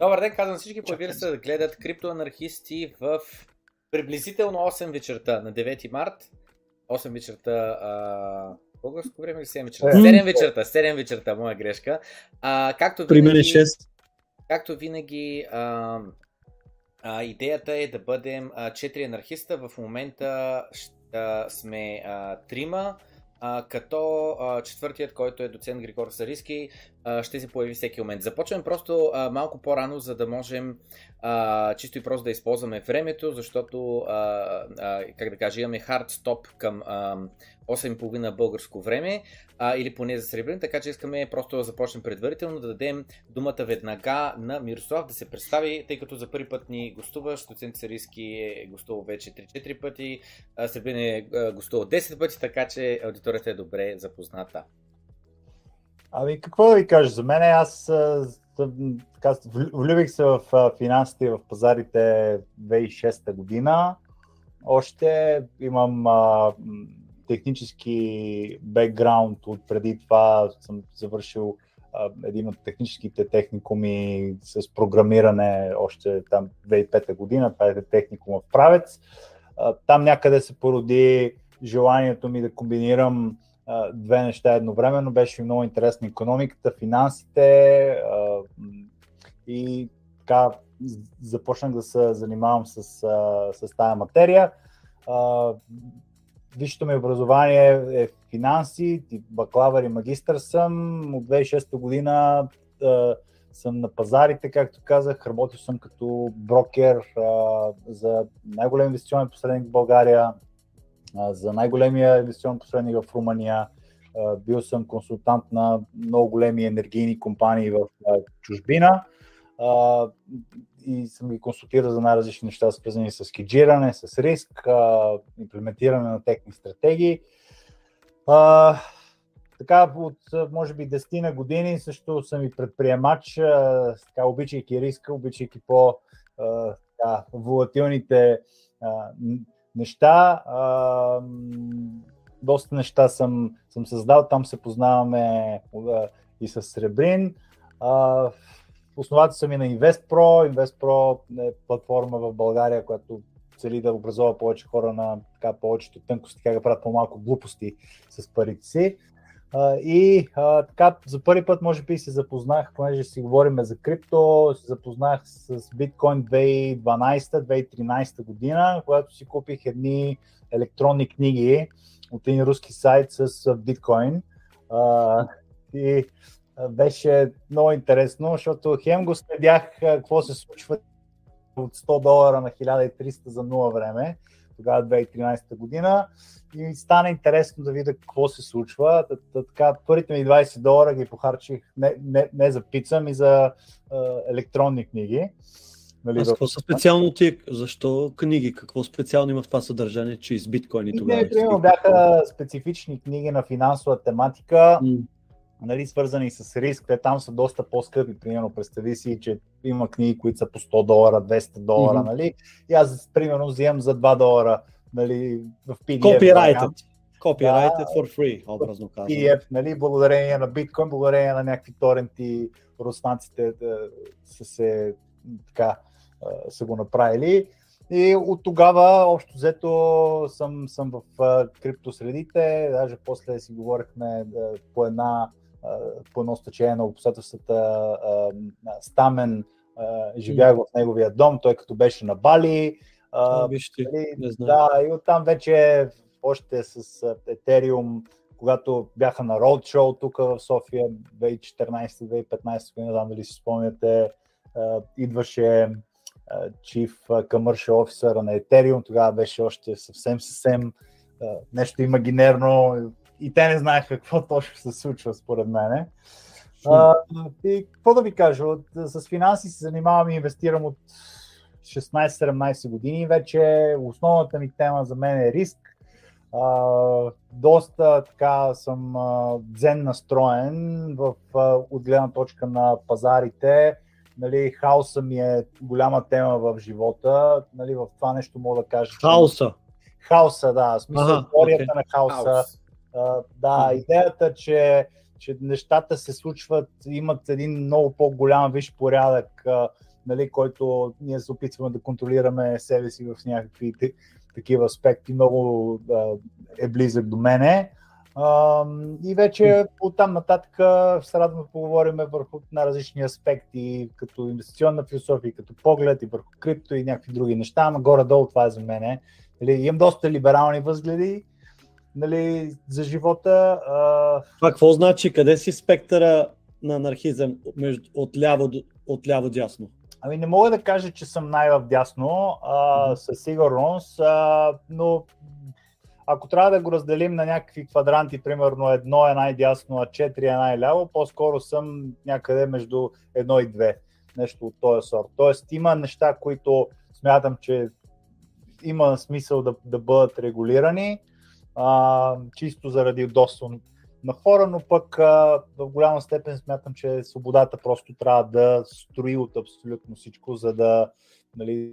Добър ден, казвам всички, появили се да гледат криптоанархисти в приблизително 8 вечерта на 9 март. 8 вечерта а... Българско време или 7 вечерта? 7 вечерта, 7 вечерта, моя грешка. А, както При мен е 6. Както винаги, а, а, идеята е да бъдем а, 4 анархиста. В момента а, сме а, трима а, като а, четвъртият, който е доцент Григор Сариски, ще се появи всеки момент. Започваме просто а, малко по-рано, за да можем а, чисто и просто да използваме времето, защото, а, а, как да кажа, имаме хард стоп към а, 8.30 българско време, а, или поне за сребрен, така че искаме просто да започнем предварително, да дадем думата веднага на Мирослав да се представи, тъй като за първи път ни гостува, доцент Сариски е гостувал вече 3-4 пъти, Сребрен е гостувал 10 пъти, така че аудиторията е добре запозната. Ами какво да ви кажа за мен? Аз така, влюбих се в финансите и в пазарите 2006 година. Още имам а, технически бекграунд от преди това съм завършил а, един от техническите техникуми с програмиране още там 2005 година, това е техникума в Правец. А, там някъде се породи желанието ми да комбинирам две неща едновременно. Беше много интересна економиката, финансите и така започнах да се занимавам с, с тази материя. Висшето ми образование е финанси, бакалавър и магистър съм. От 2006 година съм на пазарите, както казах. Работил съм като брокер а, за най-голем инвестиционен посредник в България, за най-големия инвестиционен посредник в Румъния. Бил съм консултант на много големи енергийни компании в чужбина и съм ги консултирал за най-различни неща, свързани с хеджиране, с риск, имплементиране на техни стратегии. Така, от може би 10 на години също съм и предприемач, така, обичайки риска, обичайки по волатилните неща. А, доста неща съм, съм създал, там се познаваме и с Сребрин. А, Основател съм и на InvestPro. InvestPro е платформа в България, която цели да образува повече хора на така, повечето тънкости, как да правят по-малко глупости с парите си. И така, за първи път, може би, се запознах, понеже си говорим за крипто, се запознах с биткоин 2012-2013 година, когато си купих едни електронни книги от един руски сайт с биткоин. и беше много интересно, защото хем го следях какво се случва от 100 долара на 1300 за нула време, тогава 2013 година и стана интересно да видя какво се случва. Така, първите ми 20 долара ги похарчих не, не, не за пица, ми за е, електронни книги. Нали, а какво са специално ти? Защо книги? Какво специално има в това съдържание, че из биткоини тогава? Не, примерно бяха специфични книги на финансова тематика. Mm нали, свързани с риск, те там са доста по-скъпи. Примерно, представи си, че има книги, които са по 100 долара, 200 долара, mm-hmm. нали? И аз, примерно, взимам за 2 долара, нали, в PDF. Copyrighted. Copyrighted да, for free, образно казвам. PDF, нали, благодарение на биткоин, благодарение на някакви торенти, руснаците да, са се така, са го направили. И от тогава, общо взето, съм, съм в криптосредите, даже после си говорихме по една по едно стечение на обстоятелствата Стамен живях в неговия дом, той като беше на Бали. А, вижте, нали, не знам. Да, и оттам вече още с Ethereum, когато бяха на Roadshow тук в София 2014-2015 година, не знам дали си спомняте, идваше Chief Commercial Officer на Ethereum, тогава беше още съвсем съвсем нещо имагинерно, и те не знаеха какво точно се случва, според мене. А, и какво да ви кажа, от, с финанси се занимавам и инвестирам от 16-17 години вече. Основната ми тема за мен е риск. А, доста така съм а, дзен настроен в, а, от гледна точка на пазарите. Нали, хаоса ми е голяма тема в живота. Нали, в това нещо мога да кажа. Хаоса? Хаоса, да. В смисъл, ага, теорията okay. на хаоса. Хаос да, идеята, че, че нещата се случват, имат един много по-голям виж порядък нали, който ние се опитваме да контролираме себе си в някакви такива аспекти, много а, е близък до мене. А, и вече оттам нататък се радвам да поговорим върху на различни аспекти, като инвестиционна философия, като поглед и върху крипто и някакви други неща, ама горе-долу това е за мене. Нали, имам доста либерални възгледи нали, за живота. А... Това какво значи? Къде си спектъра на анархизъм между, от, ляво, от ляво дясно? Ами не мога да кажа, че съм най-вдясно, а, със сигурност, а, но ако трябва да го разделим на някакви квадранти, примерно едно е най-дясно, а четири е най-ляво, по-скоро съм някъде между едно и две. Нещо от този сорт. Тоест има неща, които смятам, че има смисъл да, да бъдат регулирани, а, чисто заради удобство на хора, но пък а, в голяма степен смятам, че свободата просто трябва да строи от абсолютно всичко, за да нали,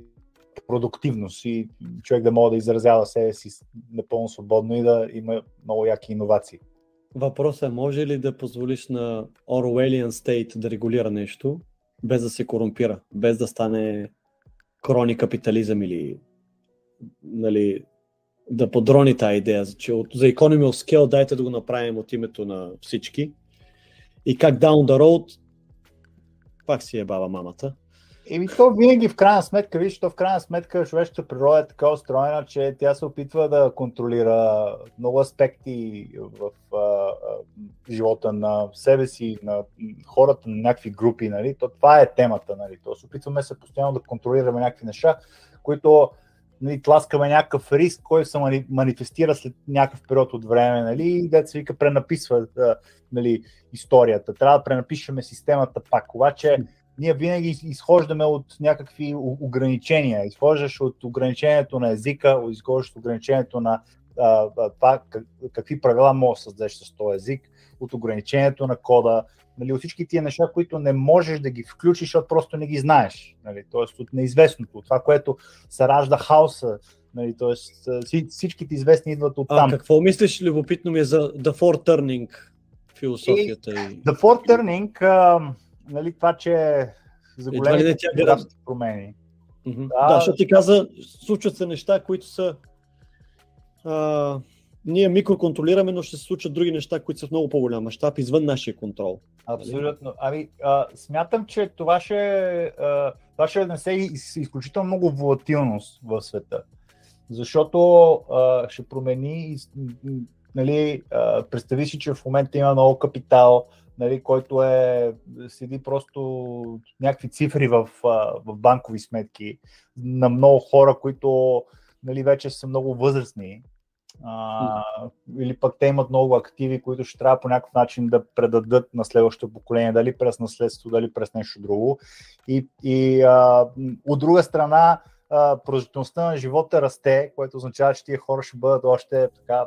продуктивност и човек да може да изразява себе си напълно свободно и да има много яки иновации. Въпросът е, може ли да позволиш на Orwellian State да регулира нещо, без да се корумпира, без да стане крони капитализъм или нали, да подрони тази идея, че от, за economy of scale дайте да го направим от името на всички. И как down the road пак си е баба мамата. Еми то винаги в крайна сметка, виж, то в крайна сметка човешката природа е така устроена, че тя се опитва да контролира много аспекти в а, а, живота на себе си, на хората, на някакви групи, нали? То това е темата, нали? То се опитваме се постоянно да контролираме някакви неща, които нали, тласкаме някакъв риск, който се манифестира след някакъв период от време, нали, и деца вика пренаписва нали, историята. Трябва да пренапишеме системата пак. Обаче ние винаги изхождаме от някакви ограничения. Изхождаш от ограничението на езика, изхождаш от ограничението на а, това какви правила можеш да създадеш с този език, от ограничението на кода, нали, от всички тия неща, които не можеш да ги включиш, защото просто не ги знаеш. Нали, Тоест от неизвестното, от това, което се ражда хаоса. Нали, тоест, всичките известни идват от там. А какво мислиш, любопитно ми е за The Four Turning философията? И, The Four Turning, а, нали, това, че за големи промени. Mm-hmm. Да, да, защото ти каза, случват се неща, които са а, ние микроконтролираме, но ще се случат други неща, които са в много по-голям мащаб, извън нашия контрол. Абсолютно. Ами, а, смятам, че това ще, а, това ще внесе изключително много волатилност в света. Защото а, ще промени, нали, а, представи си, че в момента има много капитал, нали, който е, седи просто някакви цифри в, в банкови сметки на много хора, които нали, вече са много възрастни а, или пък те имат много активи, които ще трябва по някакъв начин да предадат на следващото поколение, дали през наследство, дали през нещо друго. И, и а, от друга страна, продължителността на живота расте, което означава, че тия хора ще бъдат още така,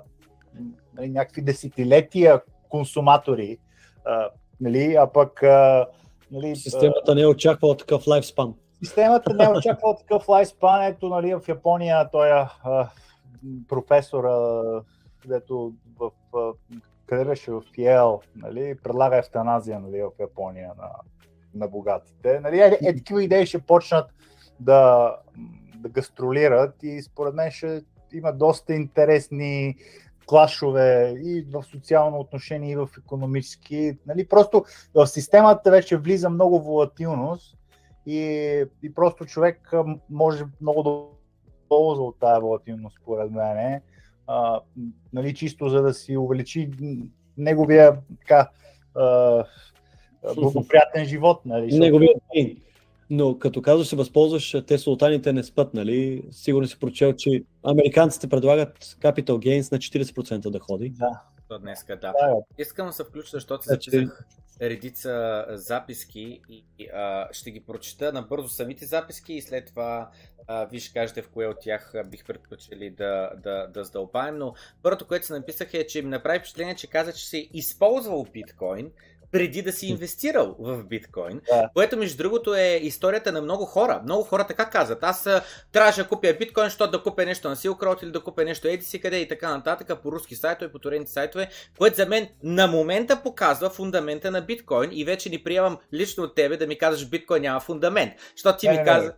нали, някакви десетилетия консуматори, а, нали, а пък а, нали, Системата не е очаквала такъв лайфспан. Системата не е очаквала такъв лайфспан. Ето, нали, в Япония той а, професора, където в, беше в Йел, нали, предлага ефтаназия нали, в Япония на, на богатите. Нали, е, е, такива идеи ще почнат да, да гастролират и според мен ще има доста интересни клашове и в социално отношение, и в економически. Нали, просто в системата вече влиза много волатилност и, и просто човек може много да полза от тази волатилност, според мен. А, нали, чисто за да си увеличи неговия така, а, благоприятен живот. Нали, неговия. Но като казваш се възползваш, те султаните не спът, нали? Сигурно си прочел, че американците предлагат capital gains на 40% да ходи. Да. Днеска, да. да. Искам да се включа, защото се значи- записах редица записки и а, ще ги прочета набързо самите записки и след това а, виж кажете в кое от тях бих предпочели да, да, да задълбаем. Но първото, което се написах е, че ми направи впечатление, че каза, че се е използвал биткоин преди да си инвестирал в биткоин. Да. Което, между другото, е историята на много хора. Много хора така казват. Аз трябваше да купя биткоин, защото да купя нещо на Silk Road или да купя нещо еди си къде и така нататък по руски сайтове, по туренти сайтове, което за мен на момента показва фундамента на биткоин и вече ни приемам лично от тебе да ми казваш биткоин няма фундамент. Защото ти Не, ми каза...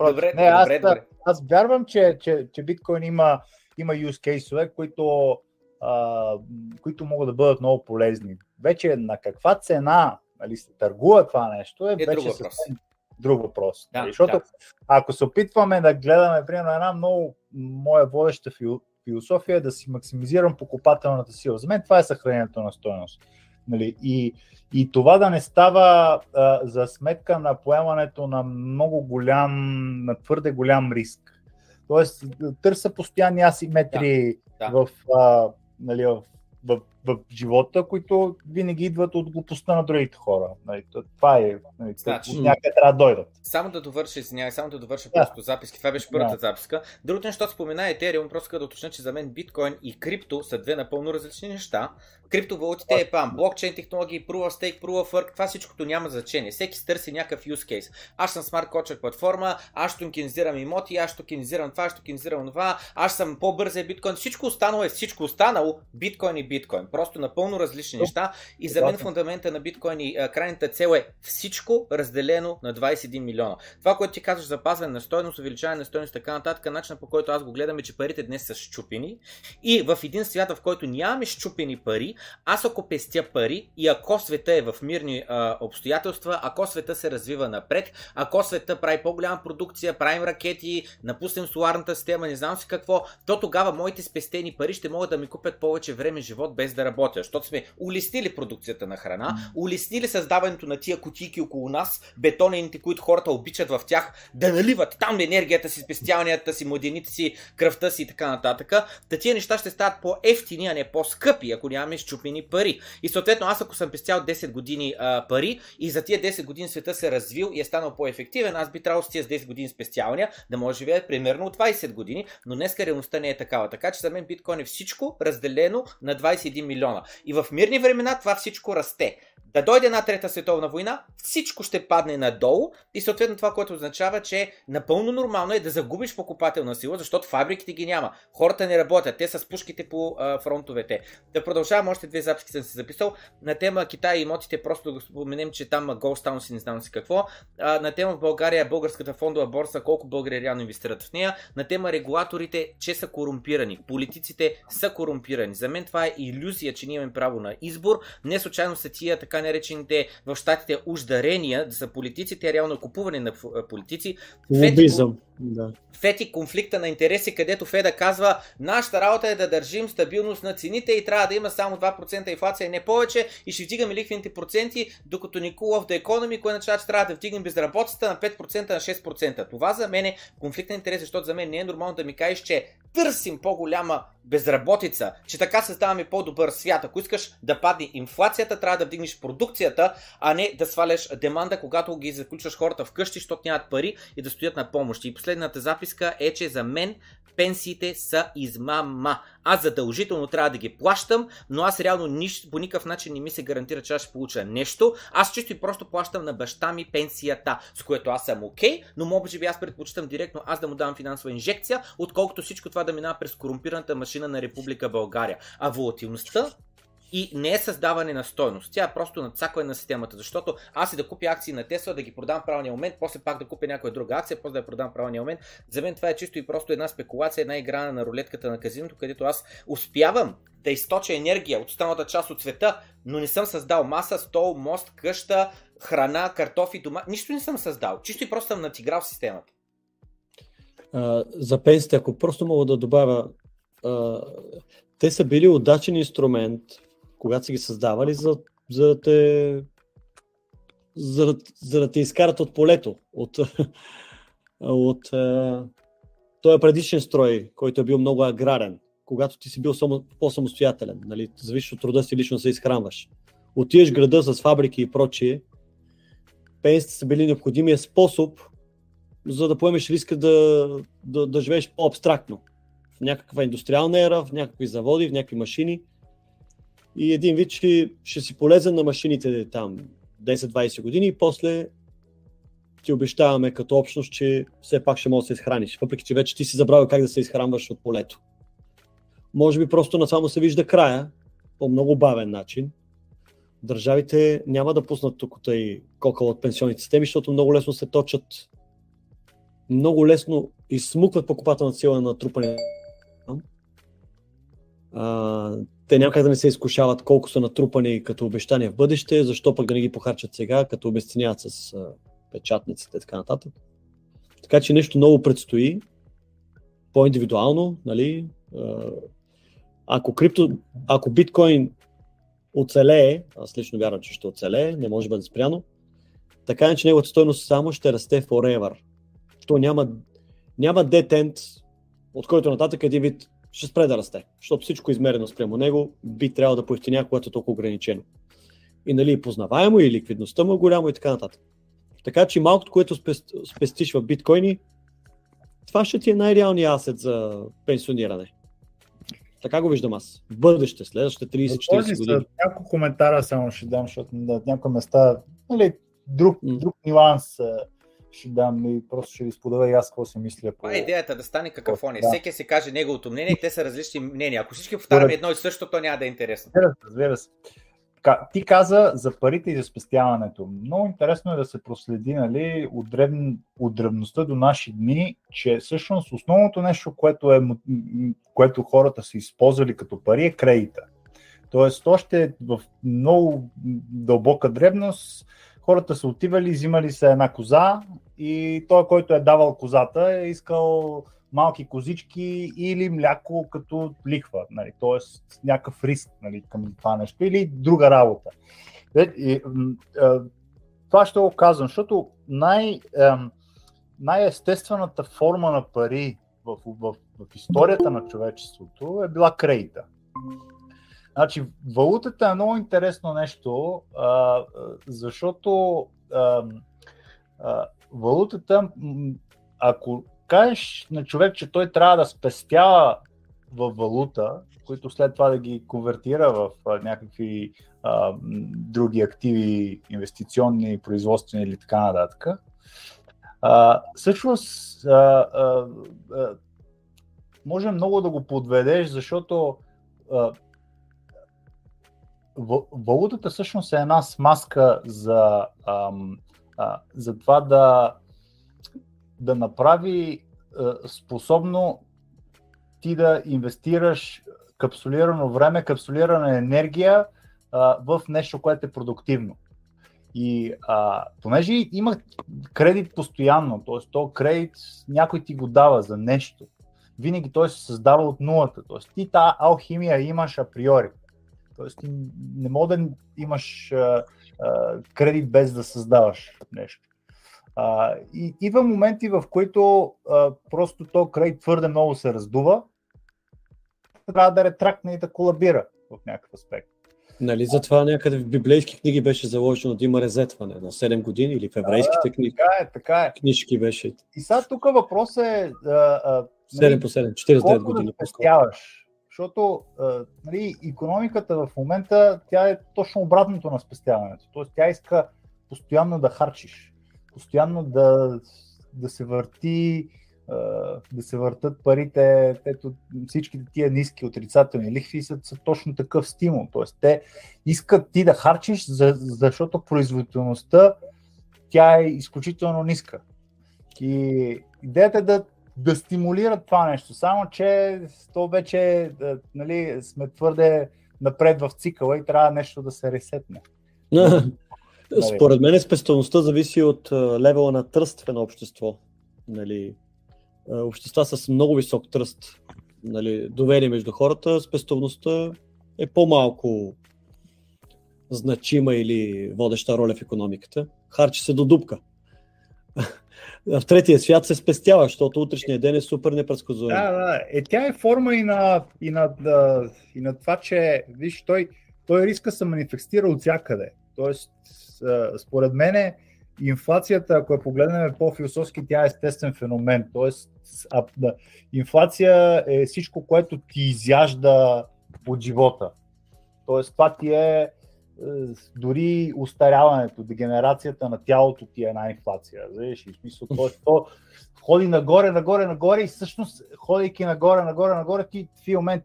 Добре, не, аз, добре, добре. аз вярвам, че, че, че биткоин има, има use кейсове, които, а, които могат да бъдат много полезни. Вече на каква цена нали, се търгува това нещо е, Е вече съвсем друг въпрос. Да, защото да. ако се опитваме да гледаме, примерно, една много моя водеща фил, философия е да си максимизирам покупателната сила. За мен това е съхранението на стоеност. Нали? И, и това да не става а, за сметка на поемането на много голям, на твърде голям риск. Тоест, търся постоянни асиметрии Да, да. в, а, нали, в, в, в живота, които винаги идват от глупостта на другите хора. Нали? То- Това е. Нали? Значи- от някъде трябва да дойдат. Само да довърша, извинявай, само да довърша Да. просто записки. Това беше първата Да. записка. Другото нещо, спомена Ethereum, просто да уточня, че за мен биткоин и крипто са две напълно различни неща. Криптовалутите е пам, блокчейн технологии, Proof of Stake, Proof of Work, това всичкото няма значение. Всеки си търси някакъв use case. Аз съм смарт кочък платформа, аз ще токенизирам имоти, аз ще токенизирам това, аз ще токенизирам това, аз съм по-бързия биткоин. Всичко останало е всичко останало, биткоин и биткоин. Просто напълно различни неща. И за мен фундамента на биткоин и а, крайната цел е всичко разделено на 21 милиона. Това, което ти казваш, запазване на стойност, увеличаване на стойност, така нататък, начинът по който аз го гледам е, че парите днес са щупени. И в един свят, в който нямаме щупени пари, аз ако пестя пари и ако света е в мирни а, обстоятелства, ако света се развива напред, ако света прави по-голяма продукция, правим ракети, напуснем соларната система, не знам си какво, то тогава моите спестени пари ще могат да ми купят повече време живот без да работя, защото сме улеснили продукцията на храна, улеснили създаването на тия кутийки около нас, бетонените, които хората обичат в тях, да наливат там енергията си, спестяванията си, младените си, кръвта си и така нататък. Та тия неща ще стават по-ефтини, а не по-скъпи, ако нямаме щупени пари. И съответно, аз ако съм пестял 10 години а, пари и за тия 10 години света се развил и е станал по-ефективен, аз би трябвало с тия с 10 години спестявания да може да живея примерно от 20 години, но днес реалността не е такава. Така че за мен биткоин е всичко разделено на 21 милиона. И в мирни времена това всичко расте. Да дойде една трета световна война, всичко ще падне надолу и съответно това, което означава, че напълно нормално е да загубиш покупателна сила, защото фабриките ги няма. Хората не работят, те са с пушките по а, фронтовете. Да продължавам, още две записки съм се записал. На тема Китай и имотите, просто да го споменем, че там Gold Town си не знам си какво. А, на тема в България, българската фондова борса, колко българи реално инвестират в нея. На тема регулаторите, че са корумпирани. Политиците са корумпирани. За мен това е иллюзия, че ние имаме право на избор. Не случайно са тия така наречените в щатите уждарения, да са политиците, реално купуване на политици. Фети- Лобизъм. Да. Фети конфликта на интереси, където Феда казва, нашата работа е да държим стабилност на цените и трябва да има само 2% инфлация, не повече, и ще вдигаме лихвените проценти, докато Никола в The Economy, кой означава, че трябва да вдигнем безработицата на 5% на 6%. Това за мен е конфликт на интереси, защото за мен не е нормално да ми кажеш, че търсим по-голяма безработица, че така създаваме по-добър свят. Ако искаш да падне инфлацията, трябва да вдигнеш продукцията, а не да сваляш деманда, когато ги заключваш хората вкъщи, защото нямат пари и да стоят на помощ. И последната записка е, че за мен пенсиите са измама. Аз задължително трябва да ги плащам, но аз реално нищо, по никакъв начин не ми се гарантира, че аз ще получа нещо. Аз чисто и просто плащам на баща ми пенсията, с което аз съм окей, okay, но може би аз предпочитам директно аз да му давам финансова инжекция, отколкото всичко това да минава през корумпираната машина на Република България. А волатилността и не е създаване на стойност. Тя е просто надцакване на системата, защото аз и да купя акции на Тесла, да ги продам в правилния момент, после пак да купя някоя друга акция, после да я продам в правилния момент. За мен това е чисто и просто една спекулация, една игра на рулетката на казиното, където аз успявам да източа енергия от останалата част от света, но не съм създал маса, стол, мост, къща, храна, картофи, дома. Нищо не съм създал. Чисто и просто съм натиграл системата. А, за пенсиите, ако просто мога да добавя, а, те са били удачен инструмент, когато са ги създавали, за, за, да те, за, да- за да те изкарат от полето, от, от а, този предишен строй, който е бил много аграрен, когато ти си бил само, по-самостоятелен, нали, зависиш от труда си лично се изхранваш. Отиеш града с фабрики и прочие, пенсиите са били необходимия способ, за да поемеш риска да, да, да живееш по-абстрактно. В някаква индустриална ера, в някакви заводи, в някакви машини. И един вид ще, ще си полезен на машините там 10-20 години и после ти обещаваме като общност, че все пак ще можеш да се изхраниш, въпреки че вече ти си забравил как да се изхранваш от полето. Може би просто на само се вижда края, по много бавен начин. Държавите няма да пуснат тук тъй кокъл от пенсионните системи, защото много лесно се точат, много лесно изсмукват покупателната сила на натрупане. Те няма как да не се изкушават колко са натрупани като обещания в бъдеще, защо пък да не ги похарчат сега, като обесценяват с а, печатниците и така нататък. Така че нещо ново предстои, по-индивидуално, нали? Ако, крипто, ако биткоин оцелее, аз лично вярвам, че ще оцелее, не може да бъде спряно, така че неговата стойност само ще расте forever. То няма, няма детент, от който нататък един вид ще спре да расте, защото всичко измерено спрямо него би трябвало да поевтиня, когато е толкова ограничено. И нали, познаваемо, и ликвидността му е голямо и така нататък. Така че малкото, което спестиш в биткоини, това ще ти е най-реалният асет за пенсиониране. Така го виждам аз. В бъдеще, следващите 30-40 години. Няколко коментара само ще дам, защото на някои места нали, друг, друг нюанс ще дам и просто ще ви споделя и аз какво си мисля. Това е идеята да стане какафония. Да. Всеки си каже неговото мнение и те са различни мнения. Ако всички повтаряме едно и също, то няма да е интересно. Разбира се ти каза за парите и за спестяването. Много интересно е да се проследи нали, от, древн, от древността до наши дни, че всъщност основното нещо, което, е, което хората са използвали като пари е кредита. Тоест, още в много дълбока древност хората са отивали, взимали се една коза и той, който е давал козата, е искал малки козички или мляко като лихва, нали, т.е. някакъв риск нали, към това нещо или друга работа. И, и, и, това ще го казвам, защото най, най-естествената форма на пари в, в, в историята на човечеството е била кредита. Значи, валутата е много интересно нещо, а, защото а, а, валутата, ако кажеш на човек, че той трябва да спестява в валута, които след това да ги конвертира в някакви а, други активи, инвестиционни, производствени или така нататък. Всъщност, може много да го подведеш, защото а, валутата всъщност е една смазка за, а, за това да да направи способно ти да инвестираш капсулирано време, капсулирана енергия в нещо, което е продуктивно. И а, понеже има кредит постоянно, т.е. то кредит някой ти го дава за нещо, винаги той се създава от нулата. Т.е. ти тази алхимия имаш априори. Т.е. ти не мога да имаш а, а, кредит без да създаваш нещо. А, и идва моменти, в които а, просто то край твърде много се раздува, трябва да ретракне и да колабира в някакъв аспект. Нали, затова някъде в библейски книги беше заложено да има резетване на 7 години или в еврейските книги. Така е, така е. Книжки беше. И сега тук въпрос е... А, а, 7 нали, по 7, 49 години. Да защото нали, економиката в момента тя е точно обратното на спестяването. Тоест тя иска постоянно да харчиш постоянно да, да се върти, да се въртат парите, ето всичките тия ниски отрицателни лихви са, са точно такъв стимул. Тоест, те искат ти да харчиш, за, защото производителността тя е изключително ниска. И идеята е да, да стимулират това нещо, само че то вече нали, сме твърде напред в цикъла и трябва нещо да се ресетне. Нали? Според мен спестовността зависи от левела на тръст в едно общество. Нали, общества с много висок тръст, нали, доверие между хората, спестовността е по-малко значима или водеща роля в економиката. Харчи се до дупка. В третия свят се спестява, защото утрешния ден е супер непредсказуем. Да, да. Е, тя е форма и на, и на, да, и на това, че виж, той, той риска се манифестира от всякъде. Тоест, според мен инфлацията, ако я погледнем по-философски, тя е естествен феномен. Тоест, а, да, инфлация е всичко, което ти изяжда от живота. Тоест това ти е, дори устаряването, дегенерацията на тялото ти е една инфлация. И в смисъл, то, то ходи нагоре, нагоре, нагоре и всъщност, ходейки нагоре, нагоре, нагоре, ти в един момент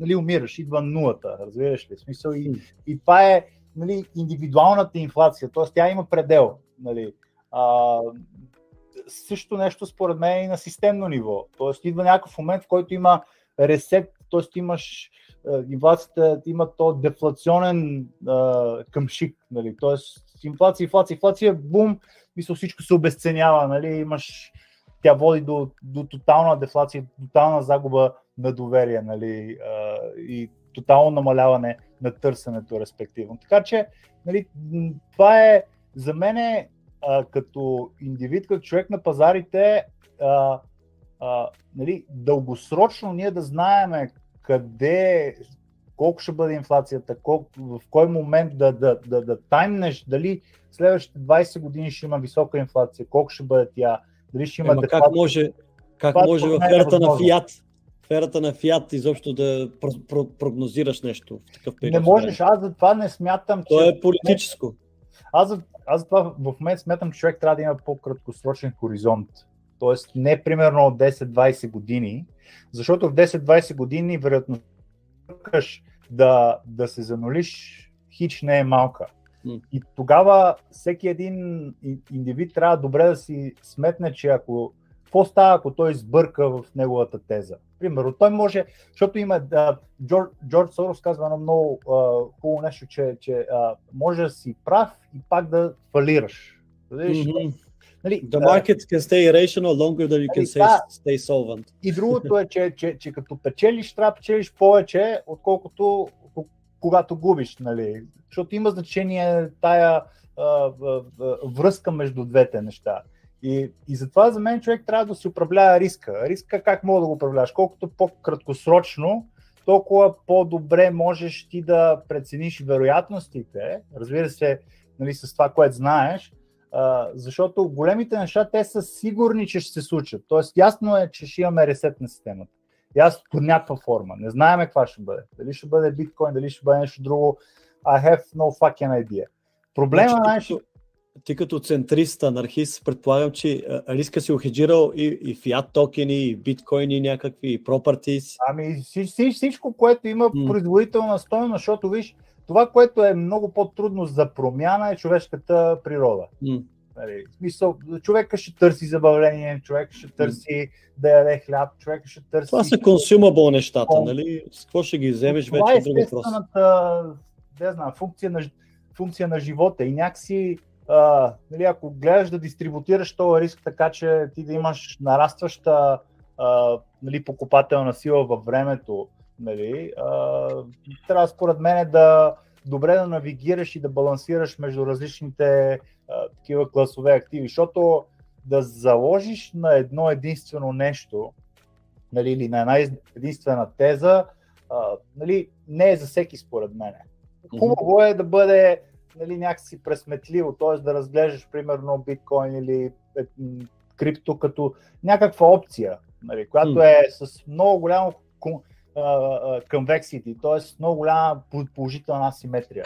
нали, умираш, идва нулата, разбираш ли? В смисъл, и, и това е нали, индивидуалната инфлация, т.е. тя има предел. Нали. А, също нещо според мен и на системно ниво. Тоест идва някакъв момент, в който има ресет, т.е. имаш инфлацията има то дефлационен а, къмшик, нали, т.е. инфлация, инфлация, инфлация, бум, мисля всичко се обесценява, нали, имаш, тя води до, до тотална дефлация, тотална загуба на доверие, нали, и тотално намаляване на търсенето, респективно. Така че, нали, това е за мен е, като индивид, като човек на пазарите, а, а, нали, дългосрочно ние да знаеме къде, колко ще бъде инфлацията, колко, в кой момент да, да, да, да таймнеш, дали следващите 20 години ще има висока инфлация, колко ще бъде тя, дали ще има Ема как може, как може в ерата на Фиат, в ерата на Фиат изобщо да прогнозираш нещо в такъв период? Не можеш, аз за това не смятам, че... То е политическо. Аз аз за това в момента смятам, че човек трябва да има по-краткосрочен хоризонт. Тоест не примерно от 10-20 години, защото в 10-20 години вероятно да, да се занулиш хич не е малка. И тогава всеки един индивид трябва добре да си сметне, че ако какво става, ако той сбърка в неговата теза. Примерно, той може, защото има, да, Джордж, Джордж Сорос казва едно много uh, хубаво нещо, че, че uh, може да си прав и пак да фалираш. Mm-hmm. Нали, The market can stay irrational longer than you can нали, stay, stay solvent. И другото е, че, че, че като печелиш, трябва да печелиш повече, отколкото когато губиш. Нали? Защото има значение тая а, а, а, връзка между двете неща. И, и затова за мен човек трябва да си управлява риска. Риска как мога да го управляваш? Колкото по-краткосрочно, толкова по-добре можеш ти да прецениш вероятностите, разбира се, нали, с това, което знаеш, а, защото големите неща, те са сигурни, че ще се случат. Тоест, ясно е, че ще имаме ресет на системата. Ясно под някаква форма. Не знаем каква ще бъде. Дали ще бъде биткоин, дали ще бъде нещо друго. I have no fucking idea. Проблема значи, най- ти като центрист, анархист, предполагам, че риска си охеджирал и, и фиат токени, и биткоини някакви, и пропартис. Ами всичко, което има mm. производителна стоеност, защото виж, това, което е много по-трудно за промяна е човешката природа. Mm. Нали, смисъл, човека ще търси забавление, човек ще търси mm. да яде хляб, човек ще търси... Това са консумабъл нещата, нали? С какво ще ги вземеш това вече е друг въпрос. не знам, функция на, функция на живота и някакси а, нали, ако гледаш да дистрибутираш този риск така, че ти да имаш нарастваща а, нали, покупателна сила във времето, нали, а, трябва според мен да добре да навигираш и да балансираш между различните а, такива класове активи, защото да заложиш на едно единствено нещо нали, или на една единствена теза, а, нали, не е за всеки според мен. Хубаво е да бъде нали, някакси пресметливо, т.е. да разглеждаш примерно биткоин или е, крипто като някаква опция, нали, която е с много голямо конвексити, т.е. много голяма положителна асиметрия.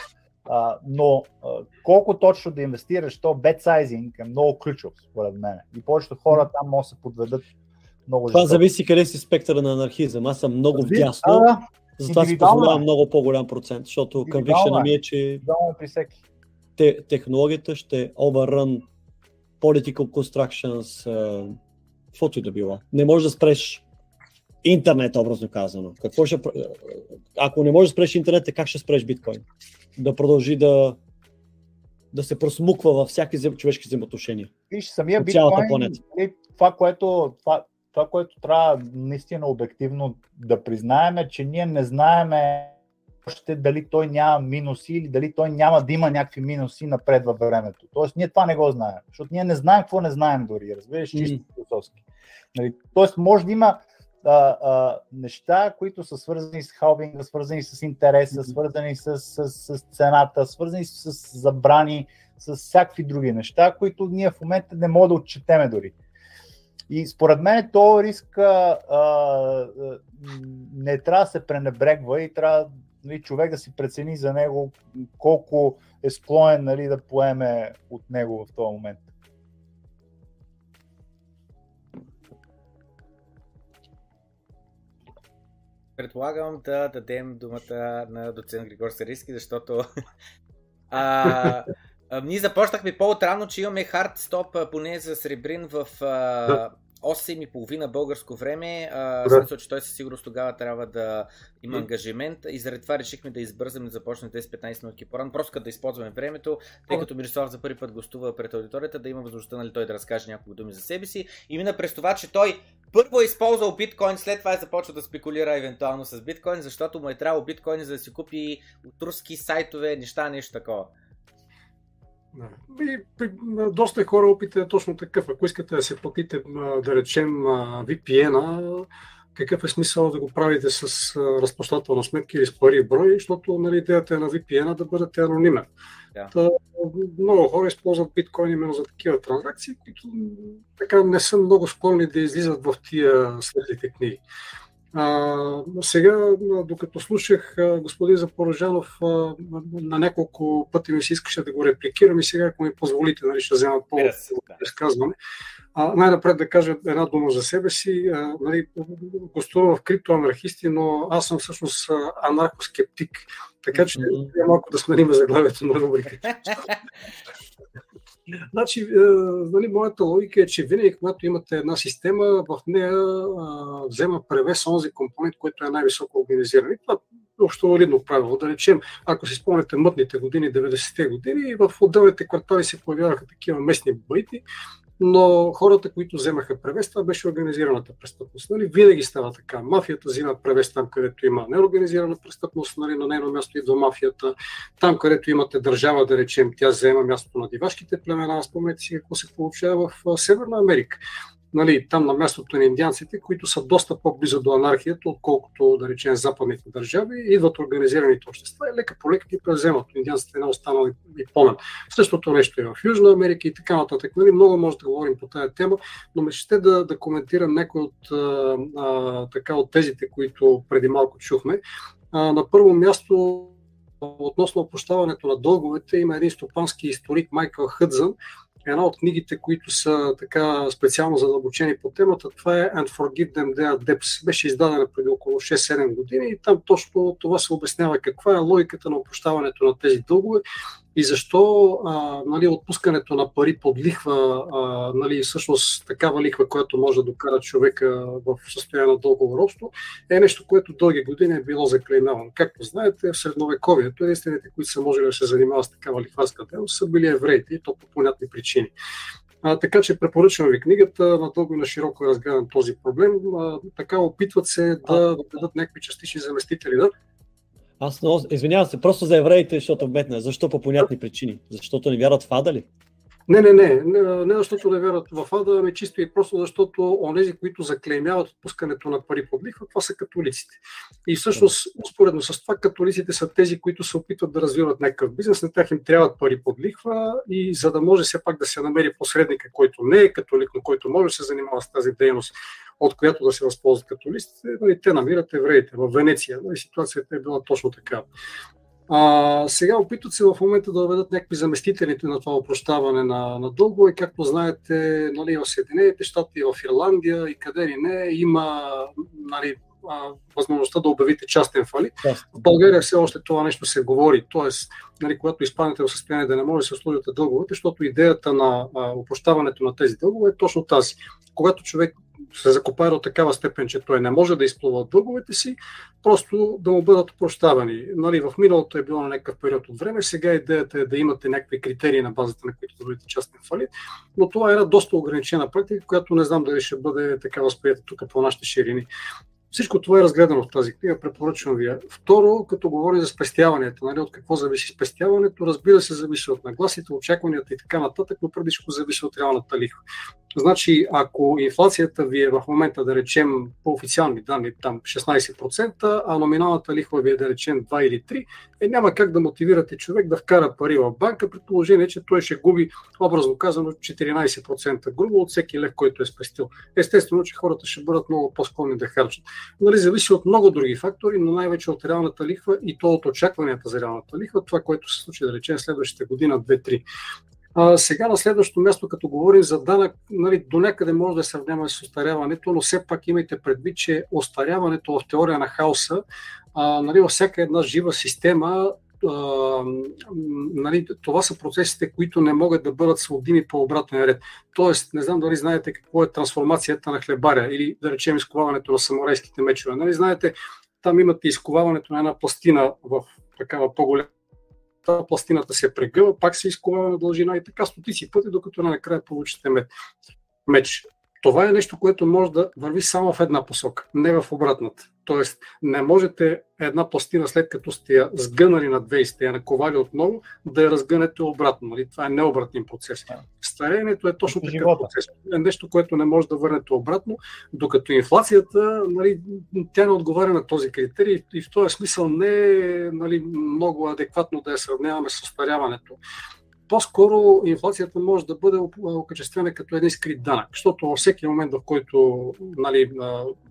Uh, но uh, колко точно да инвестираш, то бетсайзинг е много ключов, според мен. И повечето хора там могат да се подведат много Това зависи къде си спектъра на анархизъм. Аз съм много вдясно. Затова си позволявам много по-голям процент, защото conviction ми е, че е при всеки. Те, технологията ще overrun political constructions, каквото и да било. Не може да спреш интернет, образно казано. Какво ще, ако не можеш да спреш интернет, как ще спреш биткоин? Да продължи да, да се просмуква във всяки човешки взаимоотношения. Виж, самия биткоин, нали, това, което, това, това, което трябва наистина обективно да признаем е, че ние не знаеме още дали той няма минуси или дали той няма да има някакви минуси напред във времето. Тоест, ние това не го знаем, защото ние не знаем какво не знаем дори, разбираш, чисто философски. Нали? Тоест, може да има а, а, неща, които са свързани с халбинга, свързани с интереса, свързани с, с, с цената, свързани с забрани, с всякакви други неща, които ние в момента не можем да отчетеме дори. И според мен то риск а, а, не трябва да се пренебрегва и трябва нали, човек да си прецени за него колко е склонен нали, да поеме от него в този момент. Предполагам да дадем думата на доцент Григор Сариски, защото а, а, ние започнахме по-отрано, че имаме хард стоп поне за Сребрин в а, 8.30 българско време. А, да. Смисъл, че той със сигурност тогава трябва да има ангажимент и заради това решихме да избързаме да започнем 10-15 минути по-рано, просто като да използваме времето, тъй като Мирослав за първи път гостува пред аудиторията, да има възможността нали, той да разкаже няколко думи за себе си. И мина през това, че той първо е използвал биткоин, след това е започва да спекулира евентуално с биткоин, защото му е трябвало биткоин за да си купи от руски сайтове, неща, нещо такова. И, при, доста хора опитът е точно такъв. Ако искате да се платите, да речем, VPN-а, какъв е смисъл да го правите с разплащателна сметка или с пари в брой, защото нали, идеята е на VPN-а да бъдете анонимен. Та, много хора използват биткоин именно за такива транзакции, които така не са много склонни да излизат в тия светлите книги. А, сега, докато слушах господин Запорожанов, на няколко пъти ми се искаше да го репликирам и сега, ако ми позволите, нали, ще взема по-изказване. най-напред да кажа една дума за себе си. А, нали, гостувам в криптоанархисти, но аз съм всъщност анархоскептик. Така че mm-hmm. малко да сменим заглавието на рубриката. Значи, е, нали, моята логика е, че винаги, когато имате една система, в нея а, взема превес онзи компонент, който е най-високо организиран. И това е общо валидно правило. Да речем, ако си спомняте мътните години, 90-те години, в отделните квартали се появяваха такива местни баити, но хората, които вземаха превес, това беше организираната престъпност. Нали? Винаги става така. Мафията взима превес там, където има неорганизирана престъпност, нали? на нейно място идва мафията. Там, където имате държава, да речем, тя взема мястото на дивашките племена. Спомнете си какво се получава в Северна Америка нали, там на мястото на индианците, които са доста по-близо до анархията, отколкото, да речем, западните държави, идват организираните общества и лека по лека ги преземат. Индианците не останали и помен. Същото нещо е в Южна Америка и така нататък. Нали, много може да говорим по тази тема, но ме ще да, да коментирам някои от, а, така, от тезите, които преди малко чухме. А, на първо място относно опрощаването на дълговете има един стопански историк Майкъл Хъдзън, една от книгите, които са така специално задълбочени по темата, това е And Forgive Them Their Debts. Беше издадена преди около 6-7 години и там точно това се обяснява каква е логиката на опрощаването на тези дългове и защо а, нали, отпускането на пари под лихва, а, нали, всъщност такава лихва, която може да докара човека в състояние на дългово робство, е нещо, което дълги години е било заклеймявано. Както знаете, в средновековието единствените, които са можели да се занимават с такава лихварска дейност, са били евреите и то по понятни причини. А, така че препоръчвам ви книгата, надълго и на широко разгледан този проблем. А, така опитват се да дадат някакви частични заместители. Да? Аз много, извинявам се, просто за евреите, защото бедна. Защо по понятни причини? Защото не вярват в Ада ли? Не, не, не, не, не защото не вярват в Ада, ами чисто и просто защото онези, които заклеймяват отпускането на пари под лихва, това са католиците. И всъщност, успоредно с това, католиците са тези, които се опитват да развиват някакъв бизнес, на тях им трябват пари под лихва и за да може все пак да се намери посредника, който не е католик, но който може да се занимава с тази дейност, от която да се възползват католиците, нали, те намират евреите. В Венеция нали, ситуацията е била точно така. А, сега опитват се в момента да въведат някакви заместителите на това опрощаване на, на дълго и както знаете, нали, в Съединените щати, в Ирландия и къде ли не, има нали, възможността да обявите частен фалит. В България все още това нещо се говори, т.е. Нали, когато изпаднете в състояние да не може да се услужите дълговете, защото идеята на опрощаването на тези дългове е точно тази. Когато човек се закопае до такава степен, че той не може да изплува от дълговете си, просто да му бъдат прощавани. Нали, в миналото е било на някакъв период от време, сега идеята е да имате някакви критерии на базата, на които да частен фалит, но това е една доста ограничена практика, която не знам дали ще бъде така възприята тук по нашите ширини. Всичко това е разгледано в тази книга, препоръчвам ви. Второ, като говорим за спестяването, нали, от какво зависи спестяването, разбира се, зависи от нагласите, очакванията и така нататък, но преди всичко зависи от реалната лихва. Значи, ако инфлацията ви е в момента, да речем, по официални данни, там 16%, а номиналната лихва ви е, да речем, 2 или 3, е, няма как да мотивирате човек да вкара пари в банка, при положение, че той ще губи, образно казано, 14% грубо от всеки лев, който е спестил. Естествено, че хората ще бъдат много по-склонни да харчат. Нали, зависи от много други фактори, но най-вече от реалната лихва и то от очакванията за реалната лихва, това, което се случи, да речем, следващите година, 2-3. А, сега на следващото място, като говорим за данък, нали, до някъде може да сравняваме с остаряването, но все пак имайте предвид, че остаряването в теория на хаоса, а, нали, във всяка една жива система а, нали, това са процесите, които не могат да бъдат сводими по обратен ред. Тоест, не знам дали знаете какво е трансформацията на хлебаря или да речем изковаването на самурайските мечове. Нали, знаете, там имате изковаването на една пластина в такава по-голяма пластината се прегъва, пак се изкова на дължина и така стотици пъти, докато накрая получите меч. Това е нещо, което може да върви само в една посока, не в обратната. Тоест, не можете една пластина, след като сте я сгънали на две и сте я наковали отново, да я разгънете обратно. Нали? Това е необратим процес. Старението е точно такъв процес. Е нещо, което не може да върнете обратно, докато инфлацията, нали, тя не отговаря на този критерий и в този смисъл не е нали, много адекватно да я сравняваме с остаряването по-скоро инфлацията може да бъде окачествена като един скрит данък, защото във всеки момент, в който нали,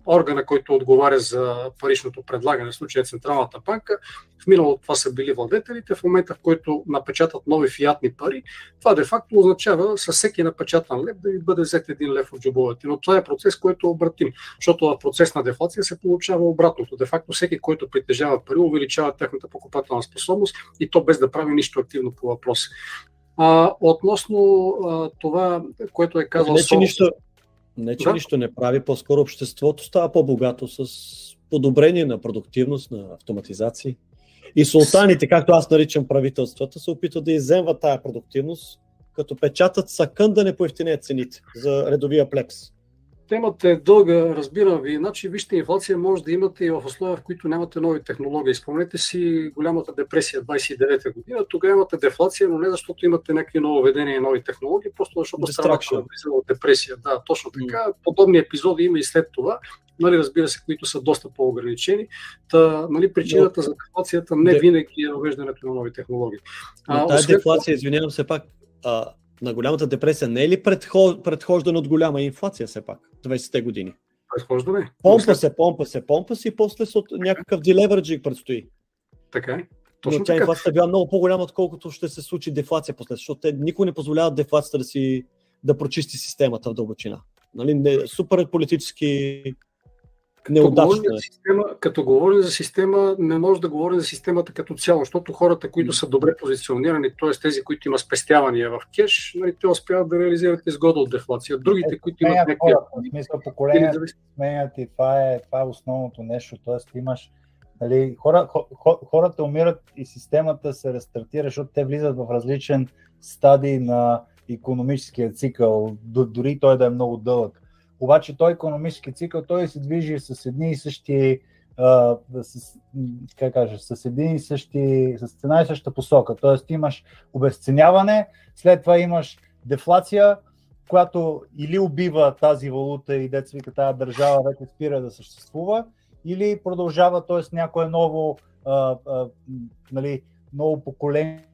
органа, който отговаря за паричното предлагане, в случая Централната банка, в миналото това са били владетелите, в момента, в който напечатат нови фиатни пари, това де-факто означава със всеки напечатан лев да ви бъде взет един лев от джобовете. Но това е процес, който е обратим, защото в процес на дефлация се получава обратното. Де-факто всеки, който притежава пари, увеличава тяхната покупателна способност и то без да прави нищо активно по въпроса. А, относно а, това, което е казал... Не, че, нищо, не, че да? нищо не прави, по-скоро обществото става по-богато с подобрение на продуктивност, на автоматизации. И султаните, както аз наричам правителствата, се опитват да иземват тая продуктивност, като печатат сакън да не поевтинеят цените за редовия плекс. Темата е дълга, разбирам ви. Значи, вижте, инфлация може да имате и в условия, в които нямате нови технологии. Спомнете си голямата депресия 29-та година. Тогава имате дефлация, но не защото имате някакви нововведения и нови технологии, просто защото страната е от депресия. Да, точно така. Подобни епизоди има и след това. Нали, разбира се, които са доста по-ограничени. Та, нали, причината за дефлацията не винаги е въвеждането на нови технологии. Но тази дефлация, извинявам се пак, а, на голямата депресия не е ли предхож... предхождане от голяма инфлация все пак, 20-те години? Предхождане? Помпа се, помпа се, помпа се и после от някакъв делеверджик предстои. Така е. Точно Но тя инфлацията била много по-голяма, отколкото ще се случи дефлация после, защото те никой не позволяват дефлацията да си да прочисти системата в дълбочина. Нали, не, супер политически неудачна. Като, система, като говорим за система, не може да говорим за системата като цяло, защото хората, които са добре позиционирани, т.е. тези, които имат спестявания в кеш, нали, те успяват да реализират изгода от дефлация. Другите, е, които имат някакви... В смисъл, поколенията сменят и това е, това е основното нещо. Т.е. имаш Нали, хора, хор, хората умират и системата се рестартира, защото те влизат в различен стадий на економическия цикъл, дори той да е много дълъг. Обаче той економически цикъл, той се движи с едни и същи с, как кажа, с един и същи, с една и съща посока. Тоест имаш обесценяване, след това имаш дефлация, която или убива тази валута и деца тази държава вече спира да съществува, или продължава, т.е. някое ново, а, а, нали, ново поколение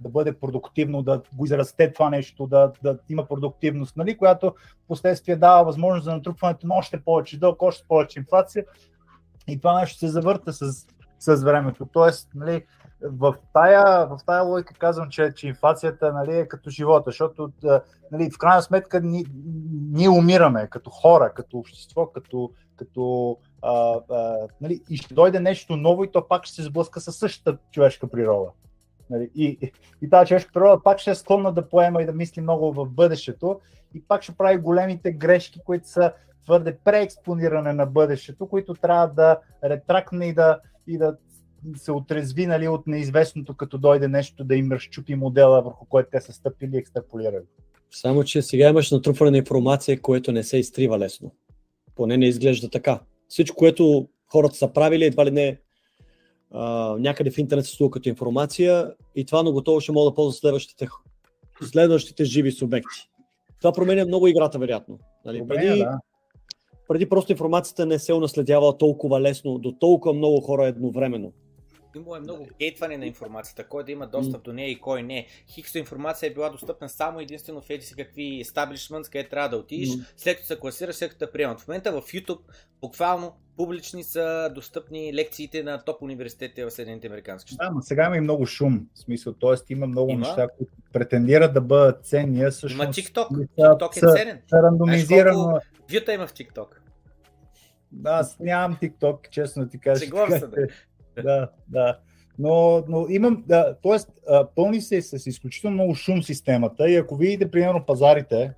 да бъде продуктивно, да го израсте това нещо, да, да има продуктивност, нали, която последствие дава възможност за натрупването на още повече дълг, още повече инфлация и това нещо се завърта с, с времето. Тоест, нали, в тая, в тая логика казвам, че, че инфлацията нали, е като живота, защото нали, в крайна сметка ние, ние умираме като хора, като общество, като, като а, а, нали, и ще дойде нещо ново и то пак ще се сблъска със същата човешка природа. Нали? И, и, тази човешка природа пак ще е склонна да поема и да мисли много в бъдещето и пак ще прави големите грешки, които са твърде преекспониране на бъдещето, които трябва да ретракне и да, и да се отрезви нали, от неизвестното, като дойде нещо да им разчупи модела, върху който те са стъпили и екстраполирали. Само, че сега имаш натрупване на информация, което не се изтрива лесно. Поне не изглежда така. Всичко, което хората са правили, едва ли не а, някъде в интернет се като информация и това на готово ще мога да ползва следващите, следващите живи субекти. Това променя много играта, вероятно. Нали? Променя, Преди, да. преди просто информацията не се унаследява толкова лесно до толкова много хора едновременно. Имало е много гейтване на информацията, кой да има достъп до нея и кой не. Хикс информация е била достъпна само единствено в еди си какви establishments, където трябва да отидеш, след като се класираш, след като приемат. В момента в YouTube буквално публични са достъпни лекциите на топ университетите в Съединените Американски щати. Да, но сега има и много шум. В смисъл, т.е. има много Има. неща, които претендират да бъдат ценни, а всъщност Има TikTok. TikTok е ценен. са рандомизирано. Вюта има в TikTok. Аз нямам TikTok, честно ти кажа. Шегувам се, да. Да, да. Но, но имам, да, т.е. пълни се с изключително много шум системата и ако видите, примерно, пазарите,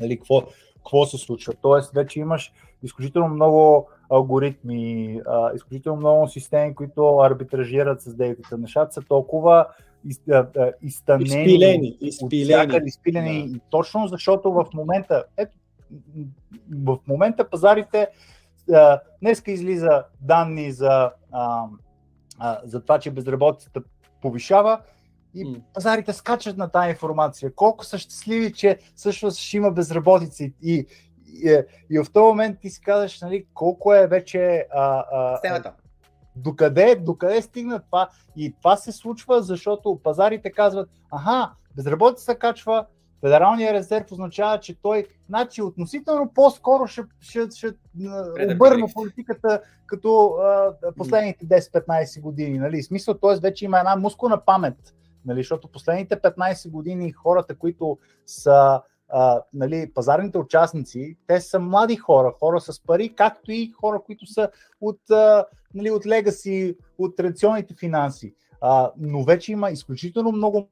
нали, какво, какво се случва. Тоест, вече имаш изключително много алгоритми, а, изключително много системи, които арбитражират с дейтата. Нещата са толкова из, а, а, изтънени, Изпилени, изпилени. изпилени. Да. И точно защото в момента, ето, в момента пазарите, а, днеска излиза данни за, а, а, за това, че безработицата повишава и пазарите скачат на тази информация. Колко са щастливи, че всъщност ще има безработица и, и, и, в този момент ти си казваш, нали, колко е вече а, а, Системата. докъде, докъде стигна това. И това се случва, защото пазарите казват, аха, безработица качва, Федералния резерв означава, че той значи, относително по-скоро ще, ще, ще а, Преда обърне предикс. политиката като а, последните 10-15 години. Нали? Смисъл, т.е. вече има една мускулна памет, нали? защото последните 15 години хората, които са а, нали, пазарните участници, те са млади хора, хора с пари, както и хора, които са от, а, нали, от легаси, от традиционните финанси. А, но вече има изключително много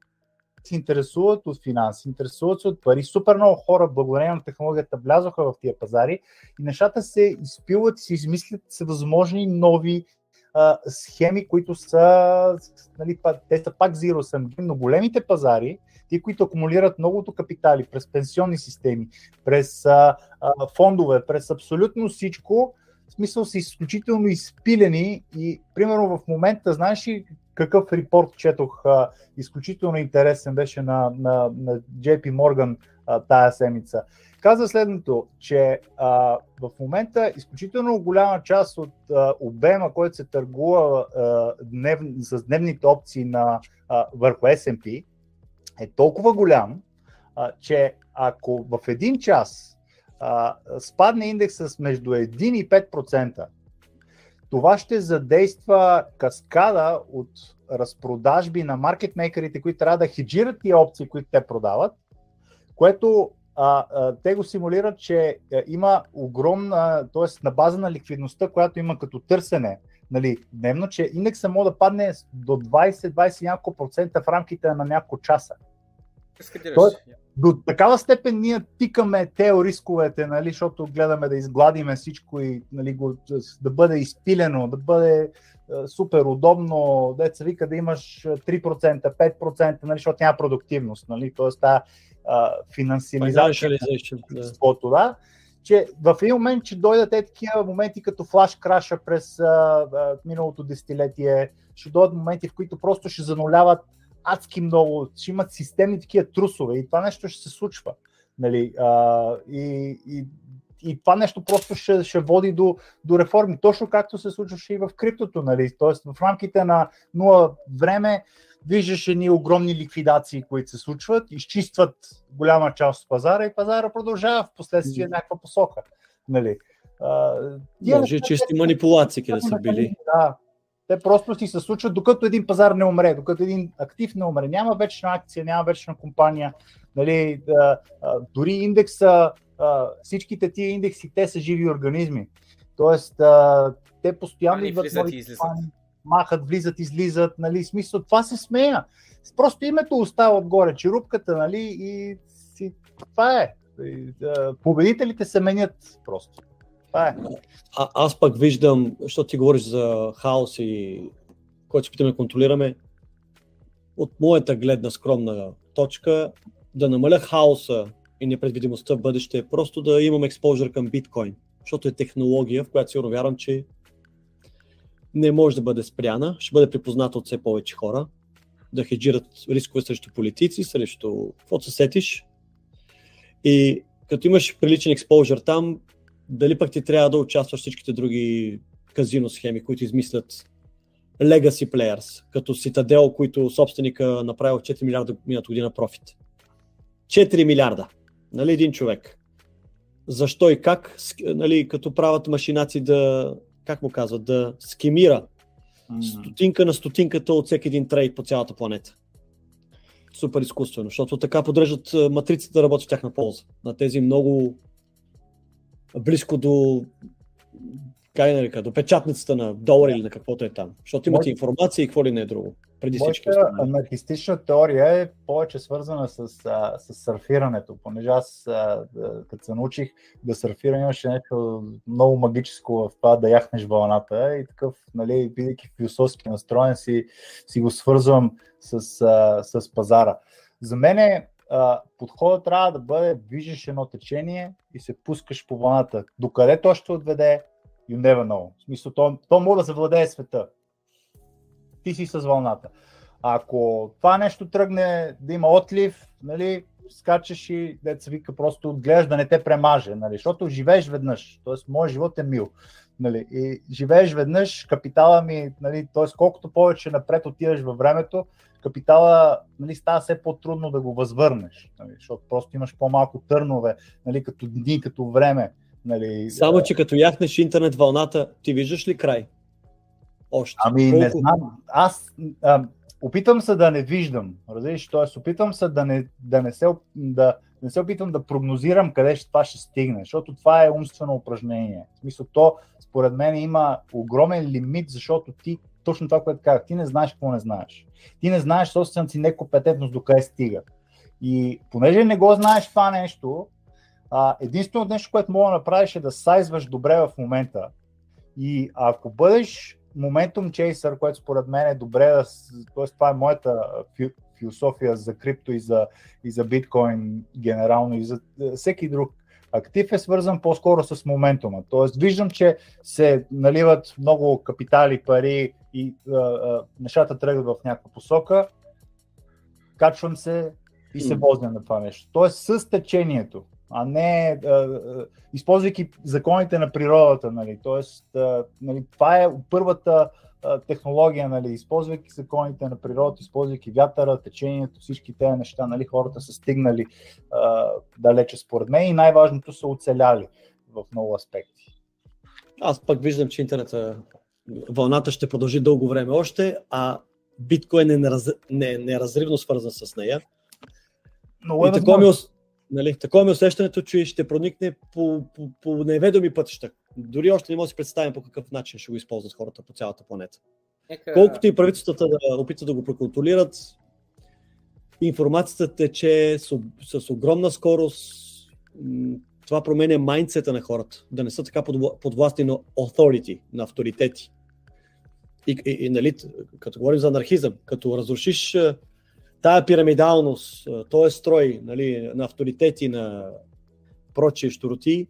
се интересуват от финанси, интересуват се от пари. Супер много хора, благодарение на технологията, влязоха в тия пазари и нещата се изпилват, се измислят всевъзможни нови а, схеми, които са, нали, те са пак zero sum но големите пазари, ти, които акумулират многото капитали през пенсионни системи, през а, а, фондове, през абсолютно всичко, в смисъл са изключително изпилени и примерно в момента, знаеш ли какъв репорт четох, а, изключително интересен беше на, на, на JP Morgan а, тая седмица. Каза следното, че а, в момента изключително голяма част от а, обема, който се търгува а, днев, с дневните опции на, а, върху S&P, е толкова голям, а, че ако в един час а, спадне индекса с между 1 и 5%, това ще задейства каскада от разпродажби на маркетмейкерите, които трябва да хеджират тия опции, които те продават, което а, а, те го симулират, че а, има огромна, т.е. на база на ликвидността, която има като търсене нали, дневно, че индекса може да падне до 20-20 няколко процента в рамките на няколко часа. Скадираш. До такава степен ние тикаме те рисковете, нали, защото гледаме да изгладиме всичко и нали, го, да бъде изпилено, да бъде е, супер удобно, деца вика да имаш 3%, 5%, нали, защото няма продуктивност, нали, т.е. тази да. обществото, да, че в един момент, че дойдат е такива моменти като флаш краша през а, а, миналото десетилетие, ще дойдат моменти, в които просто ще зануляват адски много, ще имат системни такива трусове и това нещо ще се случва. Нали, а, и, и, и това нещо просто ще, ще води до, до реформи, точно както се случваше и в криптото. Нали? Тоест в рамките на нула време виждаш едни огромни ликвидации, които се случват, изчистват голяма част от пазара и пазара продължава в последствие някаква посока. Нали? А, Може чисти манипулации да са били. Да. Те просто си се случват, докато един пазар не умре, докато един актив не умре. Няма вечна акция, няма вечна компания. Нали, а, а, дори индекса, а, всичките тия индекси, те са живи организми. Тоест, а, те постоянно Али идват нови компании, махат, влизат, излизат. Нали, смисъл, това се смея. Просто името остава отгоре, черупката, нали, и си, това е. Победителите се менят просто. Това е. А, аз пък виждам, защото ти говориш за хаос и който се питаме да контролираме, от моята гледна скромна точка, да намаля хаоса и непредвидимостта в бъдеще е просто да имам експожър към биткоин, защото е технология, в която сигурно вярвам, че не може да бъде спряна, ще бъде припозната от все повече хора, да хеджират рискове срещу политици, срещу каквото се сетиш. И като имаш приличен експожър там, дали пък ти трябва да участваш всичките други казино схеми, които измислят legacy players, като Citadel, които собственика направил 4 милиарда миналата година профит. 4 милиарда. Нали, един човек. Защо и как, нали, като правят машинаци да, как му казват, да скемира стотинка на стотинката от всеки един трейд по цялата планета. Супер изкуствено, защото така подреждат матрицата да работи в тяхна полза. На тези много близко до как да нарека, до печатницата на долар или на каквото е там. Защото имате информация и какво ли не е друго. Преди всички. Анархистична теория е повече свързана с, а, с сърфирането, понеже аз, а, като се научих да сърфирам, имаше нещо много магическо в това да яхнеш вълната и такъв, нали, бидейки философски настроен, си, си го свързвам с, а, с пазара. За мен подходът трябва да бъде, виждаш едно течение и се пускаш по вълната. Докъде то ще отведе, You never know. В смисъл, то, то може да завладее света. Ти си с вълната. Ако това нещо тръгне да има отлив, нали, скачаш и деца вика просто гледаш да не те премаже, нали, защото живееш веднъж, т.е. моят живот е мил. Нали, и живееш веднъж, капитала ми, нали, т.е. колкото повече напред отиваш във времето, капитала нали, става все по-трудно да го възвърнеш, нали, защото просто имаш по-малко търнове, нали, като дни, като време. Нали, Само, че като яхнеш интернет вълната, ти виждаш ли край? Още. Ами Колко? не знам. Аз а, опитам се да не виждам. Разбираш, т.е. опитам се да не, да не се, да, не се опитам да прогнозирам къде ще, това ще стигне, защото това е умствено упражнение. В смисъл, то според мен има огромен лимит, защото ти, точно това, което казах, ти не знаеш какво не знаеш. Ти не знаеш собствената си некомпетентност до къде стига. И понеже не го знаеш това нещо, единственото нещо, което мога да направиш е да сайзваш добре в момента. И ако бъдеш моментум чейсър, което според мен е добре, т.е. това е моята философия за крипто и за, и за биткоин генерално и за всеки друг актив е свързан по-скоро с моментума. Тоест виждам, че се наливат много капитали, пари и а, а, нещата тръгват в някаква посока, качвам се и се возня на това нещо. Тоест с течението а не а, а, използвайки законите на природата. Нали. Тоест, а, нали, това е първата технология, нали, използвайки законите на природата, използвайки вятъра, течението, всички тези неща, нали, хората са стигнали а, далече според мен и най-важното са оцеляли в много аспекти. Аз пък виждам, че интернета вълната ще продължи дълго време още, а биткоин е нераз... не, неразривно свързан с нея. Много е такова ми, Нали, такова ми усещането, че ще проникне по, по, по неведоми пътища. Дори още не може да си представим по какъв начин ще го използват хората по цялата планета. Нека... Колкото и правителствата да опитат да го проконтролират, информацията тече с, с огромна скорост. Това променя майндсета на хората, да не са така подвластни на authority, на авторитети. И, и, и нали, като говорим за анархизъм, като разрушиш тая пирамидалност, този строй нали, на авторитети, на прочие штороти,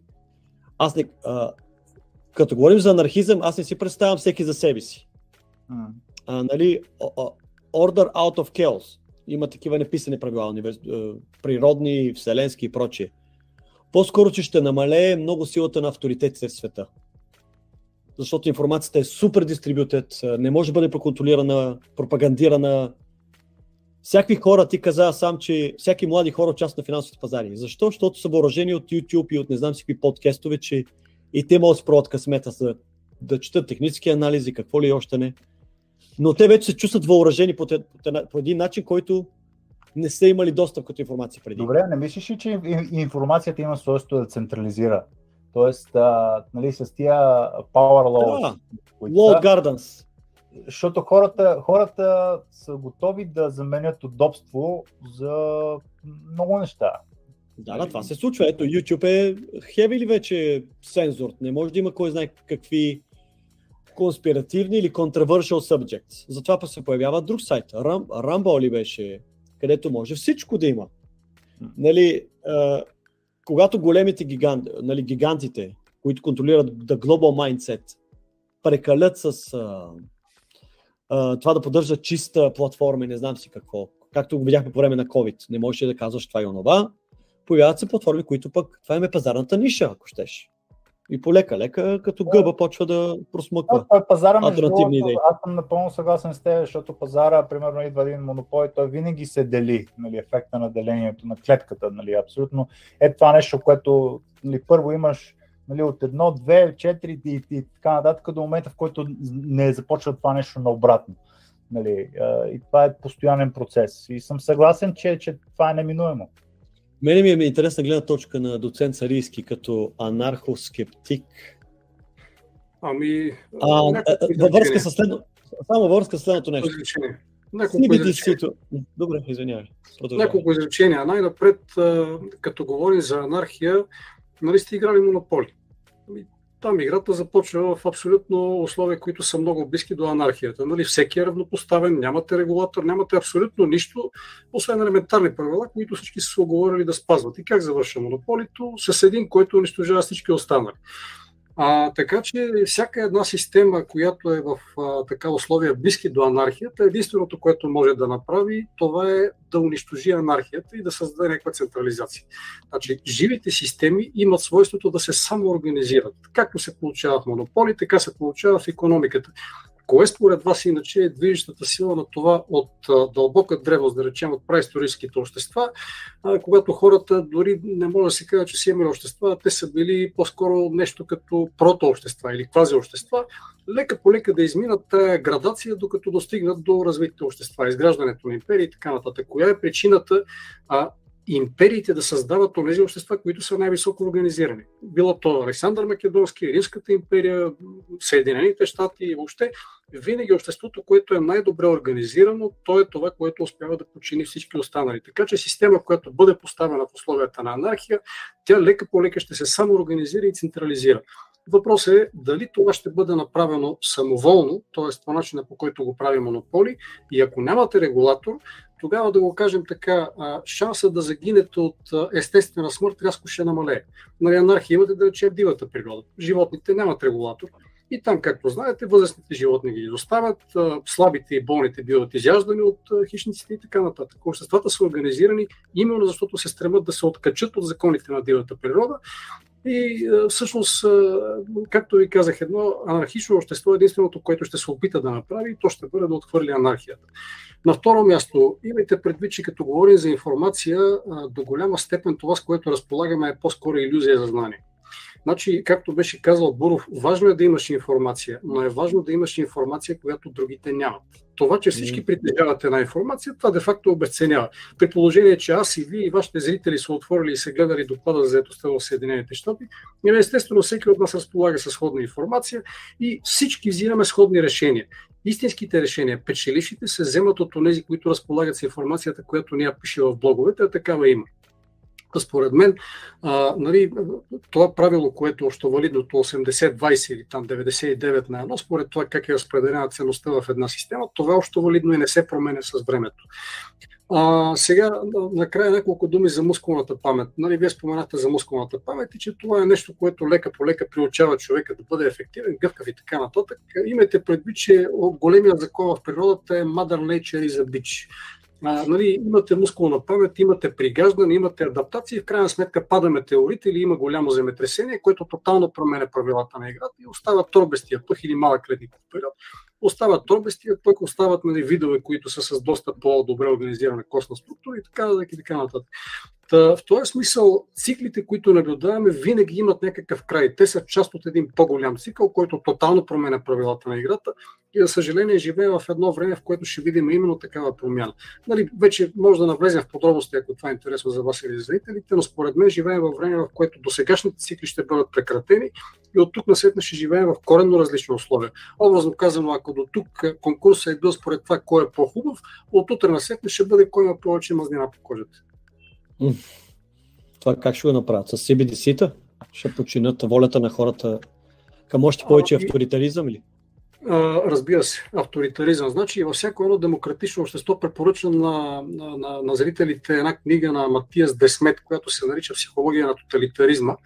аз не, а, като говорим за анархизъм, аз не си представям всеки за себе си. Mm. А, нали, order out of chaos. Има такива неписани правила, природни, вселенски и прочие. По-скоро, че ще намалее много силата на авторитетите в света. Защото информацията е супер дистрибютет, не може да бъде проконтролирана, пропагандирана, всякакви хора, ти каза сам, че всяки млади хора участват на финансовите пазари. Защо? Защото са въоръжени от YouTube и от не знам си какви подкестове, че и те могат да спроват късмета за да четат технически анализи, какво ли още не. Но те вече се чувстват въоръжени по, по един начин, който не са имали достъп като информация преди. Добре, не мислиш ли, че информацията има свойство да централизира? Тоест, а, нали, с тия power laws. Да, Walled Gardens защото хората, хората са готови да заменят удобство за много неща. Да, да, това се случва. Ето, YouTube е хевили вече сензор. Не може да има кой знае какви конспиративни или controversial subjects. Затова па се появява друг сайт. Rumble ли беше, където може всичко да има. Нали, а, когато големите гиганти, нали, гигантите, които контролират the global mindset, прекалят с а, това да поддържа чиста платформа и не знам си какво. Както го видяхме по време на COVID. Не можеше да казваш това и онова. Появяват се платформи, които пък, това е пазарната ниша, ако щеш. И полека-лека, като гъба, почва да просмъква. Е пазара альтернативни идеи. Аз съм напълно съгласен с теб, защото пазара, примерно, идва един монопол и той винаги се дели, нали, ефекта на делението на клетката, нали, абсолютно. Е това нещо, което нали, първо имаш нали, от едно, две, четири и, и така нататък до момента, в който не започва това нещо наобратно. Нали, и това е постоянен процес. И съм съгласен, че, че това е неминуемо. Мене ми е интересна гледна точка на доцент Сарийски като анархоскептик. Ами, А, във връзка с следно, само във връзка с следното нещо. Няколко изречения. Добре, извинявай. Няколко изречения. Най-напред, като говорим за анархия, нали сте играли монополи? Там играта започва в абсолютно условия, които са много близки до анархията. Нали, всеки е равнопоставен, нямате регулатор, нямате абсолютно нищо, освен елементарни правила, които всички са оговорили да спазват. И как завършва монополито? С един, който унищожава всички останали. А, така че всяка една система, която е в а, така условия близки до анархията, единственото, което може да направи, това е да унищожи анархията и да създаде някаква централизация. Значи, живите системи имат свойството да се самоорганизират. Както се получава в монополи, така се получава в економиката. Кое според вас иначе е движещата сила на това от дълбока древност, да речем от праисторическите общества, когато хората дори не може да се каже, че са имали общества, те са били по-скоро нещо като протообщества или квази-общества, лека по лека да изминат тая градация, докато достигнат до развитите общества, изграждането на империи и така нататък. Коя е причината а, империите да създават тези общества, които са най-високо организирани. Било то Александър Македонски, Римската империя, Съединените щати и въобще винаги обществото, което е най-добре организирано, то е това, което успява да почини всички останали. Така че система, която бъде поставена в условията на анархия, тя лека по лека ще се самоорганизира и централизира. Въпросът е дали това ще бъде направено самоволно, т.е. по начина по който го прави монополи, и ако нямате регулатор, тогава да го кажем така, шанса да загинете от естествена смърт рязко ще намалее. Нали, анархия имате да речем дивата природа. Животните нямат регулатор. И там, както знаете, възрастните животни ги изоставят, а, слабите и болните биват изяждани от хищниците и така нататък. Обществата са организирани именно защото се стремят да се откачат от законите на дивата природа и а, всъщност, а, както ви казах, едно анархично общество е единственото, което ще се опита да направи и то ще бъде да отхвърли анархията. На второ място, имайте предвид, че като говорим за информация, а, до голяма степен това, с което разполагаме, е по-скоро иллюзия за знание. Значи, както беше казал Буров, важно е да имаш информация, но е важно да имаш информация, която другите нямат. Това, че всички притежават една информация, това де-факто обесценява. При положение, че аз и вие и вашите зрители са отворили и са гледали доклада за заедостта в Съединените щати, естествено всеки от нас разполага с сходна информация и всички взимаме сходни решения. Истинските решения, печелившите се вземат от тези, които разполагат с информацията, която ние пише в блоговете, а такава има. Според мен, а, нали, това правило, което е още валидното 80-20 или там 99 на 1, според това как е разпределена ценността в една система, това още валидно и не се променя с времето. А, сега, накрая няколко думи за мускулната памет. Нали, вие споменахте за мускулната памет и че това е нещо, което лека по лека приучава човека да бъде ефективен, гъвкав и така нататък. Имайте предвид, че големия закон в природата е Mother Nature is a bitch а, нали, имате мускулна памет, имате пригаждане, имате адаптации, в крайна сметка пада метеорит или има голямо земетресение, което тотално променя правилата на играта и остава торбестия пъх или малък ледников период. Остават торбестия, пък остават нали, видове, които са с доста по-добре организирана костна структура и така, и така нататък. Та, в този смисъл, циклите, които наблюдаваме, винаги имат някакъв край. Те са част от един по-голям цикъл, който тотално променя правилата на играта и, за съжаление, живеем в едно време, в което ще видим именно такава промяна. Нали, вече може да навлезем в подробности, ако това е интересно за вас или зрителите, но според мен живеем в време, в което досегашните цикли ще бъдат прекратени и от тук насетне ще живеем в коренно различни условия. Образно казано, ако до тук конкурсът е бил според това кой е по-хубав, от утре насетне ще бъде кой има повече мазнина по кожата. Това как ще го направят? С CBDC-та? Ще починат волята на хората към още повече А, и- авторитаризъм или? А, разбира се, авторитаризъм. Значи във всяко едно демократично общество препоръчвам на, на, на, на зрителите една книга на Матиас Десмет, която се нарича Психология на тоталитаризма.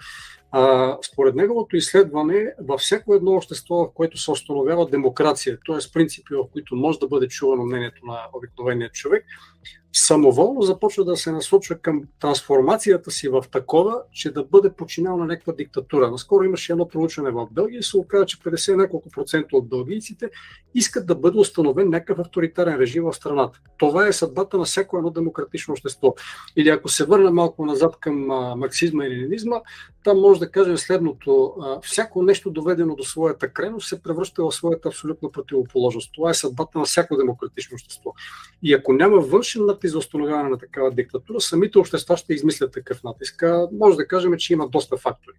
А, според неговото изследване, във всяко едно общество, в което се установява демокрация, т.е. принципи, в които може да бъде чувано мнението на обикновения човек, самоволно започва да се насочва към трансформацията си в такова, че да бъде подчинал на някаква диктатура. Наскоро имаше едно проучване в Белгия и се оказа, че 50 няколко процента от белгийците искат да бъде установен някакъв авторитарен режим в страната. Това е съдбата на всяко едно демократично общество. Или ако се върна малко назад към марксизма и ленинизма, там може да кажем следното. Всяко нещо доведено до своята крайност се превръща в своята абсолютна противоположност. Това е съдбата на всяко демократично общество. И ако няма външен натиск за установяване на такава диктатура, самите общества ще измислят такъв натиск. Може да кажем, че има доста фактори.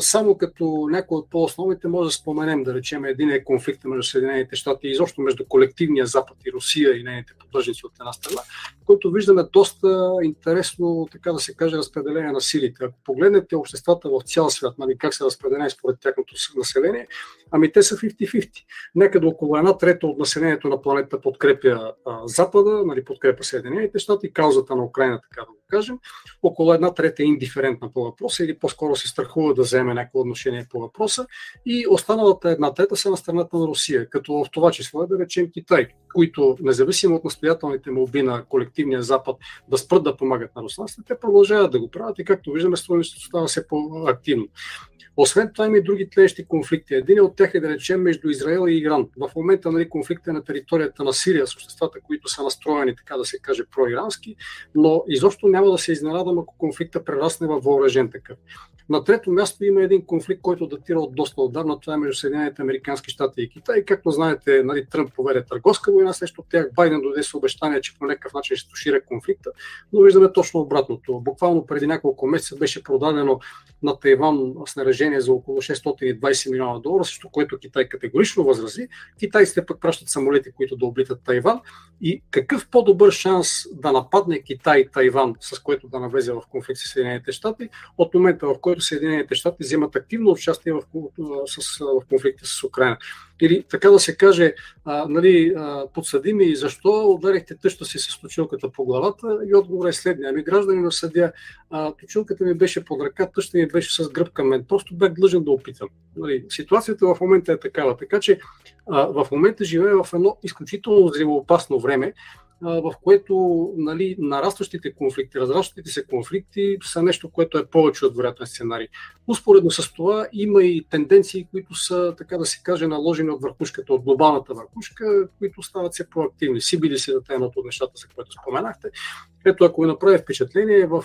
Само като някои от по-основните може да споменем, да речем, един е конфликт между Съединените щати и изобщо между колективния Запад и Русия и нейните поддръжници от една страна, който виждаме доста интересно, така да се каже, разпределение на силите. Ако погледнете обществата в цял свят, нали, как се разпределени според тяхното население, ами те са 50-50. Некъде около една трета от населението на планета подкрепя а, Запада, нали, подкрепя Съединените щати, каузата на Украина, така да го кажем. Около една трета е индиферентна по въпроса или по-скоро се страхува да вземе някакво отношение по въпроса и останалата една трета са на страната на Русия, като в това число е да речем Китай, които независимо от настоятелните молби на колективния Запад да спрат да помагат на руснаците, те продължават да го правят и както виждаме, стоеността става все по-активно. Освен това има и други тлещи конфликти. Един от тях е да речем между Израел и Иран. В момента нали, конфликт е на територията на Сирия с обществата, които са настроени, така да се каже, проирански, но изобщо няма да се изненадам, ако конфликта прерасне във въоръжен такъв. На трето място има един конфликт, който датира от доста отдавна. Това е между Съединените Американски щати и Китай. Както знаете, нали, Тръмп поведе търговска война срещу тях. Байден дойде с обещание, че по някакъв начин ще тушира конфликта, но виждаме точно обратното. Буквално преди няколко месеца беше продадено на Тайван снаряжение за около 620 милиона долара, също което Китай категорично възрази. Китайците пък пращат самолети, които да облитат Тайван. И какъв по-добър шанс да нападне Китай Тайван, с което да навлезе в конфликт с Съединените щати, от момента в който Съединените щати вземат активно участие в, с, в конфликта с Украина. Или така да се каже, а, нали, а, подсъдими и защо ударихте тъща си с точилката по главата и отговор е следния. Ами граждани на съдя, а, точилката ми беше под ръка, тъща ми беше с гръб към мен. Просто бях длъжен да опитам. Нали, ситуацията в момента е такава. Така че а, в момента живее в едно изключително взривоопасно време, в което нали, нарастващите конфликти, разрастващите се конфликти са нещо, което е повече от вероятен сценарий. Успоредно с това има и тенденции, които са, така да се каже, наложени от върхушката, от глобалната върхушка, които стават все по-активни. Сибили си да едното от нещата, за което споменахте. Ето, ако ви направи впечатление, в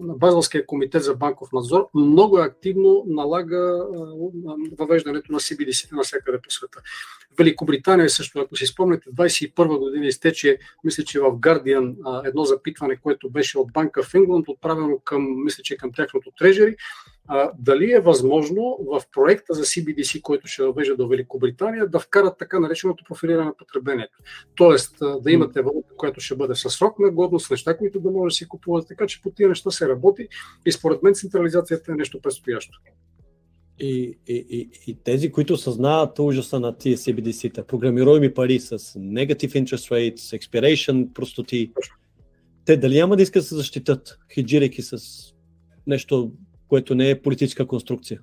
Базълския комитет за банков надзор много активно налага въвеждането на CBDC навсякъде по света. Великобритания също, ако си спомняте, 21 година изтече, мисля, че в Guardian едно запитване, което беше от банка в Ингланд, отправено към, мисля, че към тяхното трежери, а, дали е възможно в проекта за CBDC, който ще въвежда до Великобритания, да вкарат така нареченото профилиране на потреблението. Тоест да имате валута, която ще бъде със срок на годност, неща, които да може да си купувате. Така че по тия неща се работи и според мен централизацията е нещо предстоящо. И, и, и, тези, които съзнават ужаса на тия CBDC-та, програмируеми пари с negative interest rates, expiration простоти, те дали няма да искат да се защитат, хеджирайки с нещо което не е политическа конструкция?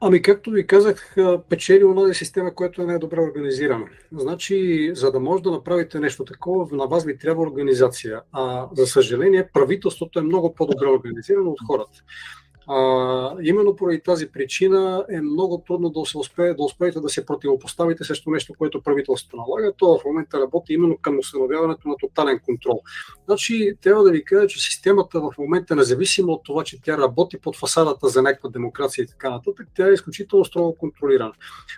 Ами, както ви казах, печели онази система, която е най-добре организирана. Значи, за да може да направите нещо такова, на вас ви трябва организация. А, за съжаление, правителството е много по-добре организирано от хората. А, именно поради тази причина е много трудно да, се успее, да успеете да се противопоставите срещу нещо, което правителството налага. То в момента работи именно към установяването на тотален контрол. Значи, трябва да ви кажа, че системата в момента, независимо от това, че тя работи под фасадата за някаква демокрация и така нататък, тя е изключително строго контролирана.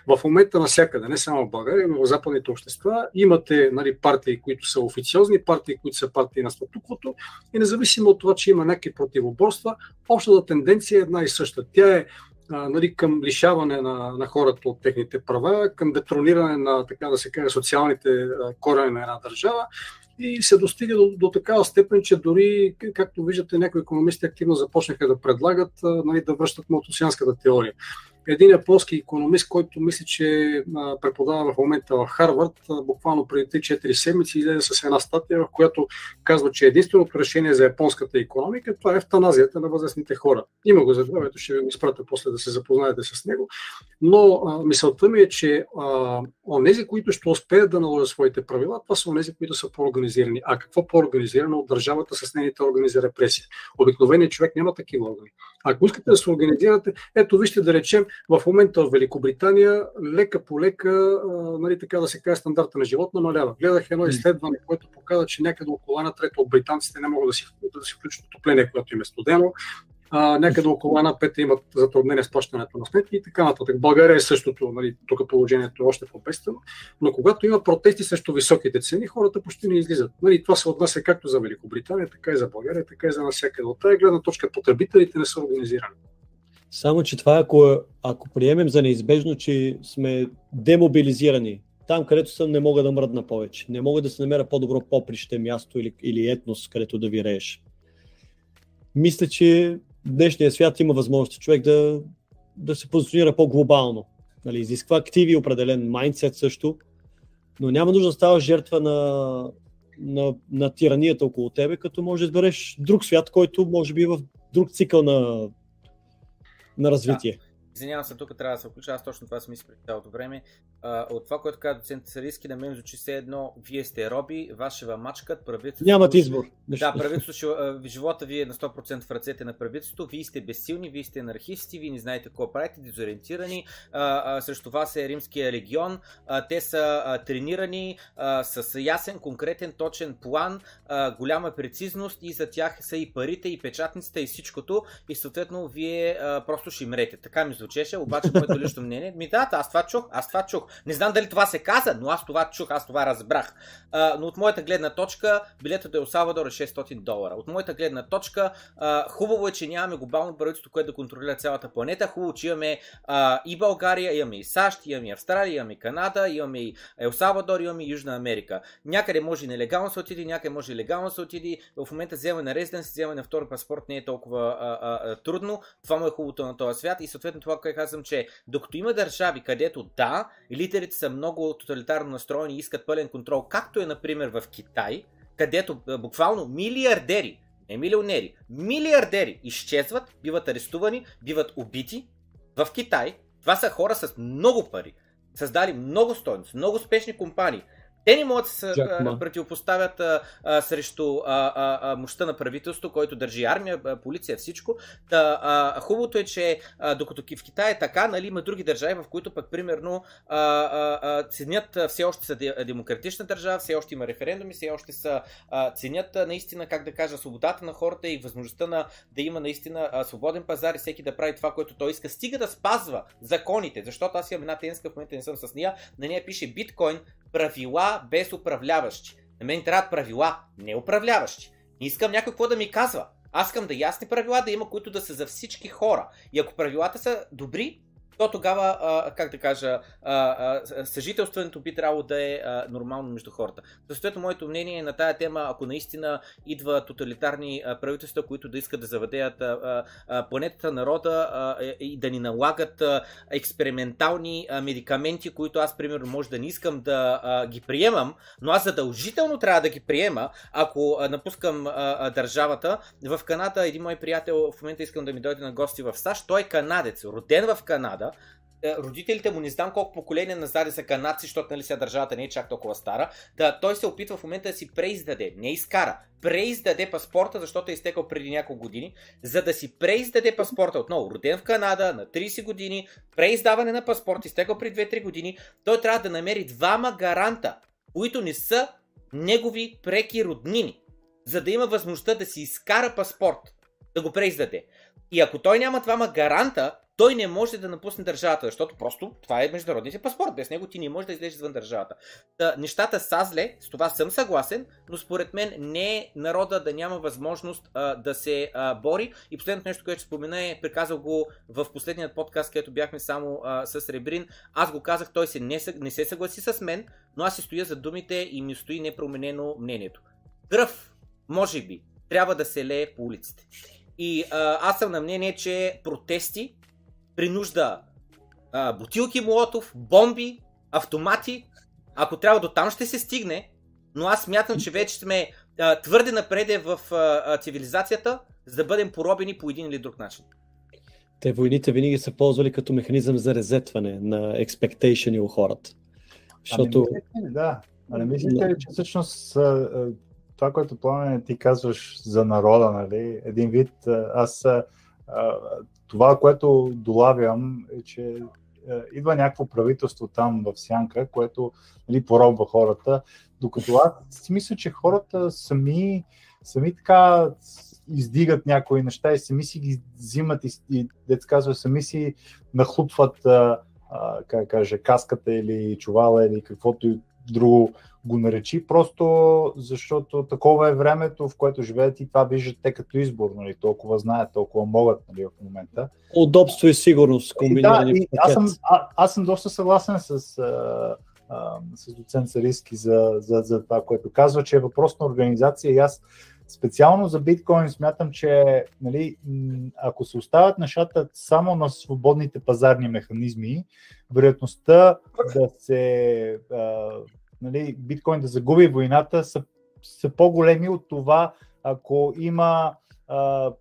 В момента навсякъде, не само в България, но в западните общества, имате нали, партии, които са официозни, партии, които са партии на статуквото и независимо от това, че има някакви противоборства, общата тенденция тенденция е една и съща. Тя е а, нали, към лишаване на, на хората от техните права, към детрониране на, така да се каже, социалните корени на една държава и се достига до, до такава степен, че дори, както виждате, някои економисти активно започнаха да предлагат нали, да връщат мотосианската теория. Един японски економист, който мисля, че преподава в момента в Харвард, буквално преди 3-4 седмици излезе с една статия, в която казва, че единственото решение за японската економика това е евтаназията на възрастните хора. Има го за това, ето ще ви го изпратя после да се запознаете с него. Но а, мисълта ми е, че а, онези, които ще успеят да наложат своите правила, това са онези, които са по-организирани. А какво по-организирано от държавата с нейните органи за репресия? Обикновеният човек няма такива органи. Ако искате да се организирате, ето вижте да речем, в момента в Великобритания лека по лека, нали, така да се каже, стандарта на живот намалява. Гледах едно изследване, което показва, че някъде около една трета от британците не могат да си, да си включат отопление, което им е студено а, някъде около една пета имат затруднение с плащането на сметки и така нататък. България е същото, нали, тук положението е още по-пестено, но когато има протести срещу високите цени, хората почти не излизат. Нали, това се отнася както за Великобритания, така и за България, така и за навсякъде. От тази гледна точка потребителите не са организирани. Само, че това, ако, ако приемем за неизбежно, че сме демобилизирани, там, където съм, не мога да мръдна повече. Не мога да се намеря по-добро поприще, място или, или етнос, където да вирееш. Мисля, че днешния свят има възможност човек да, да се позиционира по-глобално. Нали, изисква активи, определен майндсет също, но няма нужда да ставаш жертва на, на, на тиранията около тебе, като може да избереш друг свят, който може би е в друг цикъл на, на развитие. Да. Извинявам се, тук трябва да се включа, аз точно това съм мисля цялото време. А, от това, което каза доцент Сариски, на мен звучи все едно, вие сте роби, ваше ва мачкат, правителството... Нямат избор. Да, правителството, живота ви е на 100% в ръцете на правителството, вие сте безсилни, вие сте анархисти, вие не знаете какво правите, дезориентирани, а, а, срещу вас е римския легион, а, те са а, тренирани а, с ясен, конкретен, точен план, а, голяма прецизност и за тях са и парите, и печатниците, и всичкото, и съответно вие а, просто ще имрете. Така ми звучеше, обаче моето лично мнение, ми да, аз това чух, аз това чух. Не знам дали това се каза, но аз това чух, аз това разбрах. А, но от моята гледна точка, билетът е Салвадор е 600 долара. От моята гледна точка, а, хубаво е, че нямаме глобално правителство, което да контролира цялата планета. Хубаво, че имаме а, и България, имаме и САЩ, имаме и Австралия, имаме и Канада, имаме и Ел Салвадор, имаме и Южна Америка. Някъде може и нелегално се отиде, някъде може и легално се отиде. В момента вземане на резиденс, вземане на втори паспорт не е толкова а, а, трудно. Това му е хубавото на този свят. И съответно това, което казвам, че докато има държави, където да, лидерите са много тоталитарно настроени и искат пълен контрол, както е, например, в Китай, където буквално милиардери, не милионери, милиардери изчезват, биват арестувани, биват убити в Китай. Това са хора с много пари, създали много стойност, много успешни компании. Те не могат да се противопоставят а, а, срещу а, а, а, мощта на правителството, който държи армия, а, полиция, всичко. Та, а, хубавото е, че а, докато в Китай е така, нали, има други държави, в които пък примерно а, а, а, ценят все още са демократична държава, все още има референдуми, все още са а, ценят наистина, как да кажа, свободата на хората и възможността на да има наистина а, свободен пазар и всеки да прави това, което той иска, стига да спазва законите, защото аз имам една тенска, в момента не съм с нея, на нея пише биткоин, правила без управляващи. На мен трябват правила, не управляващи. Не искам някой какво да ми казва. Аз искам да ясни правила да има, които да са за всички хора. И ако правилата са добри, то тогава, а, как да кажа, а, а, съжителството би трябвало да е а, нормално между хората. Съответно, моето мнение е на тая тема, ако наистина идва тоталитарни а, правителства, които да искат да заведеят а, а, планетата, народа а, и да ни налагат а, експериментални а, медикаменти, които аз, примерно, може да не искам да а, ги приемам, но аз задължително трябва да ги приема, ако а, напускам а, а, държавата. В Канада един мой приятел, в момента искам да ми дойде на гости в САЩ, той е канадец, роден в Канада, е, родителите му не знам колко поколения назади са канадци, защото нали сега държавата не е чак толкова стара, да той се опитва в момента да си преиздаде, не изкара, преиздаде паспорта, защото е изтекал преди няколко години, за да си преиздаде паспорта отново. Роден в Канада на 30 години, преиздаване на паспорт, изтекал преди 2-3 години, той трябва да намери двама гаранта, които не са негови преки роднини, за да има възможността да си изкара паспорт, да го преиздаде. И ако той няма двама гаранта, той не може да напусне държавата, защото просто това е международният паспорт. Без него ти не можеш да излезеш извън държавата. Та, нещата са зле, с това съм съгласен, но според мен не е народа да няма възможност а, да се а, бори. И последното нещо, което ще спомена е, приказал го в последният подкаст, където бяхме само а, с Ребрин. Аз го казах, той се не, не се съгласи с мен, но аз си стоя за думите и ми стои непроменено мнението. Кръв, може би, трябва да се лее по улиците. И а, аз съм на мнение, че протести при нужда а, бутилки молотов, бомби, автомати. Ако трябва до там ще се стигне, но аз смятам, че вече сме а, твърде напреде в а, а, цивилизацията, за да бъдем поробени по един или друг начин. Те войните винаги са ползвали като механизъм за резетване на expectation у хората. Защото... Ами, да, а не мислите ли, че всъщност това, което пламен ти казваш за народа, нали, един вид, аз това, което долавям е, че идва някакво правителство там в Сянка, което нали, поробва хората, докато аз си мисля, че хората сами, сами така издигат някои неща и сами си ги взимат и, и дец казва, сами си нахлупват а, а, как кажа, каската или чувала или каквото и друго го наречи, просто защото такова е времето, в което живеят и това виждат те като избор, нали, толкова знаят, толкова могат нали, в момента. Удобство и сигурност комбинирани да, и аз, съм, а, аз съм доста съгласен с, а, а, с доцент Сариски за, за, за това, което казва, че е въпрос на организация. И аз Специално за биткоин смятам, че нали, ако се оставят нещата само на свободните пазарни механизми, вероятността да се а, нали, биткоин да загуби войната са, са по-големи от това, ако има а,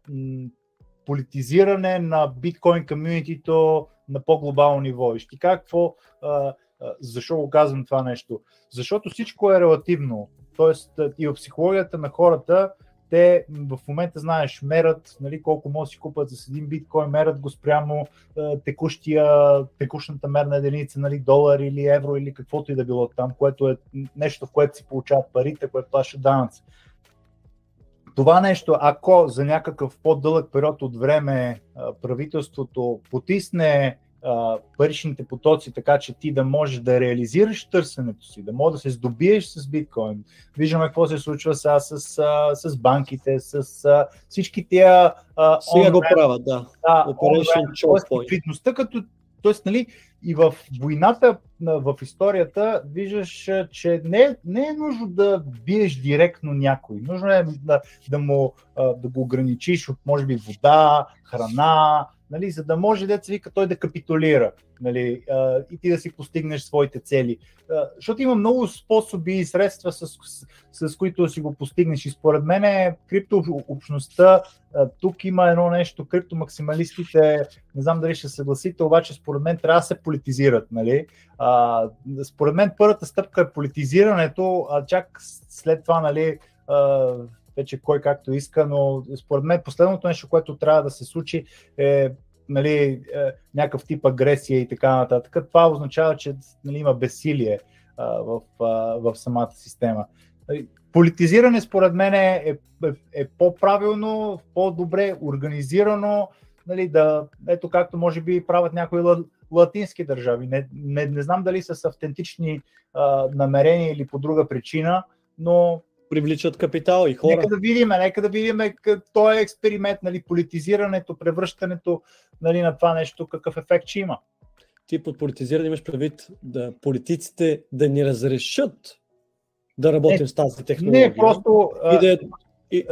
политизиране на биткоин комьюнитито на по-глобално ниво. И ще какво, а, защо го казвам това нещо? Защото всичко е релативно. Тоест и в психологията на хората, те в момента, знаеш, мерят нали, колко може да си купат за един биткоин, мерят го спрямо е, текущия, текущата мерна единица, нали, долар или евро или каквото и да било там, което е нещо, в което си получават парите, което плащат данъци. Това нещо, ако за някакъв по-дълъг период от време правителството потисне паричните потоци, така че ти да можеш да реализираш търсенето си, да можеш да се здобиеш с биткоин. Виждаме какво се случва сега с, с, с банките, с, с всички тия... Сега го правят, да. да Operation Ликвидността като Тоест, нали, и в войната, в историята, виждаш, че не, не е нужно да биеш директно някой. Нужно е да, да, му, да го ограничиш от, може би, вода, храна, нали, за да може се вика той да капитулира нали, и ти да си постигнеш своите цели. Защото има много способи и средства, с, с, с които си го постигнеш. И според мен криптообщността, тук има едно нещо, криптомаксималистите, не знам дали ще съгласите, обаче според мен трябва да се политизират. Нали? Според мен първата стъпка е политизирането, а чак след това нали, вече кой както иска, но според мен последното нещо, което трябва да се случи е нали, е, някакъв тип агресия и така нататък. Това означава, че нали, има безсилие а, в, в самата система. Политизиране според мен е, е, е по-правилно, по-добре организирано, нали, да, ето както може би правят някои латински държави. Не, не, не знам дали са с автентични а, намерения или по друга причина, но привличат капитал и хора. Нека да видим, нека да видим този експеримент, нали, политизирането, превръщането нали, на това нещо, какъв ефект ще има. Ти под политизиране имаш предвид да политиците да ни разрешат да работим не, с тази технология. Не, просто... И да, и,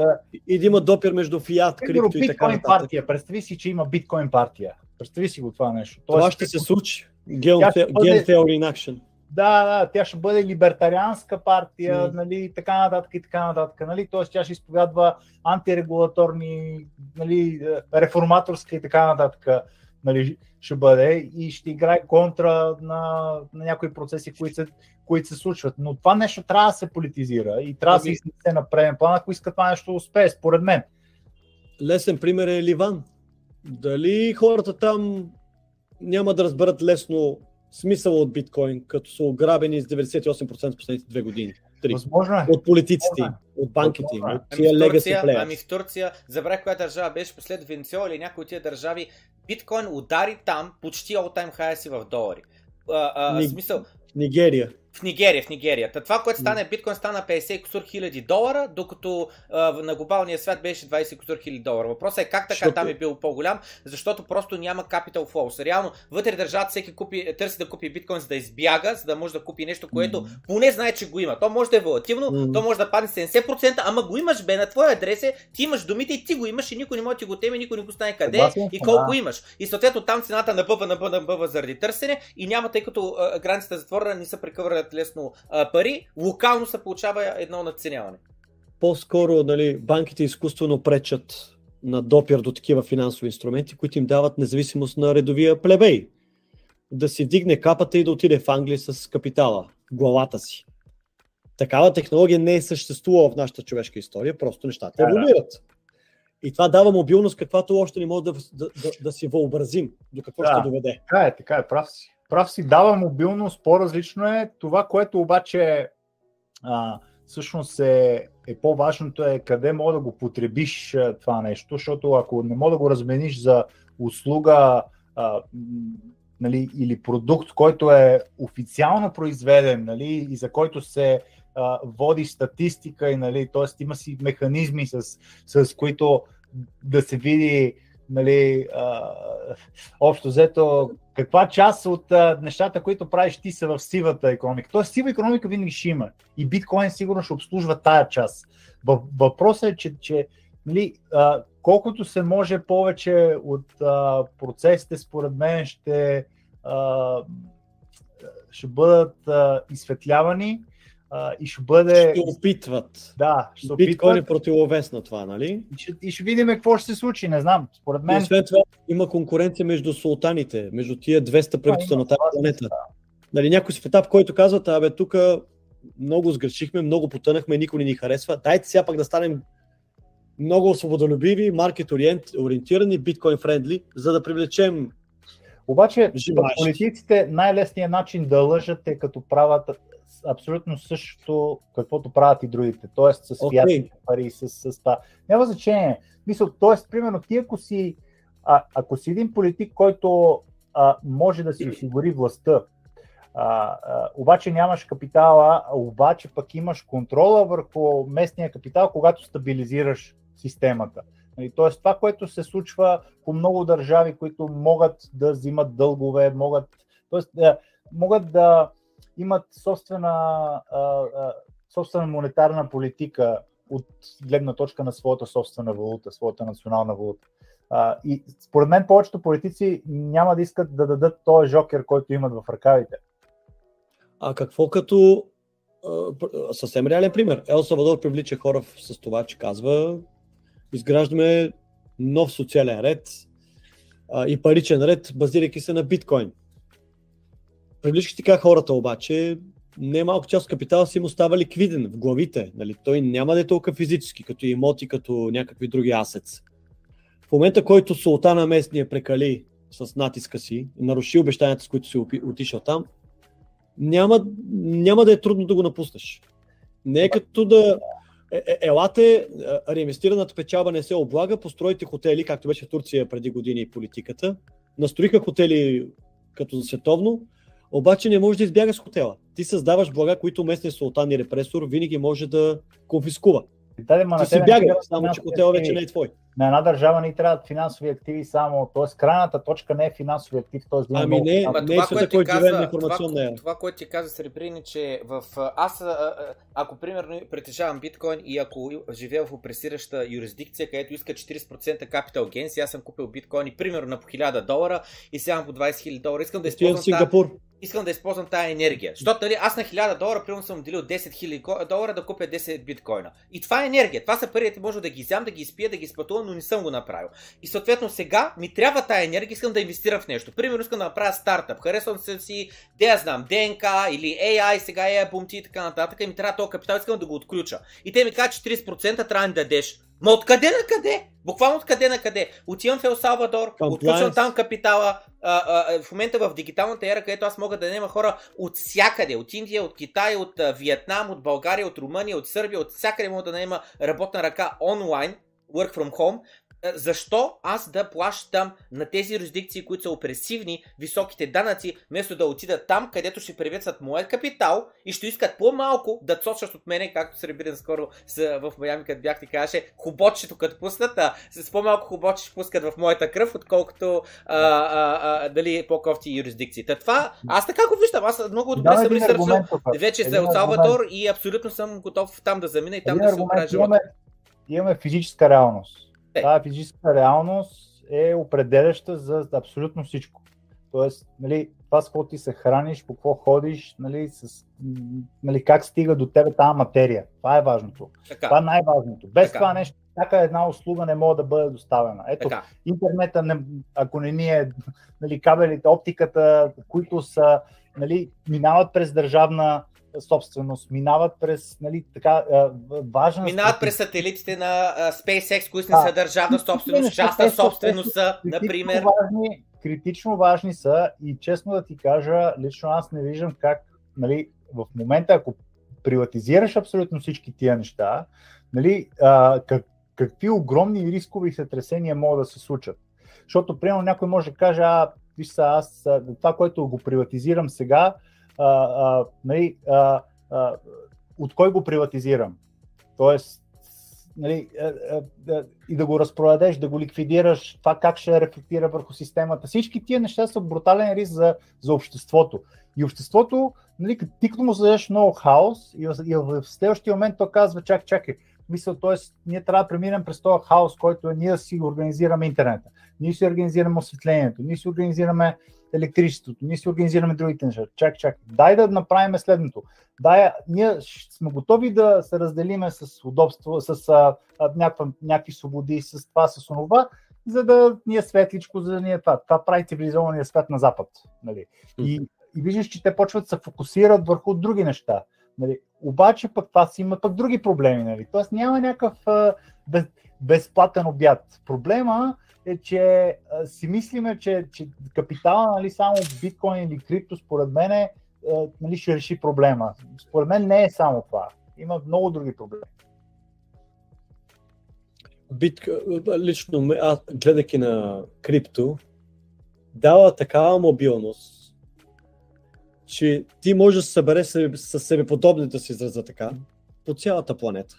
и да има допир между фиат, крипто и така нататък. партия. Представи си, че има биткоин партия. Представи си го това нещо. Това Тоест, ще се случи. Ген Theory in Action да, тя ще бъде либертарианска партия, mm. нали, и така нататък и така нататък. Нали, Тоест тя ще изповядва антирегулаторни, нали, реформаторска и така нататък нали, ще бъде и ще играе контра на, на някои процеси, които се, които се случват. Но това нещо трябва да се политизира и трябва да се изнесе на преден план, ако иска това нещо да успее, според мен. Лесен пример е Ливан. Дали хората там няма да разберат лесно смисъл от биткоин, като са ограбени с 98% в последните две години. Три. Възможно е. От политиците им, от банките им, от тия ами legacy players. Ами в Турция, забравих коя държава беше послед Венецуела или някои от тия държави, биткоин удари там почти all time high си в долари. А, а, Ни... смисъл, Нигерия. В Нигерия, в Нигерия. Та това, което стана, биткоин стана 50 кусур хиляди долара, докато а, на глобалния свят беше 20 кусур хиляди долара. Въпросът е как така Защото- там е бил по-голям, защото просто няма capital flows. Реално, вътре държавата всеки купи, търси да купи биткоин, за да избяга, за да може да купи нещо, което Мгм. поне знае, че го има. То може да е волативно, Мгм. то може да падне 70%, ама го имаш бе на твоя адрес, е, ти имаш думите и ти го имаш и никой не може да ти го теме, никой не го знае къде е Съгласен и колко да. имаш. И съответно там цената набъва, набъва, набъва заради търсене и няма, тъй като а, границата е затворена, не се прекъврят лесно а, пари, локално се получава едно надценяване. По-скоро нали, банките изкуствено пречат на допир до такива финансови инструменти, които им дават независимост на редовия плебей. Да си вдигне капата и да отиде в Англия с капитала, главата си. Такава технология не е съществувала в нашата човешка история, просто нещата Да, да. еволюират. И това дава мобилност, каквато още не може да, да, да, да си въобразим до какво Да. ще доведе. Така е, така е, прав си. Прав си, дава мобилност, по-различно е. Това, което обаче а, всъщност е, е по-важното е къде мога да го потребиш това нещо, защото ако не мога да го размениш за услуга а, нали, или продукт, който е официално произведен нали, и за който се а, води статистика и нали, т.е. има си механизми с, с които да се види нали, а, общо взето, каква част от а, нещата, които правиш ти са в сивата економика. Тоест сива економика винаги ще има и биткоин сигурно ще обслужва тая част. Въ- Въпросът е, че, че нали, а, колкото се може повече от а, процесите, според мен, ще, а, ще бъдат а, изсветлявани а, и ще бъде... Ще опитват. Да, ще се Биткоин е опитват противовес на това, нали? и ще, и ще видим какво ще се случи, не знам. Според И мен освен това има конкуренция между султаните, между тия 200 правителства на тази планета. да. Нали, някой си в етап, който казват, абе тук много сгрешихме, много потънахме, никой не ни харесва. Дайте сега пак да станем много свободолюбиви, маркет ориент- ориентирани, биткоин френдли, за да привлечем Обаче политиците най-лесният начин да лъжат е като правят абсолютно същото, каквото правят и другите. Тоест с фиатните пари, с, с това. Няма значение. Мисъл, тоест, примерно, ти ако си, а, ако си един политик, който а, може да си осигури властта, а, а, обаче нямаш капитала, обаче пък имаш контрола върху местния капитал, когато стабилизираш системата. Тоест това, което се случва по много държави, които могат да взимат дългове, могат, тоест, да, могат да имат собствена, собствена монетарна политика от гледна точка на своята собствена валута, своята национална валута. И според мен повечето политици няма да искат да дадат този жокер, който имат в ръкавите. А какво като съвсем реален пример? Ел Савадор привлича хора с това, че казва изграждаме нов социален ред и паричен ред, базирайки се на биткоин. Привличайки така хората обаче, не малко част от капитала си им остава ликвиден в главите. Нали? Той няма да е толкова физически, като имоти, като някакви други асец. В момента, който султана местния прекали с натиска си, наруши обещанията, с които си отишъл там, няма, няма да е трудно да го напуснеш. Не е като да... Е, е, елате, реинвестираната печалба не се облага, построите хотели, както беше в Турция преди години и политиката. Настроиха хотели като за световно, обаче не можеш да избягаш с хотела. Ти създаваш блага, които местният султан и репресор винаги може да конфискува. Ма Ти си трябват само че хотела вече не е твой. На една държава не й трябват финансови активи само, т.е. крайната точка не е финансови актив, т.е. да Ами много не, Ма не е света, който живее на информационна това, ера. това, което ти каза Сребрин, е, че в, а, аз, а, а, ако примерно притежавам биткоин и ако живея в опресираща юрисдикция, където иска 40% capital gains, и аз съм купил биткоини примерно на по 1000 долара и сега по 20 000 долара, искам да използвам тази, Сингапур. искам да използвам тази енергия. Защото нали, аз на 1000 долара, примерно съм отделил 10 000 долара да купя 10 биткоина. И това е енергия. Това са парите, може да ги изям, да ги изпия, да ги изпътувам, но не съм го направил. И съответно сега ми трябва тая енергия, искам да инвестирам в нещо. Примерно искам да направя стартъп. Харесвам се си, де я знам, ДНК или AI, сега AI бумти и така нататък. И ми трябва този капитал, искам да го отключа. И те ми казват, че 40% трябва да дадеш. Ма откъде на къде? Буквално откъде на къде? Отивам в Ел Салвадор, отключвам там капитала. А, а, в момента в дигиталната ера, където аз мога да наема хора от всякъде, от Индия, от Китай, от Виетнам, от България, от Румъния, от Сърбия, от всякъде мога да наема работна ръка онлайн, work from home. защо аз да плащам на тези юрисдикции, които са опресивни, високите данъци, вместо да отидат там, където ще приветстват моят капитал и ще искат по-малко да цочат от мене, както Сребрин скоро в Майами, като бях ти каже, хубочето като пуснат, а с по-малко хубоче ще пускат в моята кръв, отколкото а, а, а, дали по-кофти юрисдикции. Та това, аз така го виждам, аз много добре да, съм ресърчил вече за от Салвадор и абсолютно съм готов там да замина и там един да се живота. Имаме физическа реалност е. Тази физическа реалност е определяща за абсолютно всичко. Тоест, нали, това с какво ти се храниш, по какво ходиш, нали, с, нали, как стига до тебе тази материя. Това е важното. Така. Това е най-важното. Без така. това нещо, всяка една услуга не може да бъде доставена. Ето, така. интернета, не, ако не ни е нали, кабелите, оптиката, които са, нали, минават през държавна собственост, минават през нали, така, важна... Минават през сателитите на SpaceX, които не са държавна собственост, частна собственост са, например. Важни, критично важни са и честно да ти кажа, лично аз не виждам как нали, в момента, ако приватизираш абсолютно всички тия неща, нали, а, как, какви огромни рискови сътресения могат да се случат. Защото, примерно, някой може да каже, а, виж са, аз това, което го приватизирам сега, а, нали, а, а, от кой го приватизирам. Тоест, нали, а, а, и да го разпродадеш, да го ликвидираш, това как ще рефлектира върху системата. Всички тия неща са брутален риск за, за обществото. И обществото, нали, като му зададеш много хаос и и в следващия момент то казва, чак, чакай, мисъл, т.е. ние трябва да преминем през този хаос, който е ние си организираме интернета, ние си организираме осветлението, ние си организираме електричеството, ние си организираме другите неща. Чак, чак. Дай да направим следното. Дай, ние сме готови да се разделиме с удобство, с а, някаква, някакви свободи, с това, с онова, за да ни е светличко, за да ни е това. Това прави цивилизования свят на Запад. Нали? И, и виждаш, че те почват да се фокусират върху други неща. Нали? Обаче пък това си има пък други проблеми. Нали? Тоест няма някакъв без, безплатен обяд. Проблема е, че а, си мислиме, че, че капитала, нали, само биткоин или крипто, според мен, е, нали, ще реши проблема. Според мен не е само това. Има много други проблеми. Бит, лично аз, гледайки на крипто, дава такава мобилност, че ти можеш да събере с себе подобни да се израза така, по цялата планета.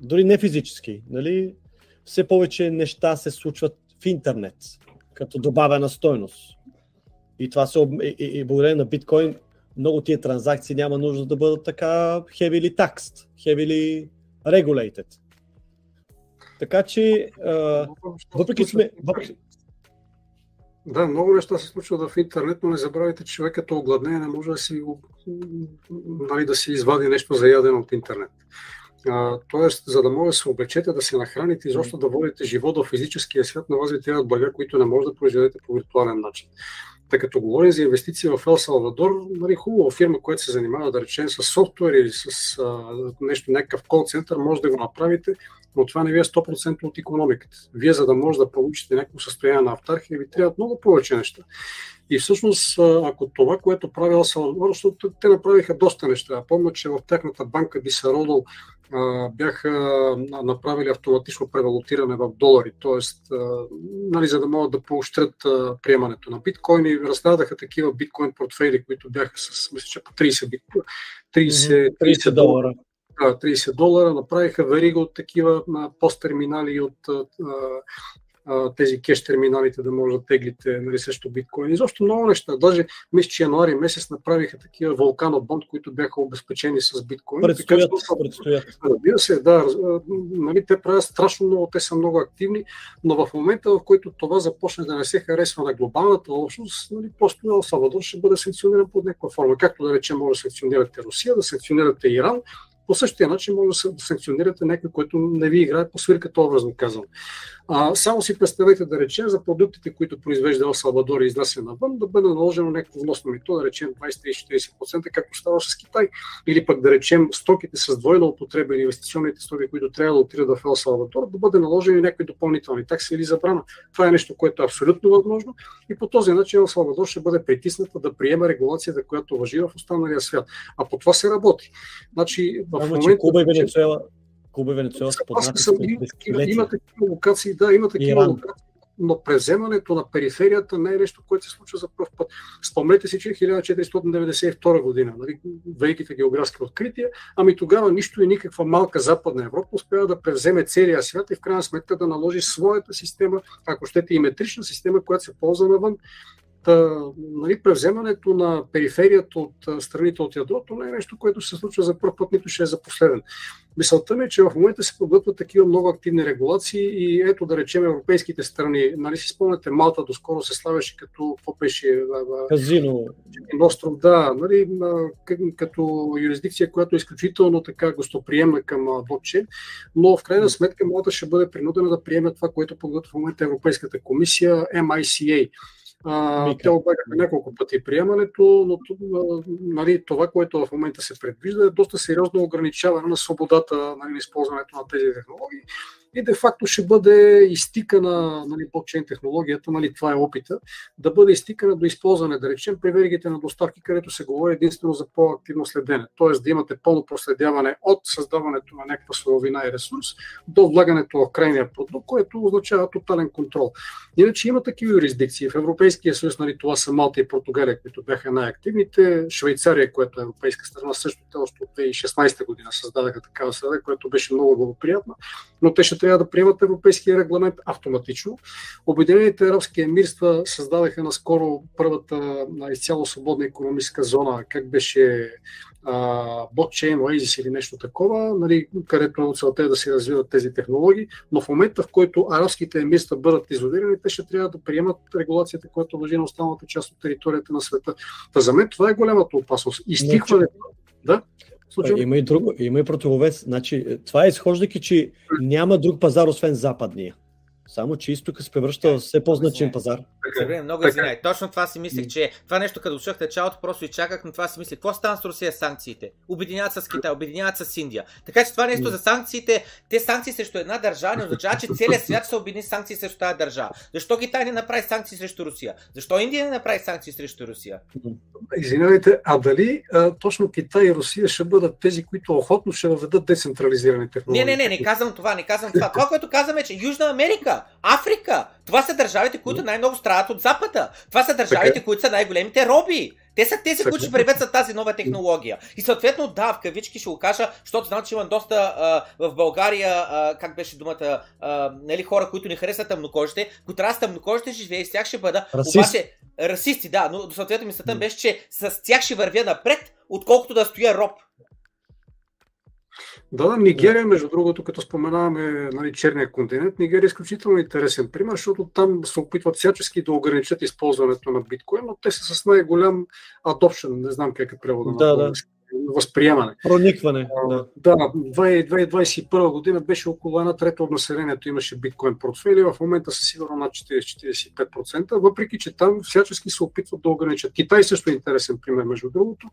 Дори не физически. Нали? все повече неща се случват в интернет, като добавена стойност. И това се, и, и, и благодарение на биткоин, много тия транзакции няма нужда да бъдат така heavily taxed, heavily regulated. Така че, а, въпреки сме... Въпреки... Да, много неща се случват в интернет, но не забравяйте, че човек като огладне не може да си, нали, да си извади нещо за ядено от интернет. Тоест, за да може да се облечете, да се нахраните, изобщо да водите живот в физическия свят, на вас ви трябват блага, които не може да произведете по виртуален начин. Тъй като говорим за инвестиции в Ел Салвадор, нали, хубава фирма, която се занимава, да речем, с софтуер или с а, нещо, някакъв кол център, може да го направите, но това не ви е 100% от економиката. Вие, за да може да получите някакво състояние на автархия, ви трябват много повече неща. И всъщност, ако това, което прави Ел Салвадор, защото те направиха доста неща. Помня, че в тяхната банка Бисародол бяха направили автоматично превалутиране в долари, т.е. Нали, за да могат да поощрят приемането на биткоини. Раздадаха такива биткоин портфейли, които бяха с, мисля, че по 30, бит, 30, 30 долара. 30 долара, направиха верига от такива посттерминали от тези кеш терминалите да може да теглите нали, също биткоин. Изобщо много неща. Даже мисля, че януари месец направиха такива вулкано бонд, които бяха обезпечени с биткоин. Предстоят, така, предстоят. Разбира се, да. Нали, те правят страшно много, те са много активни, но в момента, в който това започне да не се харесва на глобалната общност, нали, просто Ел Салвадор ще бъде санкциониран под някаква форма. Както да речем, може да санкционирате Русия, да санкционирате Иран, по същия начин може да санкционирате някой, който не ви играе по свирката, образно казвам. А, само си представете да речем за продуктите, които произвежда Ел Салвадор и изнася навън, да бъде наложено някакво вносно мито, да речем 20-40%, както става с Китай. Или пък да речем стоките с двойна употреба или инвестиционните стоки, които трябва да отидат в Ел Салвадор, да бъде наложени някакви допълнителни такси или забрана. Това е нещо, което е абсолютно възможно и по този начин Ел Салвадор ще бъде притисната да приема регулацията, която въжи в останалия свят. А по това се работи. Значи, в момента... Куба и Венецуела И Венецуела са под натиск има, има такива локации, да, има такива локации, но превземането на периферията не е нещо, което се случва за първ път. Спомнете си, че е 1492 година, нали, великите географски открития, ами тогава нищо и никаква малка западна Европа успява да превземе целия свят и в крайна сметка да наложи своята система, ако щете и метрична система, която се ползва навън. Та, нали, превземането на периферията от страните от ядрото не е нещо, което се случва за първ път, нито ще е за последен. Мисълта ми е, че в момента се подготвят такива много активни регулации и ето да речем европейските страни. Нали си спомняте, Малта доскоро се славяше като, какво беше, Казино. остров, да, нали, като юрисдикция, която е изключително така гостоприемна към блокчейн, но в крайна сметка Малта ще бъде принудена да приеме това, което подготвя в момента Европейската комисия MICA. А, те облагаха няколко пъти приемането, но нали, това, което в момента се предвижда, е доста сериозно ограничаване на свободата нали, на използването на тези технологии и де-факто ще бъде изтикана нали, блокчейн технологията, нали, това е опита, да бъде изтикана до използване, да речем, при веригите на доставки, където се говори единствено за по-активно следене. Тоест да имате пълно проследяване от създаването на някаква суровина и ресурс до влагането в крайния продукт, което означава тотален контрол. Иначе има такива юрисдикции. В Европейския съюз нали, това са Малта и Португалия, които бяха най-активните. Швейцария, която е европейска страна, също те още от 2016 година създадаха такава среда, която беше много благоприятна, но те ще трябва да приемат европейския регламент автоматично. Обединените арабски емирства създадаха наскоро първата изцяло свободна економическа зона, как беше блокчейн, Oasis или нещо такова, нали, където целта е да се развиват тези технологии, но в момента, в който арабските емирства бъдат изолирани, те ще трябва да приемат регулацията, която въжи на останалата част от територията на света. Та за мен това е голямата опасност. Изтихването. Да? Случайно? Има и друго, има и противовес. Значи, това е изхождайки, че няма друг пазар, освен западния. Само, че изтока се превръща в все по-значим пазар. Е. Добре, много извинявай. Точно това си мислех, че това нещо, като слушах началото, просто и чаках, но това си мислех. Какво стана с Русия с санкциите? Обединяват се с Китай, обединяват се с Индия. Така че това нещо М. за санкциите, те санкции срещу една държава не означава, че целият свят се обедини санкции срещу тази държава. Защо Китай не направи санкции срещу Русия? Защо Индия не направи санкции срещу Русия? Извинявайте, а дали а, точно Китай и Русия ще бъдат тези, които охотно ще въведат децентрализирани технологии? Не, не, не, не казвам това, не казвам това. Това, което казвам е, че Южна Америка, Африка, това са държавите, които най-много страдат от Запада. Това са държавите, Така. които са най-големите роби. Те са тези, Така. които ще приветстват тази нова технология. И съответно, да, в кавички ще го кажа, защото знам, че има доста а, в България, а, как беше думата, а, нали, хора, които не харесват тъмнокожите, които аз тъмнокожите ще живея и с тях ще бъда. Расист. Обаче, расисти, да, но съответно мисълта ми беше, че с тях ще вървя напред, отколкото да стоя роб. Да, Нигерия, между другото, като споменаваме нали, черния континент, Нигерия е изключително интересен пример, защото там се опитват всячески да ограничат използването на биткоин, но те са с най-голям adoption, не знам как е превода Да, на да. Възприемане. Проникване. Да. Да, 2021 година беше около една трета от населението имаше биткоин портфели, в момента са сигурно над 40-45%, въпреки че там всячески се опитват да ограничат. Китай също е интересен пример, между другото.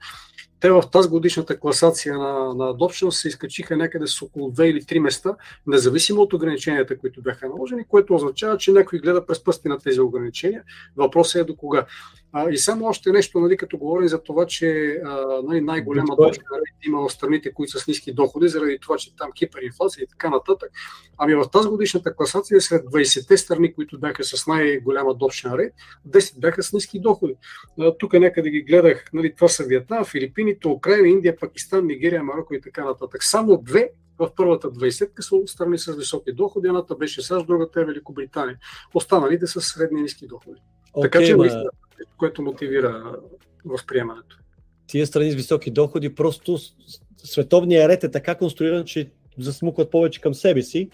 Те в тази годишната класация на, на Adoption се изкачиха някъде с около 2 или 3 места, независимо от ограниченията, които бяха наложени, което означава, че някой гледа през пъсти на тези ограничения. Въпросът е до кога. А, и само още нещо, нали, като говорим за това, че а, нали, най-голяма Биткоин. точка има в страните, които са с ниски доходи, заради това, че там хиперинфлация и така нататък. Ами в тази годишната класация сред 20-те страни, които бяха с най-голяма adoption rate, 10 бяха с ниски доходи. Тук някъде ги гледах, нали, това са Виетнам, Филипините, Украина, Индия, Пакистан, Нигерия, Марокко и така нататък. Само две в първата 20 са страни с високи доходи, едната беше САЩ, другата е Великобритания. Останалите са средни и ниски доходи. така Окей, че ма, което мотивира възприемането. Тия страни с високи доходи, просто с- световният ред е така конструиран, че засмукват повече към себе си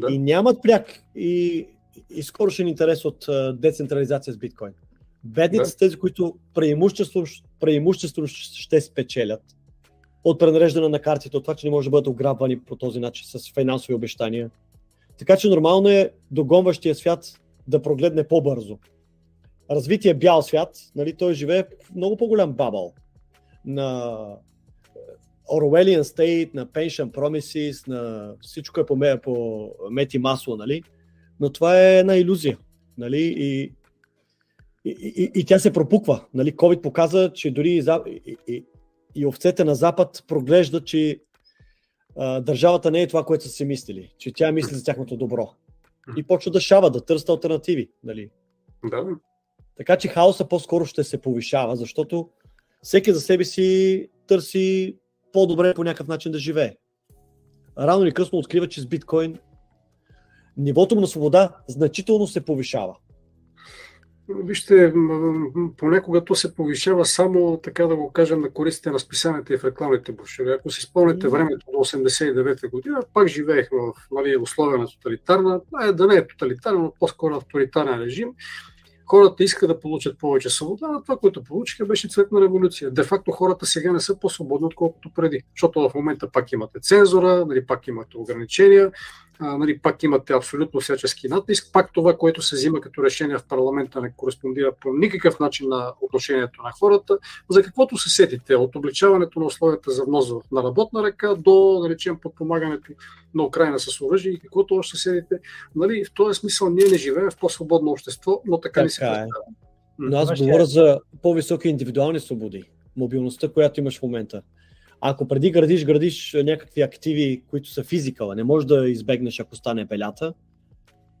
Да. и нямат пряк и, и скорошен интерес от а, децентрализация с биткоин. Бедните Да. са тези, които преимущество, преимущество ще спечелят от пренареждане на картите, от това, че не може да бъдат ограбвани по този начин с финансови обещания. Така че нормално е догонващия свят да прогледне по-бързо. Развитие бял свят, нали, той живее в много по-голям бабъл на Orwellian State, на Pension Promises, на всичко е по, по мети масло, нали? Но това е една иллюзия, нали? И, и, и, и тя се пропуква, нали? COVID показа, че дори и, и, и овцете на Запад проглеждат, че а, държавата не е това, което са си мислили, че тя мисли за тяхното добро. И почва да шава, да търсят альтернативи. Нали? Да, Така че хаоса по-скоро ще се повишава, защото всеки за себе си търси по-добре по някакъв начин да живее. Рано или късно открива, че с биткоин нивото му на свобода значително се повишава. Вижте, понякога то се повишава само, така да го кажем, на користите на списанията и в рекламните брошури. Ако си спомняте времето до 89-та година, пак живеехме в нали, условия на тоталитарна, а, да не е тоталитарен, но по-скоро авторитарен режим. Хората искат да получат повече свобода, а това, което получиха, беше цветна революция. Де факто хората сега не са по-свободни, отколкото преди. Защото в момента пак имате цензура, нали, пак имате ограничения, а, нали, пак имате абсолютно всячески натиск. Пак това, което се взима като решение в парламента, не кореспондира по никакъв начин на отношението на хората. За каквото се сетите, от обличаването на условията за внос на работна ръка до, да речем, подпомагането на Украина с оръжие и каквото още се сетите. Нали, в този смисъл ние не живеем в по-свободно общество, но така, ни се Така е. представя. Но аз говоря за по-високи индивидуални свободи. Мобилността, която имаш в момента. Ако преди градиш, градиш някакви активи, които са физикала, не можеш да избегнеш, ако стане белята.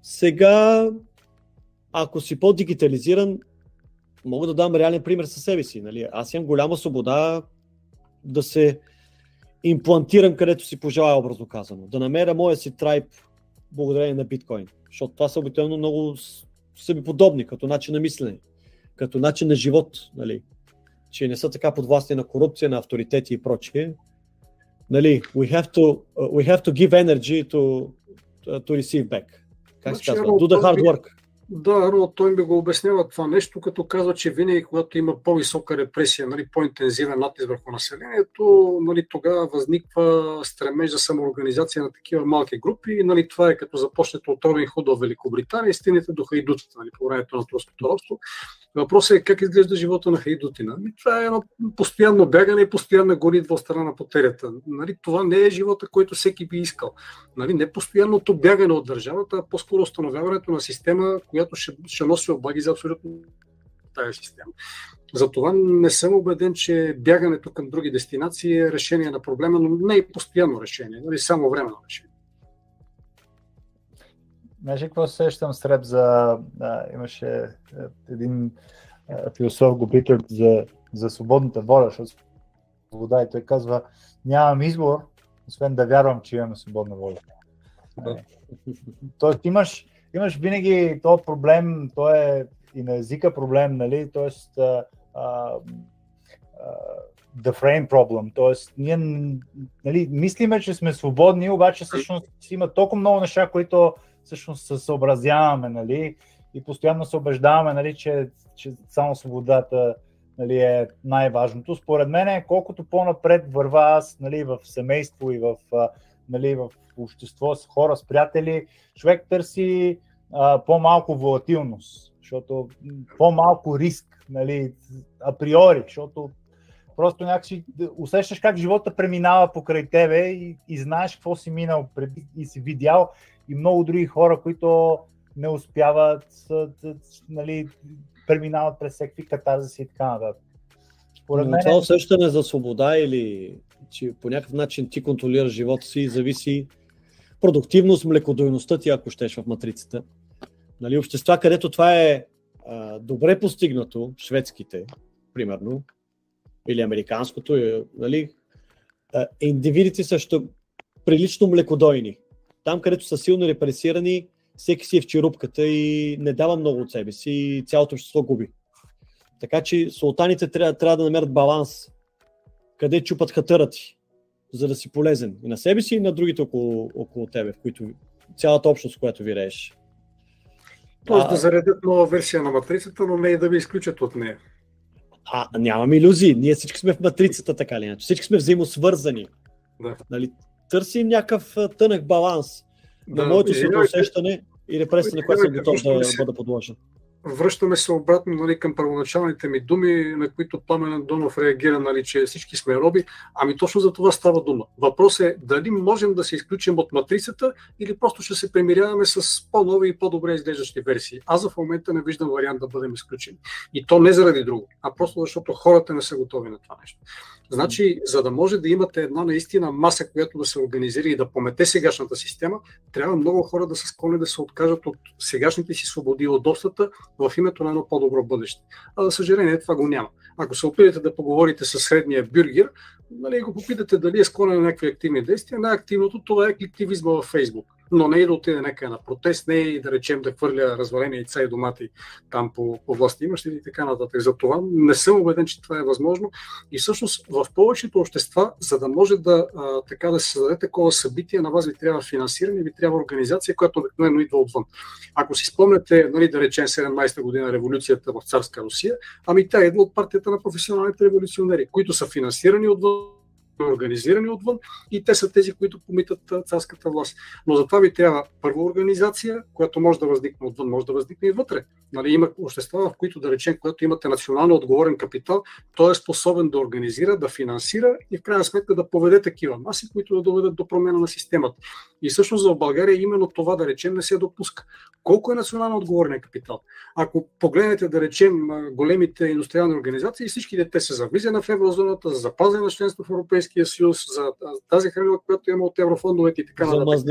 Сега, ако си по-дигитализиран, мога да дам реален пример със себе си. Нали? Аз имам голяма свобода да се имплантирам където си пожелая, образно казано. Да намеря моя си трайб благодарение на биткоин. Защото това са обикновено много с- себеподобни като начин на мислене, като начин на живот. Нали? Че не са така подвластни на корупция, на авторитети и прочие. Нали, we have to, uh, we have to give energy to, to receive back. Как се Значи, казва? Do the hard work. Да, но той ми го обяснява това нещо, като казва, че винаги, когато има по-висока репресия, нали, по-интензивен натиск върху населението, нали, тогава възниква стремеж за самоорганизация на такива малки групи. Нали, това е като започнете от Робин Худ в Великобритания и стигнете до хайдутите нали, по времето на турското робство. Въпросът е как изглежда живота на хайдутина. Нали, това е едно постоянно бягане и постоянна гонитва от страна на потерята. Нали, това не е живота, който всеки би искал. Нали, не постоянното бягане от държавата, а по-скоро установяването на система, която ще, ще носи облаги за абсолютно тази система. Затова не съм убеден, че бягането към други дестинации е решение на проблема, но не е постоянно решение, нали, само временно решение. Знаеш какво се сещам сред за... А, имаше а, един а, философ го питат за, за свободната воля, защото свобода и той казва, нямам избор, освен да вярвам, че имаме свободна воля. Да. Тоест имаш, имаш винаги този проблем, то е и на езика проблем, нали? Тоест а, а, the frame problem. Тоест, ние нали, мислиме, че сме свободни, обаче всъщност има толкова много неща, които всъщност се съобразяваме, нали, и постоянно се убеждаваме, нали, че, че само свободата нали, е най-важното. Според мен, колкото по-напред върва аз нали, в семейство и в, нали, в общество с хора, с приятели, човек търси а, по-малко волатилност, защото по-малко риск, нали, априори, защото просто някакси усещаш как живота преминава покрай тебе и, и знаеш какво си минал преди и си видял и много други хора, които не успяват, нали, преминават през всеки катарзиси и така нататък. Според мен, това усещане за свобода или че по някакъв начин ти контролираш живота си, зависи продуктивност, млекодойността ти, ако щеш в матрицата. Нали, общества, където това е а, добре постигнато, шведските, примерно, или американското, е, нали, а, индивидите са що прилично млекодойни. Там, където са силно репресирани, всеки си е в черупката и не дава много от себе си и цялото общество губи. Така че султаните трябва, трябва да намерят баланс. Къде чупат хатъра ти, за да си полезен и на себе си, и на другите около, около тебе, в които цялата общност, в която вирееш. Тоест А- да заредят нова версия на матрицата, но не и да ви изключат от нея. А, нямам иллюзии. Ние всички сме в матрицата, така или иначе. Всички сме взаимосвързани. Да. Нали? Търсим някакъв тънък баланс на Да, моето извинявайте. усещане и репресия, на която съм готов да бъда подложен. Връщаме се обратно нали, към първоначалните ми думи, на които Пламен Андонов реагира, нали, че всички сме роби. Ами точно за това става дума. Въпрос е дали можем да се изключим от матрицата или просто ще се премиряваме с по-нови и по-добре изглеждащи версии. Аз в момента не виждам вариант да бъдем изключени. И то не заради друго, а просто защото хората не са готови на това нещо. Значи, за да може да имате една наистина маса, която да се организира и да помете сегашната система, трябва много хора да са склонни да се откажат от сегашните си свободи и удобствата в името на едно по-добро бъдеще. А за съжаление това го няма. Ако се опитате да поговорите с средния бюргер, нали, го попитате дали е склонен на някакви активни действия, най-активното това е активизма във Фейсбук но не и да отиде някъде на протест, не и да речем да хвърля развалени яйца и домати там по, по власти имащи и така нататък. За това не съм убеден, че това е възможно. И всъщност в повечето общества, за да може да, а, така да се създаде такова събитие, на вас ви трябва финансиране, ви трябва организация, която обикновено идва отвън. Ако си спомняте, нали, да речем 17-та година революцията в царска Русия, ами тя идва от партията на професионалните революционери, които са финансирани отвън организирани отвън и те са тези, които помитат царската власт. Но за това ви трябва първа организация, която може да възникне отвън, може да възникне и вътре. Нали, има общества, в които, да речем, когато имате национално отговорен капитал, той е способен да организира, да финансира и в крайна сметка да поведе такива маси, които да доведат до промена на системата. И всъщност за България именно това, да речем, не се допуска. Колко е национално отговорен капитал? Ако погледнете, да речем, големите индустриални организации, всички те са за в еврозоната, за запазване на членство в Европейския съюз, за тази хранила, която има от еврофондовете и така нататък. За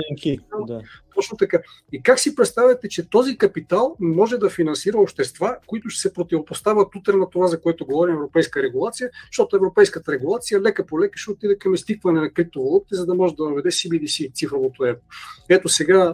да. Точно така. И как си представяте, че този капитал може да финансира общества, които ще се противопоставят утре на това, за което говорим европейска регулация, защото европейската регулация лека по лека ще отиде към изтикване на криптовалути, за да може да въведе CBDC, цифровото евро. Ето сега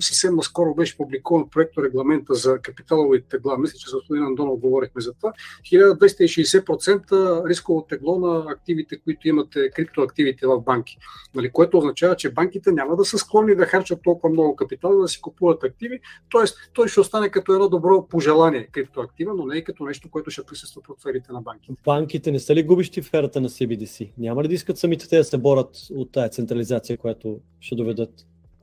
съвсем наскоро беше публикуван проект регламента за капиталовите тегла. Мисля, че с господин Андонов говорихме за това. 1260% рисково тегло на активите, които имате криптоактивите в банки. Нали, което означава, че банките няма да са склонни да харчат толкова много капитал, да си купуват активи. Тоест, той ще остане като едно добро пожелание криптоактива, но не и като нещо, което ще присъства в портфелите на банките. Банките не са ли губещи в ерата на CBDC? Няма ли да искат самите те да се борят от тази централизация, която ще доведат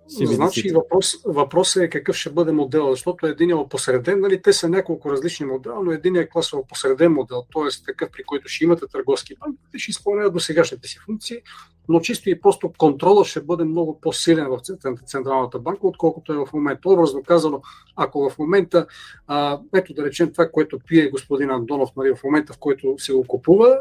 Значи въпрос, въпрос е какъв ще бъде модел, защото един е посреден, нали, те са няколко различни модела, но един е класово посреден модел, т.е. такъв, при който ще имате търговски банки, те ще изпълняват до сегашните си функции, но чисто и просто контрола ще бъде много по-силен в Централната банка, отколкото е в момента. Образно казано, ако в момента, а, ето да речем това, което пие господин Андонов, нали, в момента в който се го купува,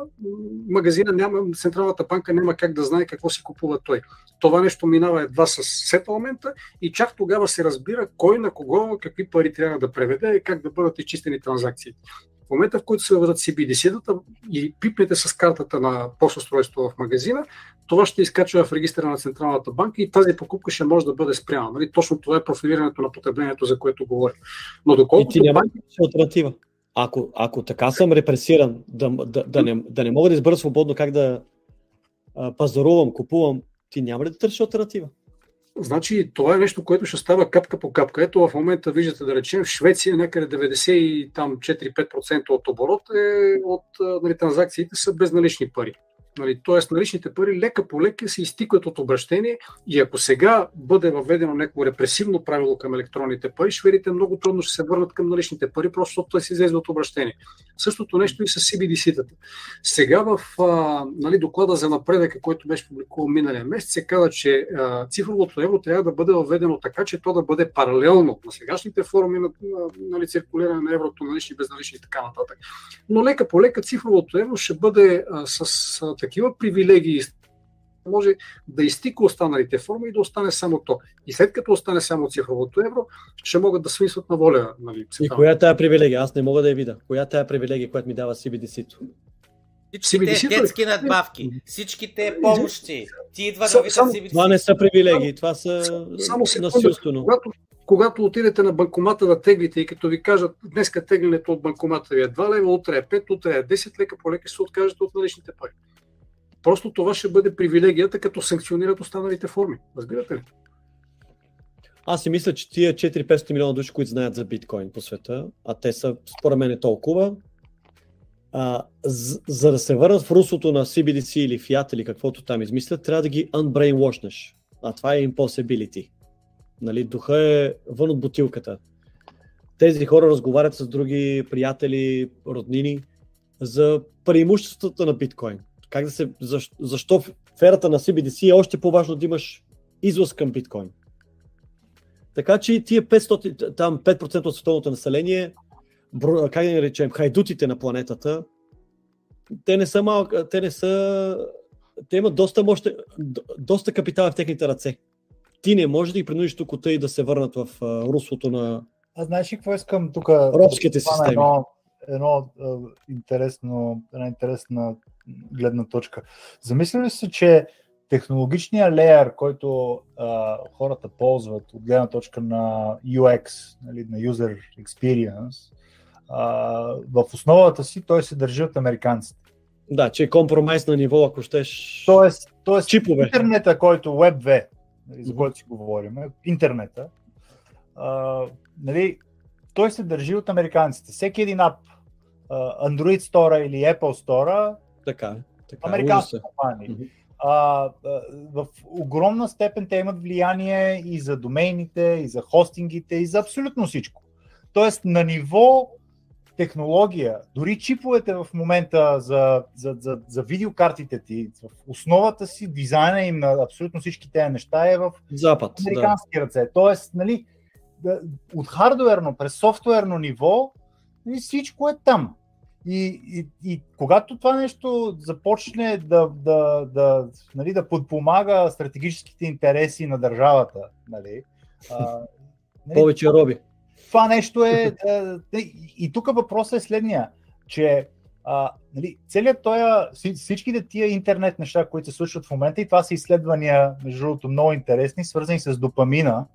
магазина няма, Централната банка няма как да знае какво си купува той. Това нещо минава едва с сетълмента и чак тогава се разбира кой на кого какви пари трябва да преведе и как да бъдат изчистени транзакциите. В момента, в който се въведат CBDC-тата и пипнете с картата на посустройство в магазина, това ще изкачва в регистъра на Централната банка и тази покупка ще може да бъде спряна. Нали? Точно това е профилирането на потреблението, за което говорим. Но доколкото... И ти няма альтернатива. Ако, ако така съм репресиран, да, да, да, не, да не мога да избера свободно как да а, пазарувам, купувам, ти няма ли да търсиш альтернатива? Значи това е нещо, което ще става капка по капка. Ето в момента виждате да речем в Швеция някъде 94-5% от оборот е от нали, транзакциите са безналични пари. Нали, Тоест наличните пари лека по лека се изтикват от обращение и ако сега бъде въведено някакво репресивно правило към електронните пари, шведите много трудно ще се върнат към наличните пари, просто защото се излезе от обращение. Същото нещо и с CBDC-тата. Сега в а, нали, доклада за напредъка, който беше публикуван миналия месец, се казва, че а, цифровото евро трябва да бъде въведено така, че то да бъде паралелно на сегашните форми на нали, циркулиране на еврото, налични, безналични и така нататък. Но лека по лека цифровото евро ще бъде а, с а, такива привилегии може да изтика останалите форми и да остане само то. И след като остане само цифровото евро, ще могат да свисват на воля. Нали, и коя е тая привилегия? Аз не мога да я видя. Коя е тая привилегия, която ми дава CBDC-то? Всичките детски надбавки, всичките помощи. Ти идва да видят CBDC. Това не са привилегии, това са само насилствено. Когато, когато отидете на банкомата да теглите и като ви кажат днеска теглянето от банкомата ви е 2 лева, утре е 5, утре е 10 лека, по лека се откажете от наличните пари. Просто това ще бъде привилегията, като санкционират останалите форми. Разбирате ли? Аз си мисля, че тия 4-500 милиона души, които знаят за биткоин по света, а те са според мен толкова, а, за, за да се върнат в руслото на CBDC или Fiat или каквото там измислят, трябва да ги unbrainwashнеш. А това е impossibility. Нали, духа е вън от бутилката. тези хора разговарят с други приятели, роднини за преимуществата на биткоин. Как да се, защо, защо в сферата на CBDC е още по-важно да имаш излъз към биткоин. Така че тия 500, там 5% от световното население, как да ни речем, хайдутите на планетата, те не са малко, те не са, те имат доста, мощ, доста капитал в техните ръце. Ти не можеш да ги принудиш тук и да се върнат в руслото на а знаеш ли какво искам тук? Робските системи. Едно, едно uh, интересно, една интересна гледна точка. Замисля ли се, че технологичният леер, който uh, хората ползват от гледна точка на UX, нали, на User Experience, uh, в основата си той се държи от американците. Да, че е компромис на ниво, ако щеш. Тоест, тоест чипове. интернета, който Web2, нали, за който си говорим, интернета, uh, нали, той се държи от американците. Всеки един ап, Android Store или Apple Store, така, така, американски компании. Mm-hmm. А, в огромна степен те имат влияние и за домейните, и за хостингите, и за абсолютно всичко. Тоест на ниво технология, дори чиповете в момента за, за, за, за видеокартите ти, в основата си, дизайна им на абсолютно всички тези неща е в Запад, американски да. ръце. Тоест, нали, от хардуерно през софтуерно ниво, и всичко е там. И, и, и когато това нещо започне да, да, да, нали, да подпомага стратегическите интереси на държавата, нали, а, нали, повече роби. Това нещо е. Да, и тук въпросът е следния, че а, нали, целият този, всичките тия интернет неща, които се случват в момента, и това са изследвания, между другото, много интересни, свързани с допамина,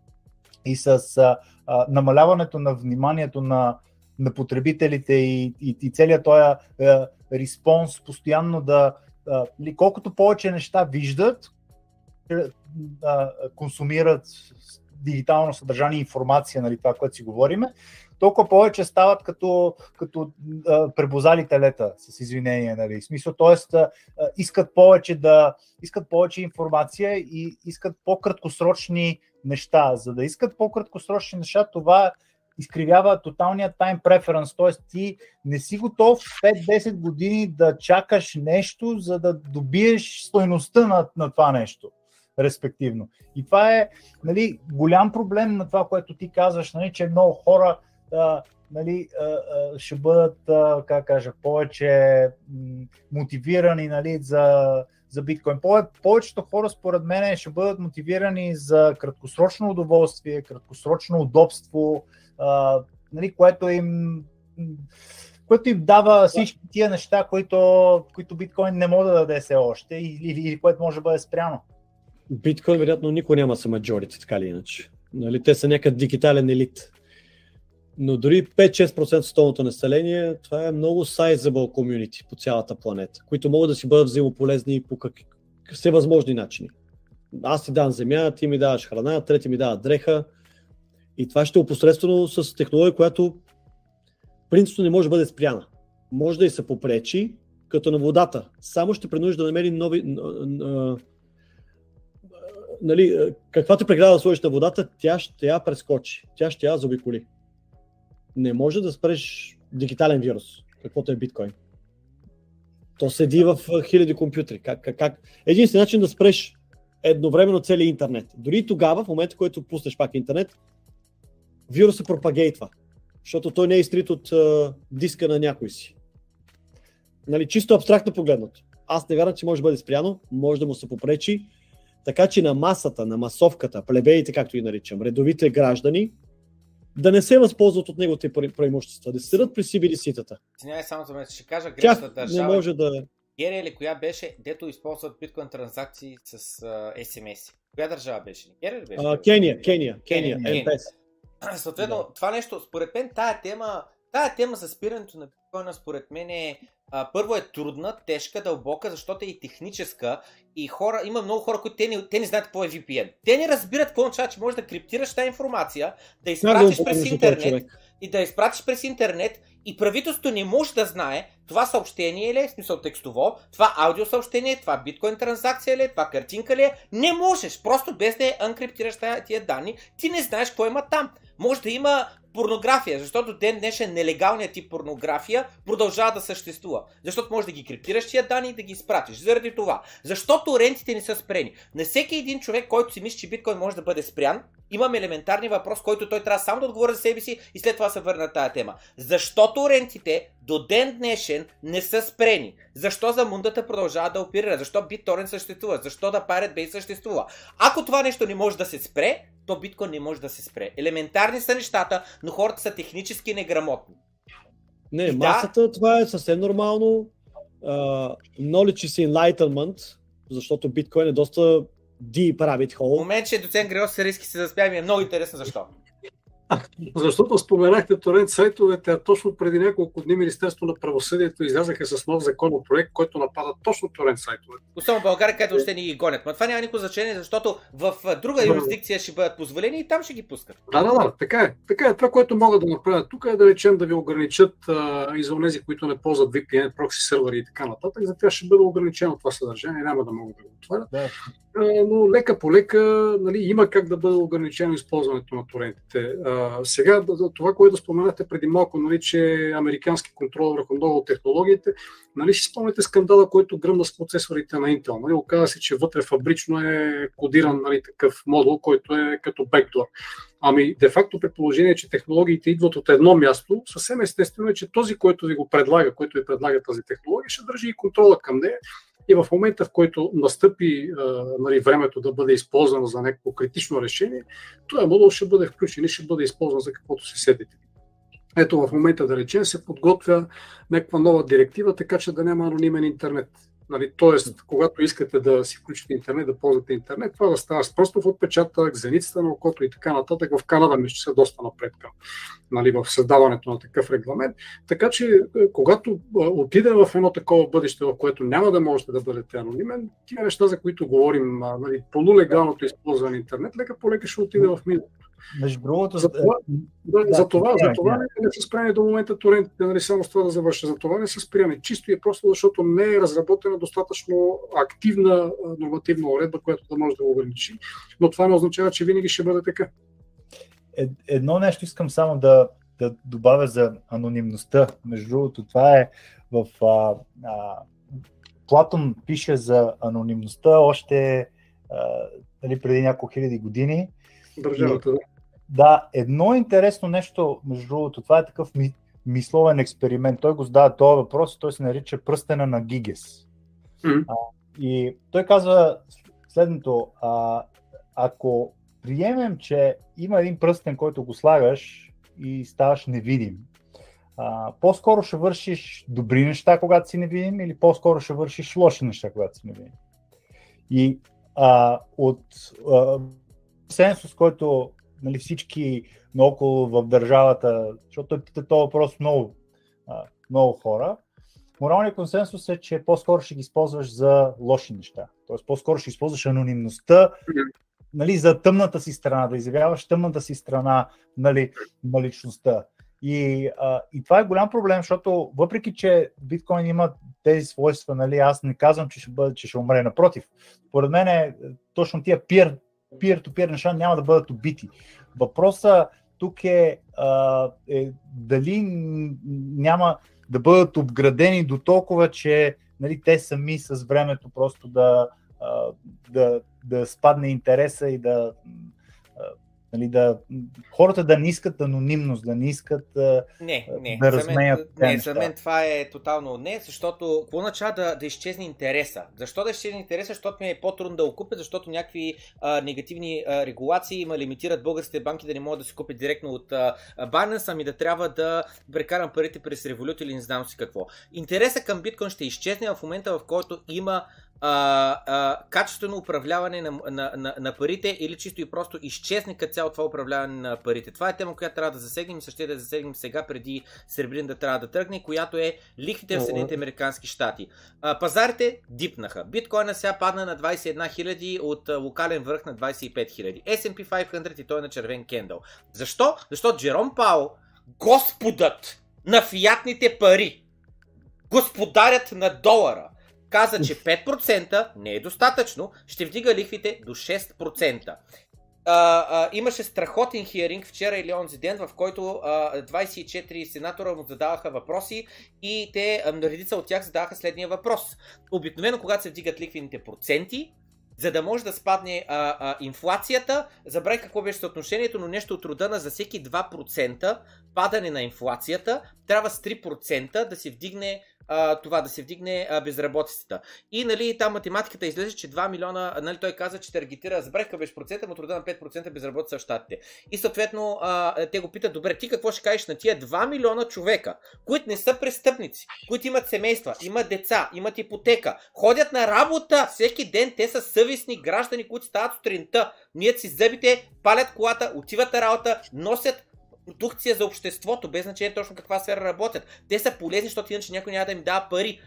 и с а, а, намаляването на вниманието на, на потребителите и, и, и целият този а, респонс, постоянно да, ли, колкото повече неща виждат, а, консумират дигитално съдържание, информация, нали, това, което си говориме, толкова повече стават като, като а, пребозали телета, с извинение. Нали. Смисъл, т.е. искат повече да искат повече информация и искат по-краткосрочни неща. За да искат по-краткосрочни неща, това изкривява тоталния тайм преференс, т.е. ти не си готов 5-10 години да чакаш нещо, за да добиеш стойността на, на това нещо, респективно. И това е нали, голям проблем на това, което ти казваш, нали, че много хора а, нали, а, а, ще бъдат, а, как кажа, повече мотивирани нали, за, за биткоин. Повечето хора, според мен, ще бъдат мотивирани за краткосрочно удоволствие, краткосрочно удобство, нали, което им което им дава всички тия неща, които, които биткоин не може да даде все още или, или, или което може да бъде спряно. Биткоин, вероятно, никой няма са маджорите, така или иначе. Нали, те са някакъв дигитален елит. Но дори 5-6% от столното население, това е много sizable community по цялата планета, които могат да си бъдат взаимополезни по как... всевъзможни начини. Аз ти дам земя, ти ми даваш храна, трети ми дава дреха. И това ще е опосредствено с технология, която принципно не може да бъде спряна. Може да и се попречи, като на водата. Само ще принужда да намери нови... Нали, каквато преграда да сложиш на водата, тя ще я прескочи. Тя ще я заобиколи не може да спреш дигитален вирус, каквото е биткоин. То седи в хиляди компютри. Как, как, как? Единствен начин да спреш едновременно целият интернет. Дори тогава, в момента, в който пуснеш пак интернет, вирус се пропагейтва, защото той не е изтрит от а, диска на някой си. Нали, чисто абстрактно погледнато. Аз не вярвам, че може да бъде спряно, може да му се попречи, така че на масата, на масовката, плебеите, както и наричам, редовите граждани, да не се възползват от неговите преимущества, да седат при CBDC-тата. Извинявай само за мен, ще кажа грешната държава. Не може да... Герия или коя беше, дето използват биткоин транзакции с uh, SMS? Коя държава беше? Герия ли беше? Uh, Кения, Кения, Кения, Кения. Съответно, да. това нещо, според мен, тая тема, тая тема за спирането на биткоина, според мен е а, първо е трудна, тежка, дълбока, защото е и техническа и хора, има много хора, които те не, те не знаят какво е VPN. Те не разбират какво означава, че можеш да криптираш тази информация, да изпратиш да, през интернет и да изпратиш през интернет и правителството не може да знае това съобщение ли е, в смисъл текстово, това аудио съобщение, това биткоин транзакция ли е, това картинка ли е. Не можеш, просто без да е анкриптираш тия данни, ти не знаеш какво има там. Може да има порнография, защото ден днешен нелегалният тип порнография продължава да съществува. Защото можеш да ги криптираш тия данни и да ги изпратиш. Заради това. Защото рентите не са спрени. На всеки един човек, който си мисли, че биткоин може да бъде спрян, имам елементарни въпрос, който той трябва само да отговори за себе си и след това се върна на тази тема. Защото рентите до ден днешен не са спрени. Защо за мундата продължава да оперира? Защо BitTorrent съществува? Защо да Pirate Bay съществува? Ако това нещо не може да се спре, то биткоин не може да се спре. Елементарни са нещата, но хората са технически неграмотни. Не, и масата, да... това е съвсем нормално. Uh, knowledge is enlightenment, защото биткоин е доста deep rabbit hole. В момент, че доцент Грел се риски се заспя ми е много интересно защо. Защото споменахте торент сайтовете, а точно преди няколко дни Министерство на правосъдието излязаха с нов законопроект, който напада точно торент сайтовете. Особено в България, където още ни ги гонят. Но това няма никакво значение, защото в друга юрисдикция ще бъдат позволени и там ще ги пускат. Да, да, да, така е. Така е. Това, което могат да направят тук е да речем да ви ограничат а, и за тези, които не ползват VPN, прокси сервери и така нататък. За тях ще бъде ограничено това съдържание, няма да могат да го отварят. Да но лека по лека нали, има как да бъде ограничено използването на торентите. А, сега, това, което споменахте преди малко, нали, че американски контрол върху много от технологиите, нали, си спомняте скандала, който гръмна с процесорите на Intel. Нали, оказа се, че вътре фабрично е кодиран нали, такъв модул, който е като бекдор. Ами, де-факто, при положение, че технологиите идват от едно място, съвсем естествено е, че този, който ви го предлага, който ви предлага тази технология, ще държи и контрола към нея и в момента, в който настъпи а, нали, времето да бъде използвано за някакво критично решение, този модул ще бъде включен и ще бъде използван за каквото се седите. Ето в момента, да речем, се подготвя някаква нова директива, така че да няма анонимен интернет. Нали, тоест, когато искате да си включите интернет, да ползвате интернет, това да става с пръстов отпечатък, зеницата на окото и така нататък. В Канада мисля, са доста напред към нали, в създаването на такъв регламент. Така че, е, когато отиде в едно такова бъдеще, в което няма да можете да бъдете анонимен, тия неща, за които говорим, нали, полулегалното използване на интернет, лека по лека ще отиде в миналото. Между другото, за това, да, да, за това, за това не, не са спряни до момента торентите, нали, само с това да завърша. За това не са спряни. Чисто и просто защото не е разработена достатъчно активна нормативна уредба, която да може да го ограничи. Но това не означава, че винаги ще бъде така. Е, едно нещо искам само да, да добавя за анонимността. Между другото, това е в. А, а, Платон пише за анонимността още а, нали, преди няколко хиляди години. Държавата, да. Да, едно интересно нещо, между другото, това е такъв ми, мисловен експеримент. Той го задава този въпрос той се нарича пръстена на Гигес. Mm-hmm. А, и той казва следното, а, ако приемем, че има един пръстен, който го слагаш и ставаш невидим, а, по-скоро ще вършиш добри неща, когато си невидим, или по-скоро ще вършиш лоши неща, когато си невидим. И а, от а, сенсус, който нали, всички наоколо в държавата, защото той пита този въпрос много, много хора, моралният консенсус е, че по-скоро ще ги използваш за лоши неща. Тоест по-скоро ще използваш анонимността нали, за тъмната си страна, да изявяваш тъмната си страна нали, на личността. И, а, и това е голям проблем, защото въпреки, че биткоин има тези свойства, нали, аз не казвам, че ще, бъде, че ще умре. Напротив, поред мен е, точно тия peer, peer-to-peer неща няма да бъдат убити. Въпросът тук е, а, е дали няма да бъдат обградени до толкова, че нали, те сами с времето просто да, да, да спадне интереса и да Нали, да, хората да не искат анонимност, да не искат не, не, да размеят. За мен, не, за мен това е тотално не, защото какво означава да, да изчезне интереса? Защо да изчезне интереса? Защото ми е по-трудно да го купя, защото някакви а, негативни а, регулации има лимитират българските банки да не могат да се купят директно от а, Binance, ами да трябва да прекарам парите през револют или не знам си какво. Интереса към биткоин ще изчезне в момента, в който има а, а, качествено управляване на, на, на, на парите или чисто и просто изчезне като цяло това управляване на парите. Това е тема, която трябва да засегнем и също да засегнем сега преди Сребрин да трябва да тръгне, която е лихвите в Съединените Американски щати. А, пазарите дипнаха. Биткоина сега падна на 21 000 от а, локален върх на 25 000. S&P 500 и той е на червен кендъл. Защо? Защото Джером Паул, господът на фиатните пари, господарят на долара, каза, че 5% не е достатъчно, ще вдига лихвите до 6%. а, а, имаше страхотен хиеринг вчера или онзи ден, в който а, 24 сенатора му задаваха въпроси и те, а, редица от тях задаваха следния въпрос. Обикновено, когато се вдигат ликвените проценти, за да може да спадне а, а, инфлацията, забравих какво беше съотношението, но нещо от рода на за всеки 2% падане на инфлацията, трябва с 3% да се вдигне а, това да се вдигне а, безработицата. И нали, там математиката излезе, че 2 милиона, нали, той каза, че таргетира, забравих беше процента, но труда на 5% безработица в щатите. И съответно а, те го питат, добре, ти какво ще кажеш на тия 2 милиона човека, които не са престъпници, които имат семейства, имат деца, имат ипотека, ходят на работа всеки ден, те са съвестни граждани, които стават сутринта, мият си зъбите, палят колата, отиват на работа, носят продукция за обществото, без значение точно каква сфера работят. Те са полезни, защото иначе някой няма да им дава пари.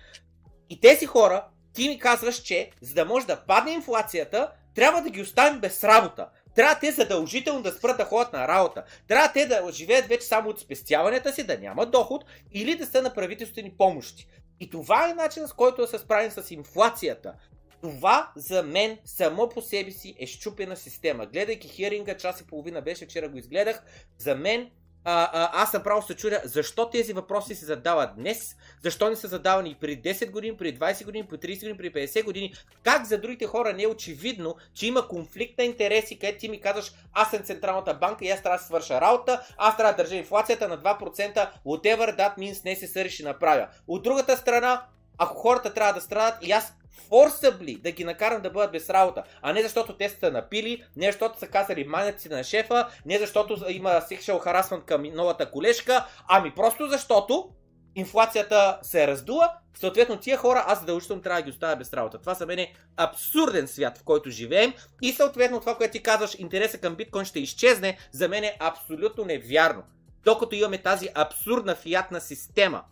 И тези хора, ти ми казваш, че за да може да падне инфлацията, трябва да ги оставим без работа. Трябва те задължително да спрат да ходят на работа. Трябва те да живеят вече само от спестяванията си, да нямат доход или да са на правителствени помощи. И това е начинът с който да се справим с инфлацията. Това за мен само по себе си е щупена система. Гледайки херинга, час и половина беше, вчера го изгледах, за мен а, а, аз направо се чудя защо тези въпроси се задават днес, защо не са задавани и преди 10 години, преди 20 години, преди 30 години, преди 50 години. Как за другите хора не е очевидно, че има конфликт на интереси, където ти ми казваш, аз съм Централната банка и аз трябва да свърша работа, аз трябва да държа инфлацията на 2%, whatever that means, не се съри ще направя. От другата страна, ако хората трябва да страдат и аз forcibly да ги накарам да бъдат без работа, а не защото те са напили, не защото са казали манеци на шефа, не защото има sexual harassment към новата колежка, ами просто защото инфлацията се е раздула, съответно тия хора аз задължително трябва да ги оставя без работа. Това за мен е абсурден свят, в който живеем и съответно това, което ти казваш, интереса към биткоин ще изчезне, за мен е абсолютно невярно. Докато имаме тази абсурдна фиатна система.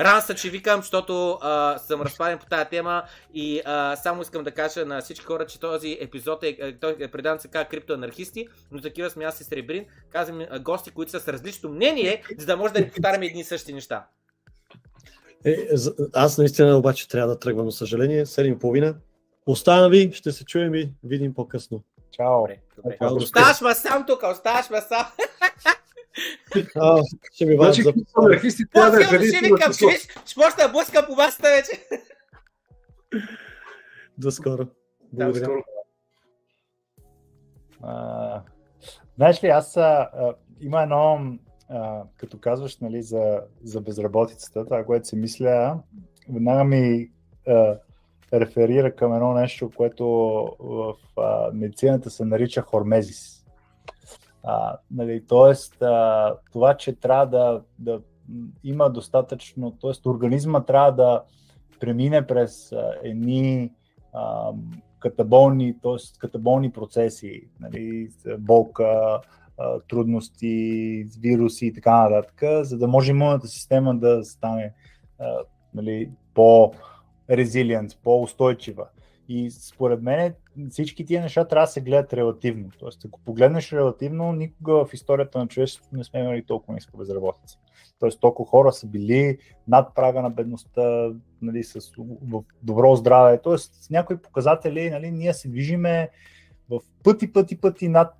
Рано се, че викам, защото а, съм разпаден по тази тема и а, само искам да кажа на всички хора, че този епизод е, той е предан се казва криптоанархисти, но такива сме аз и Сребрин. Казвам гости, които са с различно мнение, за да може да не повтаряме едни и същи неща. Е, аз наистина обаче трябва да тръгвам, за съжаление. 7.30. Оставам ви, ще се чуем и видим по-късно. Чао. Добре, добре. Оставаш ма сам тук, оставаш ма сам. А, ще ми Значи, за... анархисти трябва да е Ще викам, ще да блъскам по масата вече. До скоро. Да, Благодаря. скоро. А, знаеш ли, аз а, има едно, а, като казваш нали, за, за безработицата, това, което си мисля, веднага ми а, реферира към едно нещо, което в а, медицината се нарича хормезис. А, нали, тоест, а, това, че трябва да, да има достатъчно, т.е. организма трябва да премине през а, едни а, катаболни, т.е. катаболни процеси, нали, болка, а, трудности, вируси и така нататък, за да може имунната система да стане а, нали, по-резилиент, по-устойчива. И според мен всички тия неща трябва да се гледат релативно. Тоест, ако погледнеш релативно, никога в историята на човечеството не сме имали толкова ниска безработица. Тоест, толкова хора са били над прага на бедността, нали, с добро здраве. Тоест, с някои показатели нали, ние се движиме в пъти, пъти, пъти над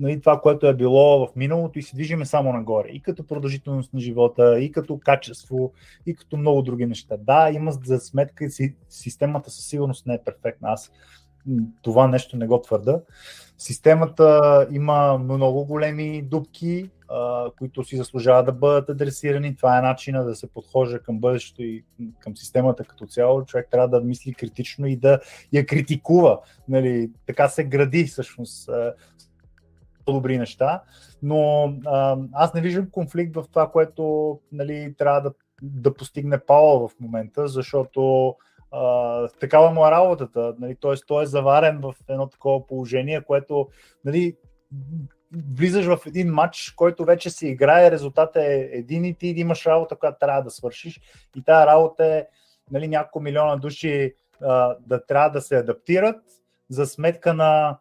нали, това, което е било в миналото и се движиме само нагоре. И като продължителност на живота, и като качество, и като много други неща. Да, има за сметка и системата със сигурност не е перфектна. Аз това нещо не го твърда. Системата има много големи дупки, които си заслужават да бъдат адресирани. Това е начина да се подхожа към бъдещето и към системата като цяло. Човек трябва да мисли критично и да я критикува. Нали, така се гради всъщност по-добри неща, но а, аз не виждам конфликт в това, което нали, трябва да, да постигне Пауъл в момента, защото а, такава му е работата. Нали, т.е. той е заварен в едно такова положение, което нали, влизаш в един матч, който вече се играе, резултатът е един и ти имаш работа, която трябва да свършиш и тази работа е нали, няколко милиона души а, да трябва да се адаптират за сметка на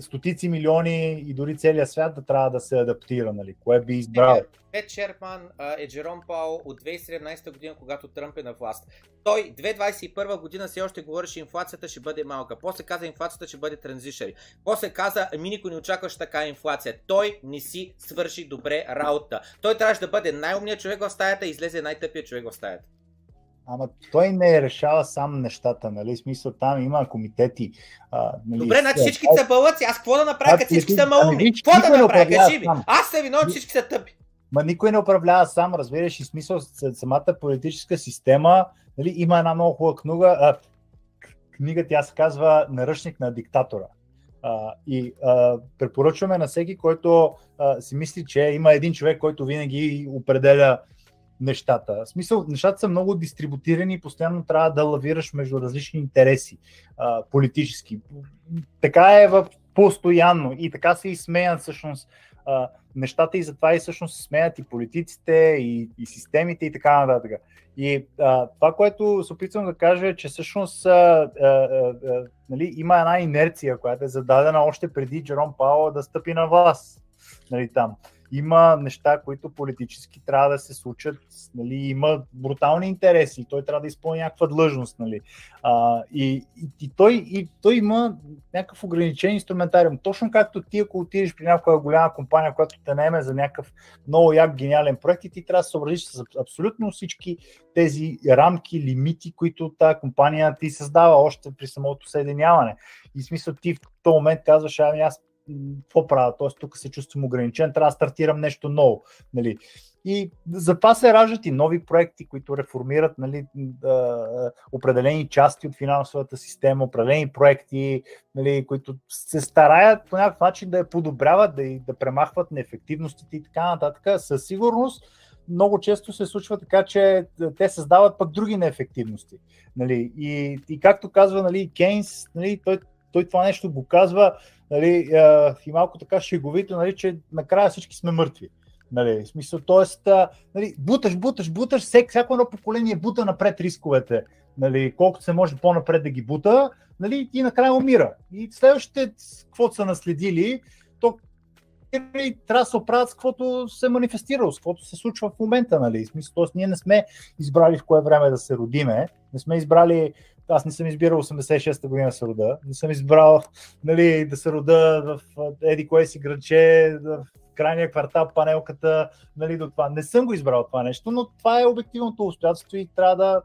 стотици милиони и дори целият свят да трябва да се адаптира, нали? Кое би избрал? Пет Шерпман е Джером Паул от 2017 година, когато Тръмп е на власт. Той 2021 година все още говореше, инфлацията ще бъде малка. После каза, инфлацията ще бъде транзишъри. После каза, ми никой не очакваше така инфлация. Той не си свърши добре работа. Той трябваше да бъде най-умният човек в стаята и излезе най-тъпият човек в стаята. Ама той не решава сам нещата, нали? Смисъл там има комитети. А, нали? Добре, значи всички са бълъци. Аз какво да направя, като всички са малумни? Какво да направя? Кажи ми. Аз съм виновен, всички са тъпи. Ма никой не управлява сам, разбираш и смисъл самата политическа система. Нали, има една много хубава книга, а, книга, тя се казва Наръчник на диктатора. А, и а, препоръчваме на всеки, който а, си мисли, че има един човек, който винаги определя нещата. В смисъл, нещата са много дистрибутирани и постоянно трябва да лавираш между различни интереси а, политически. Така е в постоянно и така се и смеят всъщност а, нещата и затова и всъщност се смеят и политиците, и, и системите и така нататък. И а, това, което се опитвам да кажа е, че всъщност а, а, а, нали, има една инерция, която е зададена още преди Джером Пао да стъпи на власт нали, там има неща, които политически трябва да се случат, нали, има брутални интереси, той трябва да изпълни някаква длъжност. Нали. А, и, и, и, той, и той има някакъв ограничен инструментариум. Точно както ти, ако отидеш при някоя голяма компания, която те наеме за някакъв много як гениален проект и ти трябва да се съобразиш с абсолютно всички тези рамки, лимити, които тази компания ти създава още при самото съединяване. И смисъл ти в този момент казваш, ами аз какво правя, т.е. тук се чувствам ограничен, трябва да стартирам нещо ново. Нали. И затова се раждат и нови проекти, които реформират нали, определени части от финансовата система, определени проекти, нали, които се стараят по някакъв начин да я подобряват, да, да премахват неефективностите и така нататък. Със сигурност много често се случва така, че те създават пък други неефективности. Нали? И, и както казва нали, Кейнс, нали, той, той това нещо го казва нали, а, и малко така шеговито, нали, че накрая всички сме мъртви. Нали, в смисъл, т.е. Нали, буташ, буташ, буташ, всек, всяко едно поколение бута напред рисковете, нали, колкото се може по-напред да ги бута, нали, и накрая умира. И следващите, каквото са наследили, то нали, трябва да се оправят с каквото се манифестира, с каквото се случва в момента. Нали. В смисъл, т.е. ние не сме избрали в кое време да се родиме, не сме избрали аз не съм избирал 86-та година се рода, не съм избрал нали, да се рода в еди кое си градче, в крайния квартал, панелката, нали, до това. Не съм го избрал това нещо, но това е обективното обстоятелство и трябва да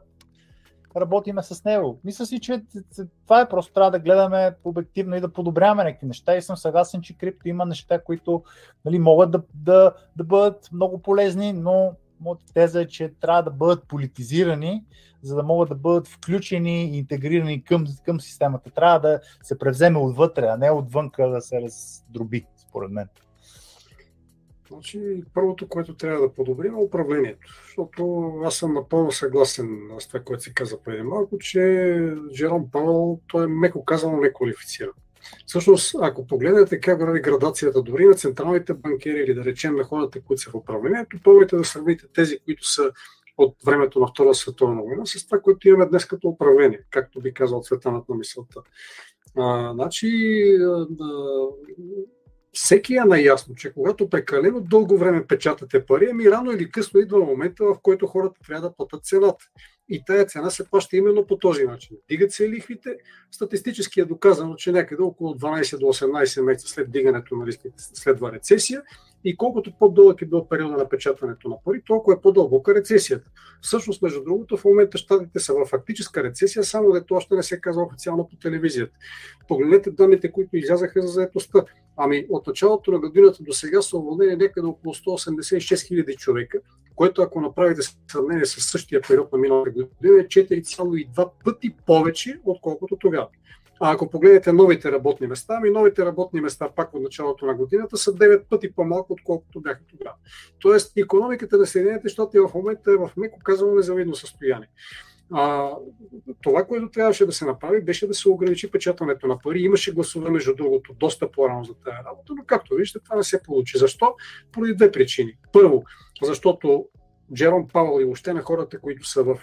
работиме с него. Мисля си, че това е просто трябва да гледаме обективно и да подобряваме някакви неща и съм съгласен, че крипто има неща, които нали, могат да, да, да бъдат много полезни, но моята теза е, че трябва да бъдат политизирани, за да могат да бъдат включени и интегрирани към, към системата. Трябва да се превземе отвътре, а не отвънка да се раздроби, според мен. Значи, първото, което трябва да подобрим е управлението. Защото аз съм напълно съгласен с това, което се каза преди малко, че Джером Павел, той е меко казано неквалифициран. Всъщност, ако погледнете как върви градацията дори на централните банкери или да речем на хората, които са в управлението, пробвайте да сравните тези, които са от времето на Втора световна война с това, което имаме днес като управление, както би казал цветанът на мисълта. А, значи, а, всеки е наясно, че когато прекалено дълго време печатате пари, ами рано или късно идва момента, в който хората трябва да платят цената. И тая цена се плаща именно по този начин. Дигат се лихвите. Статистически е доказано, че някъде около 12 до 18 месеца след дигането на лихвите следва рецесия и колкото по-дълъг е бил периода на печатането на пари, толкова е по-дълбока рецесията. Всъщност, между другото, в момента щатите са в фактическа рецесия, само дето още не се казва официално по телевизията. Погледнете данните, които излязаха за заетостта. Ами от началото на годината до сега са уволнени някъде около 186 хиляди човека, което ако направите сравнение с същия период на миналата година е 4,2 пъти повече, отколкото тогава. А ако погледнете новите работни места, ами новите работни места пак от началото на годината са 9 пъти по-малко, отколкото бяха тогава. Тоест, економиката на Съединените щати в момента е в меко казано незавидно състояние. А, това, което трябваше да се направи, беше да се ограничи печатането на пари. Имаше гласове, между другото, доста по-рано за тази работа, но както виждате, това не се получи. Защо? Поради две причини. Първо, защото Джером Павел и въобще на хората, които са в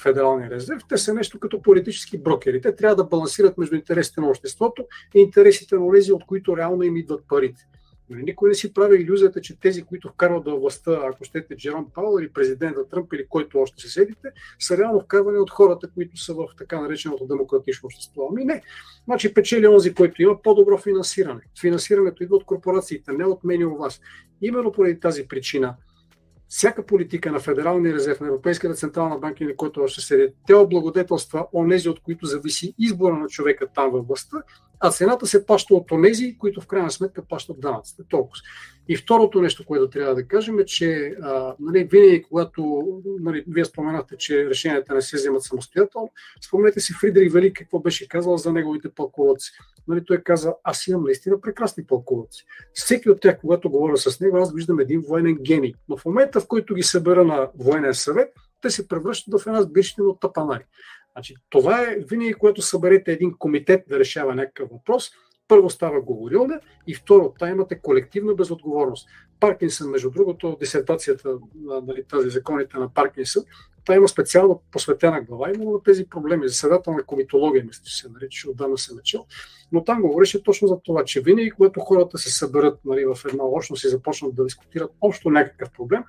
Федералния резерв, те са нещо като политически брокери. Те трябва да балансират между интересите на обществото и интересите на тези, от които реално им идват парите. Нали, никой не си прави иллюзията, че тези, които вкарват до властта, ако щете Джером Паул или президента Тръмп или който още се седите, са реално вкарвани от хората, които са в така нареченото демократично общество. Ами не. Значи печели онзи, който има по-добро финансиране. Финансирането идва от корпорациите, не от мен и от вас. Именно поради тази причина всяка политика на Федералния резерв, на Европейската централна банка или който още седи, те облагодетелства онези, от които зависи избора на човека там във властта, а цената се плаща от онези, които в крайна сметка плащат данъците. Толкова. И второто нещо, което трябва да кажем е, че а, нали, винаги, когато нали, вие споменахте, че решенията не се вземат самостоятелно, спомнете си Фридрих Велик какво беше казал за неговите пълководци. Нали, той каза, аз имам наистина прекрасни пълководци. Всеки от тях, когато говоря с него, аз виждам един военен гений. Но в момента, в който ги събера на военен съвет, те се превръщат в една сбирщина от тапанари. Значи, това е винаги, когато съберете един комитет да решава някакъв въпрос, първо става говорилна и второ, та имате колективна безотговорност. Паркинсън, между другото, дисертацията на нали, тази законите на Паркинсън, та има специално посветена глава именно на тези проблеми. Заседателна комитология, мисля, че се нарича, отдавна се начал. Но там говореше точно за това, че винаги, когато хората се съберат нали, в една общност и започнат да дискутират общо някакъв проблем,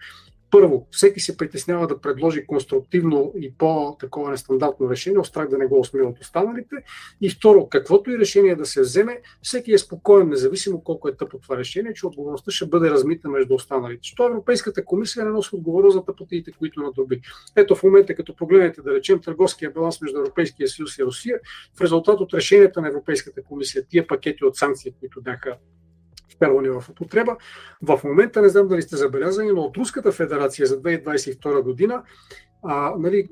първо, всеки се притеснява да предложи конструктивно и по-такова нестандартно решение, страх да не го осмели от останалите. И второ, каквото и решение да се вземе, всеки е спокоен, независимо колко е тъпо това решение, че отговорността ще бъде размита между останалите. Що Европейската комисия не носи отговорност за тъпотиите, които надоби. Ето в момента, като погледнете да речем търговския баланс между Европейския съюз и Русия, в резултат от решенията на Европейската комисия, тия пакети от санкции, които бяха вкарвани в употреба. В момента не знам дали сте забелязани, но от Руската федерация за 2022 година а, нали,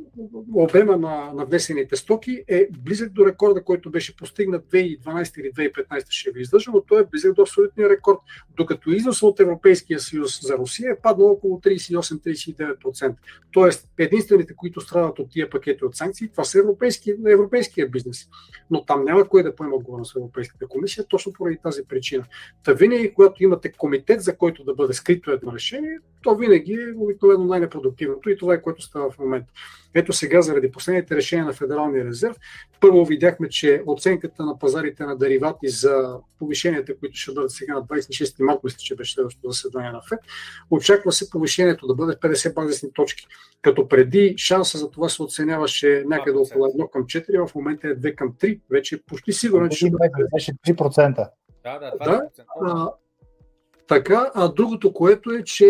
обема на, на внесените стоки е близък до рекорда, който беше постигнат 2012 или 2015, ще ви издържа, но той е близък до абсолютния рекорд, докато износ от Европейския съюз за Русия е паднал около 38-39%. Тоест, единствените, които страдат от тия пакети от санкции, това са европейски, европейския бизнес. Но там няма кой да поема отговорност Европейската комисия, точно поради тази причина. Та винаги, когато имате комитет, за който да бъде скрито едно решение, то винаги е обикновено най-непродуктивното и това е което става в момента. Ето сега, заради последните решения на Федералния резерв, първо видяхме, че оценката на пазарите на деривати за повишенията, които ще бъдат сега на 26 марта, мисля, че беше следващото заседание на ФЕД, очаква се повишението да бъде 50 базисни точки. Като преди шанса за това се оценяваше някъде около 1 към 4, в момента е 2 към 3. Вече е почти сигурно, че ще бъде. 3%. Да, да, 20%. Да, така, а другото, което е, че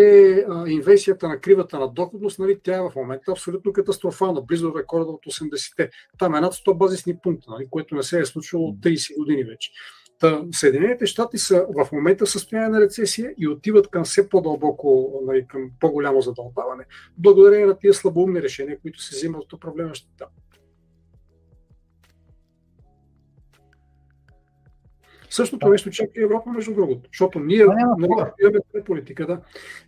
а, инвесията на кривата на доходност, нали, тя е в момента абсолютно катастрофална, близо до рекорда от 80-те. Там е над 100 базисни пункта, нали, което не се е случило от 30 години вече. Та, Съединените щати са в момента в състояние на рецесия и отиват към все по-дълбоко, нали, към по-голямо задълбаване, благодарение на тия слабоумни решения, които се взимат от управляващите там. Същото нещо чака и Европа, между другото. Защото ние нали, имаме политика, да.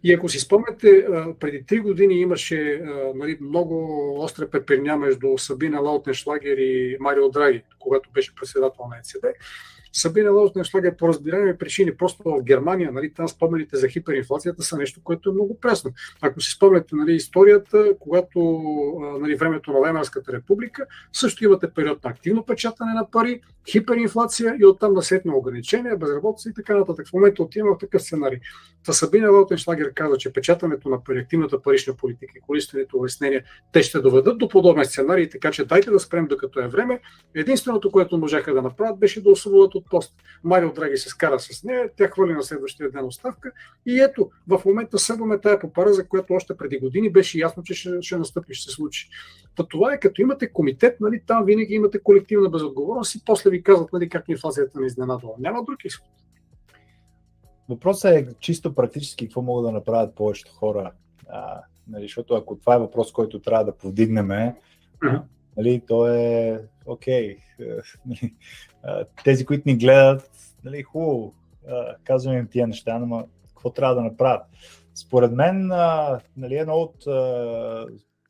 И ако си спомняте, преди три години имаше нали, много остра пеперня между Сабина Лаутеншлагер и Марио Драги, когато беше председател на ЕЦБ. Сабина Лаутеншлагер по разбираеми причини, просто в Германия, нали, там спомените за хиперинфлацията са нещо, което е много пресно. Ако си спомняте нали, историята, когато нали, времето на Веймарската република, също имате период на активно печатане на пари, хиперинфлация и оттам на сетне ограничения, безработица и така нататък. В момента отиваме в такъв сценарий. Та Сабина Лаутеншлагер каза, че печатането на пари, активната парична политика и количествените улеснения, те ще доведат до подобен сценарий, така че дайте да спрем докато е време. Единственото, което можаха да направят, беше да освободят от пост. Марио Драги се скара с нея, тя хвърли на следващия ден оставка и ето, в момента събваме тая попара, за която още преди години беше ясно, че ще, ще настъпи, ще се случи. Та това е като имате комитет, нали, там винаги имате колективна безотговорност и после ви казват нали, как инфлацията не изненадва. Няма друг изход. Въпросът е чисто практически какво могат да направят повечето хора. А, нали, защото ако това е въпрос, който трябва да повдигнем. Нали, то е окей. Okay. Тези, които ни гледат, нали, хубаво, казваме им тия неща, но какво трябва да направят? Според мен, нали, едно от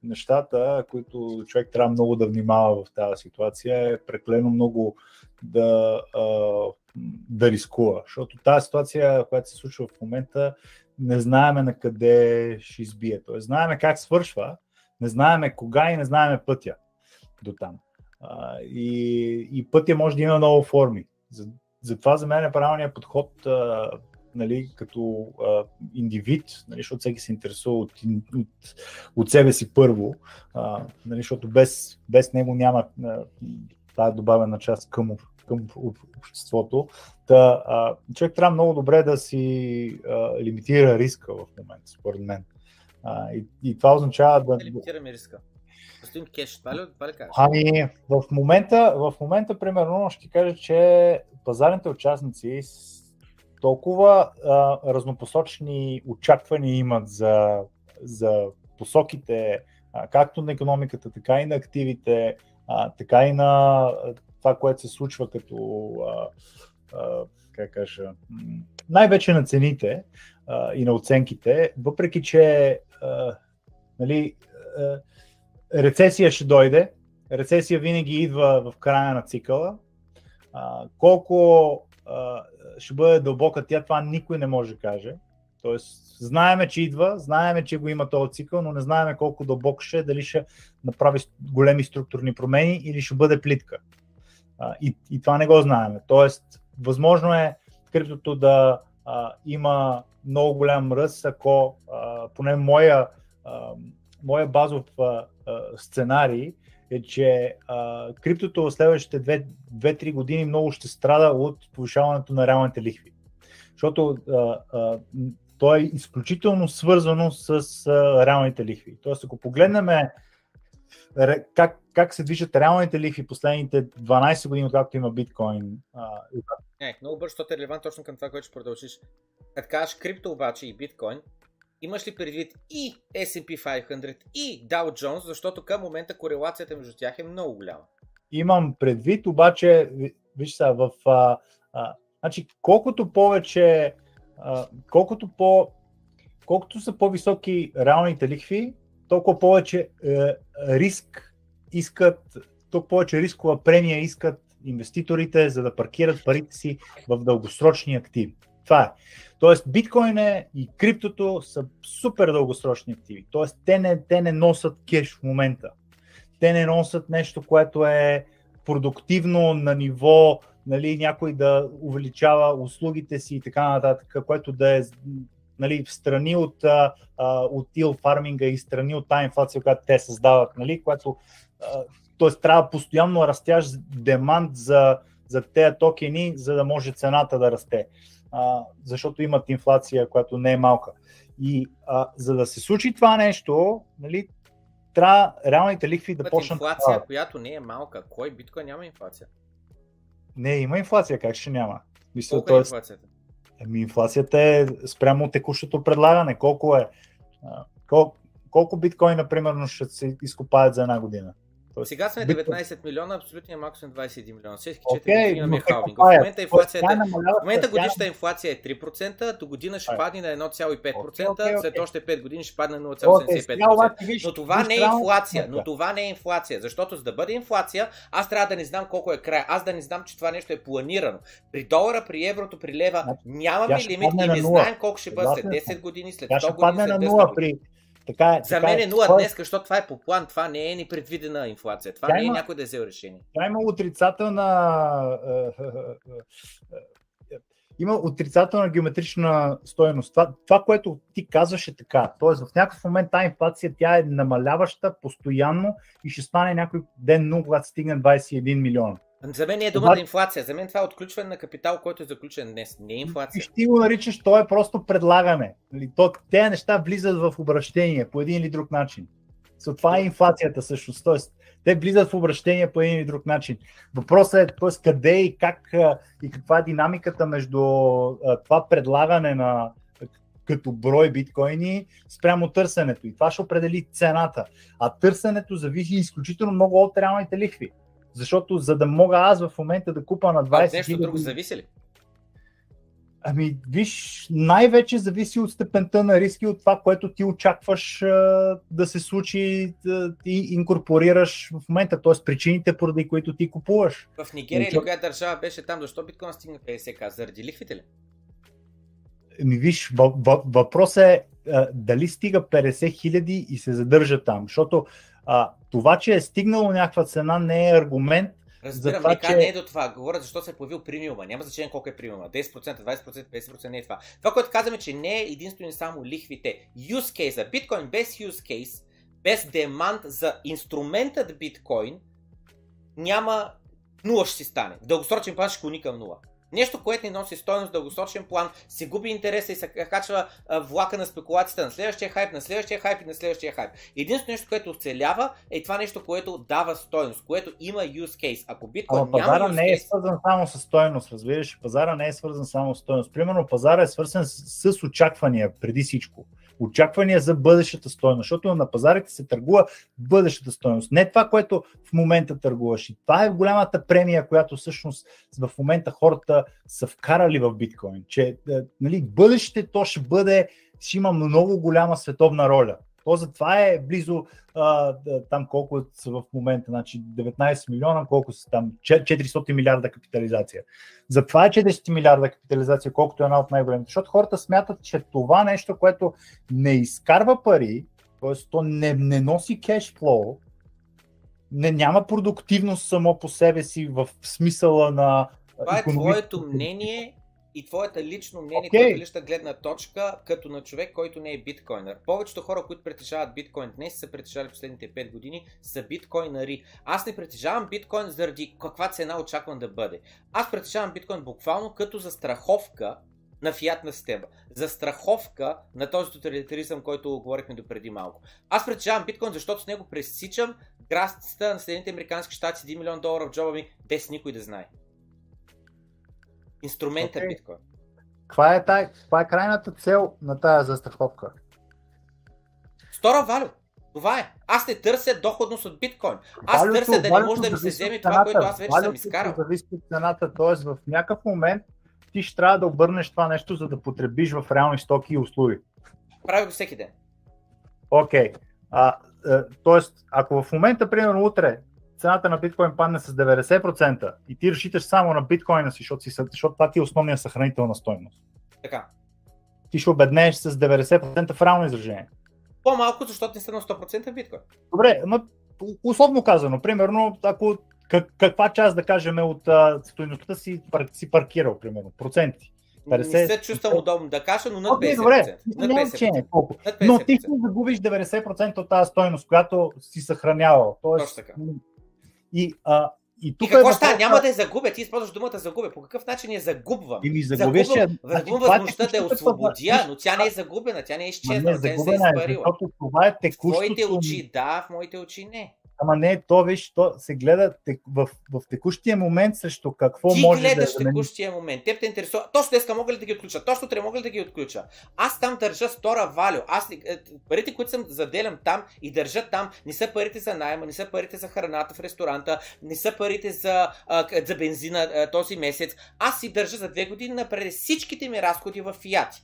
нещата, които човек трябва много да внимава в тази ситуация е преклено много да, да рискува. Защото тази ситуация, която се случва в момента, не знаеме на къде ще избие. Тоест, знаеме как свършва, не знаеме кога и не знаеме пътя до там. А, и, и пътя може да има много форми. Затова за мен е правилният подход а, нали, като а, индивид, нали, защото всеки се интересува от, от, от себе си първо, а, нали, защото без, без него няма а, тази добавена част към, към обществото. Та, а, човек трябва много добре да си а, лимитира риска в момента, според мен. А, и, и това означава да. Лимитираме риска. Господин Кеш, това ли, това ли кажеш? Ами, в момента, в момента, примерно, ще кажа, че пазарните участници толкова а, разнопосочни очаквания имат за, за посоките, а, както на економиката, така и на активите, а, така и на това, което се случва като, а, а, как кажа, най-вече на цените а, и на оценките, въпреки че а, нали, а, рецесия ще дойде, рецесия винаги идва в края на цикъла, а, колко а, ще бъде дълбока тя, това никой не може да каже. Тоест, знаеме, че идва, знаеме, че го има този цикъл, но не знаеме колко дълбоко ще е, дали ще направи големи структурни промени или ще бъде плитка. А, и, и това не го знаеме. Тоест, възможно е криптото да а, има много голям ръст, ако а, поне моя, а, моя базов а, а, сценарий е, че а, криптото в следващите 2-3 години много ще страда от повишаването на реалните лихви. Защото а, а, то е изключително свързано с а, реалните лихви. Тоест, ако погледнем как, как се движат реалните лихви последните 12 години, откакто има биткоин. А, Не, много бързо, защото е релевант точно към това, което ще продължиш. Кажеш крипто обаче и биткоин, имаш ли предвид и S&P 500 и Dow Jones, защото към момента корелацията между тях е много голяма? Имам предвид, обаче, виж сега, в, а, а, значи, колкото повече, а, колкото по, колкото са по-високи реалните лихви, толкова повече е, риск искат, толкова повече рискова премия искат инвеститорите, за да паркират парите си в дългосрочни активи. Това е. Тоест, биткоин е и криптото са супер дългосрочни активи. Тоест, те не, те не носят кеш в момента. Те не носят нещо, което е продуктивно на ниво нали, някой да увеличава услугите си и така нататък, което да е нали, в страни от, а, от тил фарминга и страни от тази инфлация, която те създават, нали, което т.е. трябва постоянно растящ демант за, за тези токени, за да може цената да расте а, защото имат инфлация, която не е малка. И а, за да се случи това нещо, нали, трябва реалните лихви да почнат. Инфлация, да... която не е малка. Кой биткоин няма инфлация? Не, има инфлация, как ще няма? Мисля, Колко е инфлацията? Ами, инфлацията е спрямо текущото предлагане. Колко е? Колко, колко биткоина, например, ще се изкопаят за една година? Сега сме 19 милиона, абсолютният максим е 21 милиона. Всеки 4 okay, години имаме халвинг. В момента, инфлацията, в момента годишната инфлация е 3%, до година ще падне на 1,5%, okay, okay, след още 5 години ще падне на 0,75%. Но това не е инфлация, но това не е инфлация, защото за да бъде инфлация, аз трябва да не знам колко е края, аз да не знам, че това нещо е планирано. При долара, при еврото, при лева значи, нямаме лимит и не знаем колко ще бъде след 10 години, след 100 години, след 200 години. Така е, За така мен е, е 0 днес, защото това е по план, това не е непредвидена инфлация, това не е някой да е взел решение. Това има отрицателна има отрицателна геометрична стоеност. Това, това, което ти казваш е така. Тоест в някакъв момент тази инфлация тя е намаляваща постоянно и ще стане някой ден 0, когато стигне 21 милиона. За мен не е думата това... инфлация. За мен това е отключване на капитал, който е заключен днес. Не е инфлация. И ти го наричаш, то е просто предлагане. Нали, то, те неща влизат в обращение по един или друг начин. So, това е инфлацията всъщност. Тоест, те влизат в обращение по един или друг начин. Въпросът е тоест, къде и как и каква е динамиката между това предлагане на като брой биткоини спрямо търсенето. И това ще определи цената. А търсенето зависи изключително много от реалните лихви. Защото за да мога аз в момента да купа на 20 нещо хиляди... друго зависи ли? Ами, виж, най-вече зависи от степента на риски, от това, което ти очакваш а, да се случи да, и инкорпорираш в момента, т.е. причините, поради които ти купуваш. В Нигерия или коя държава беше там, защо биткоин стигна 50к? Заради лихвите ли? ми виж, въпросът е а, дали стига 50 хиляди и се задържа там, защото а, това, че е стигнало някаква цена не е аргумент Разбирам, това, че... не е до това. Говоря защо се е появил премиума. Няма значение колко е премиума. 10%, 20%, 50% не е това. Това, което казваме, че не е единствено и само лихвите. Use case, биткоин без use case, без демант за инструментът биткоин, няма нула ще си стане. В дългосрочен план ще клони към нула. Нещо, което ни носи стойност в дългосрочен план, се губи интереса и се качва влака на спекулацията на следващия хайп, на следващия хайп и на следващия хайп. Единственото нещо, което оцелява е това нещо, което дава стойност, което има use case. Ако биткоин няма пазара use не е свързан само с стойност, разбираш, пазара не е свързан само с стойност. Примерно пазара е свързан с, с очаквания преди всичко очаквания за бъдещата стойност, защото на пазарите се търгува бъдещата стойност. Не това, което в момента търгуваш. И това е голямата премия, която всъщност в момента хората са вкарали в биткоин, че е, нали, бъдещето то ще бъде, ще има много голяма световна роля. То затова е близо а, там колко са в момента, значи 19 милиона, колко са там, 400 милиарда капитализация. Затова е 400 милиарда капитализация, колкото е една от най-големите, защото хората смятат, че това нещо, което не изкарва пари, т.е. то не, не носи кешфлоу, не, няма продуктивност само по себе си в смисъла на. Това е твоето мнение и твоята лично мнение, okay. твоята лична гледна точка, като на човек, който не е биткоинър. Повечето хора, които притежават биткоин днес, са притежали последните 5 години, са биткоинари. Аз не притежавам биткоин заради каква цена очаквам да бъде. Аз притежавам биткоин буквално като застраховка на фиатна система. За страховка на този тоталитаризъм, който говорихме до преди малко. Аз притежавам биткоин, защото с него пресичам границата на Съединените Американски щати 1 милион долара в джоба ми, без никой да знае. Инструмента okay. биткоин. Каква е, тай, каква е крайната цел на тази застраховка? Стора валю. Това е. Аз не търся доходност от биткоин. Аз валюто, търся да не може да ми се вземе това, което аз вече съм изкарал. зависи от цената, т.е. в някакъв момент ти ще трябва да обърнеш това нещо, за да потребиш в реални стоки и услуги. Прави го всеки ден. Окей. Okay. Е, тоест, ако в момента, примерно утре, цената на биткоин падне с 90% и ти разчиташ само на биткоина си, защото, си, защото това ти е основния съхранител на стойност. Така. Ти ще обеднееш с 90% в реално изражение. По-малко, защото не са на 100% биткоин. Добре, но условно казано, примерно, ако как, каква част, да кажем, от стоеността си, си паркирал, примерно, проценти. 50... Не се чувствам удобно да кажа, но над 50%. Добре, над 50%. колко. Над 50%. Но ти ще загубиш 90% от тази стойност, която си съхранявал. Тоест, Точно така. И, а, и, тук и какво е става? Няма да я загубя. Ти използваш думата загубя. По какъв начин я загубвам? И ми загубиш загубвам, загубвам възможността да я освободя, но тя не е загубена, тя не е изчезнала, тя не се е изпарила. Това е текущото... В твоите очи да, в моите очи не. Ама не, то виж, то се гледа в, в текущия момент срещу какво Ти може гледаш да... Ти текущия момент. Теб те интересува. Точно днеска мога ли да ги отключа? Точно утре мога ли да ги отключа? Аз там държа стора валю. Аз, е, парите, които съм заделям там и държа там, не са парите за найма, не са парите за храната в ресторанта, не са парите за, за бензина този месец. Аз си държа за две години напред всичките ми разходи в фиати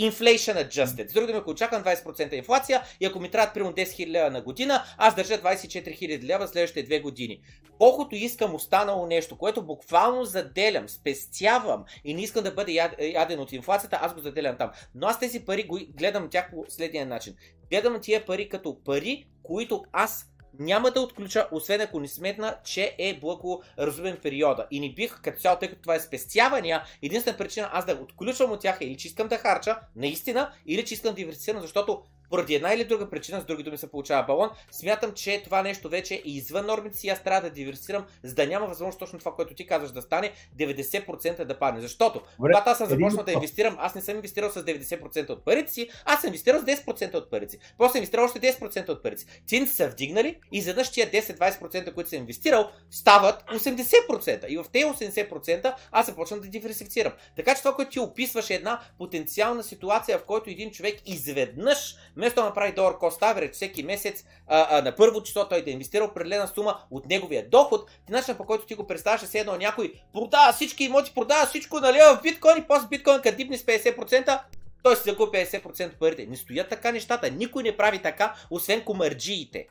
inflation adjusted. С други думи, ако очаквам 20% инфлация и ако ми трябва примерно 10 000 лева на година, аз държа 24 000 лева следващите две години. Колкото искам останало нещо, което буквално заделям, спестявам и не искам да бъде яден от инфлацията, аз го заделям там. Но аз тези пари го гледам тях по следния начин. Гледам тия пари като пари, които аз няма да отключа, освен ако не сметна, че е благоразумен периода. И не бих, като цяло, тъй като това е спестявания, единствена причина аз да отключвам от тях е или че искам да харча, наистина, или че искам да диверсифицирам, защото поради една или друга причина, с други думи се получава балон, смятам, че това нещо вече е извън нормите си, аз трябва да диверсирам, за да няма възможност точно това, което ти казваш да стане, 90% да падне. Защото, когато аз съм започнал да инвестирам, аз не съм инвестирал с 90% от парите си, аз съм инвестирал с 10% от парите си. После инвестирал още 10% от парите си. Цените са вдигнали и задъж тия 10-20%, които съм инвестирал, стават 80%. И в тези 80% аз започвам да диверсифицирам. Така че това, което ти описваш е една потенциална ситуация, в която един човек изведнъж Вместо да направи долар cost average всеки месец, а, а, на първо число той да инвестира определена сума от неговия доход, ти начинът по който ти го представяш е едно някой продава всички имоти, продава всичко налева в биткоин и после биткоин като дипне с 50%, той си закупи 50% парите. Не стоят така нещата. Никой не прави така, освен комарджиите,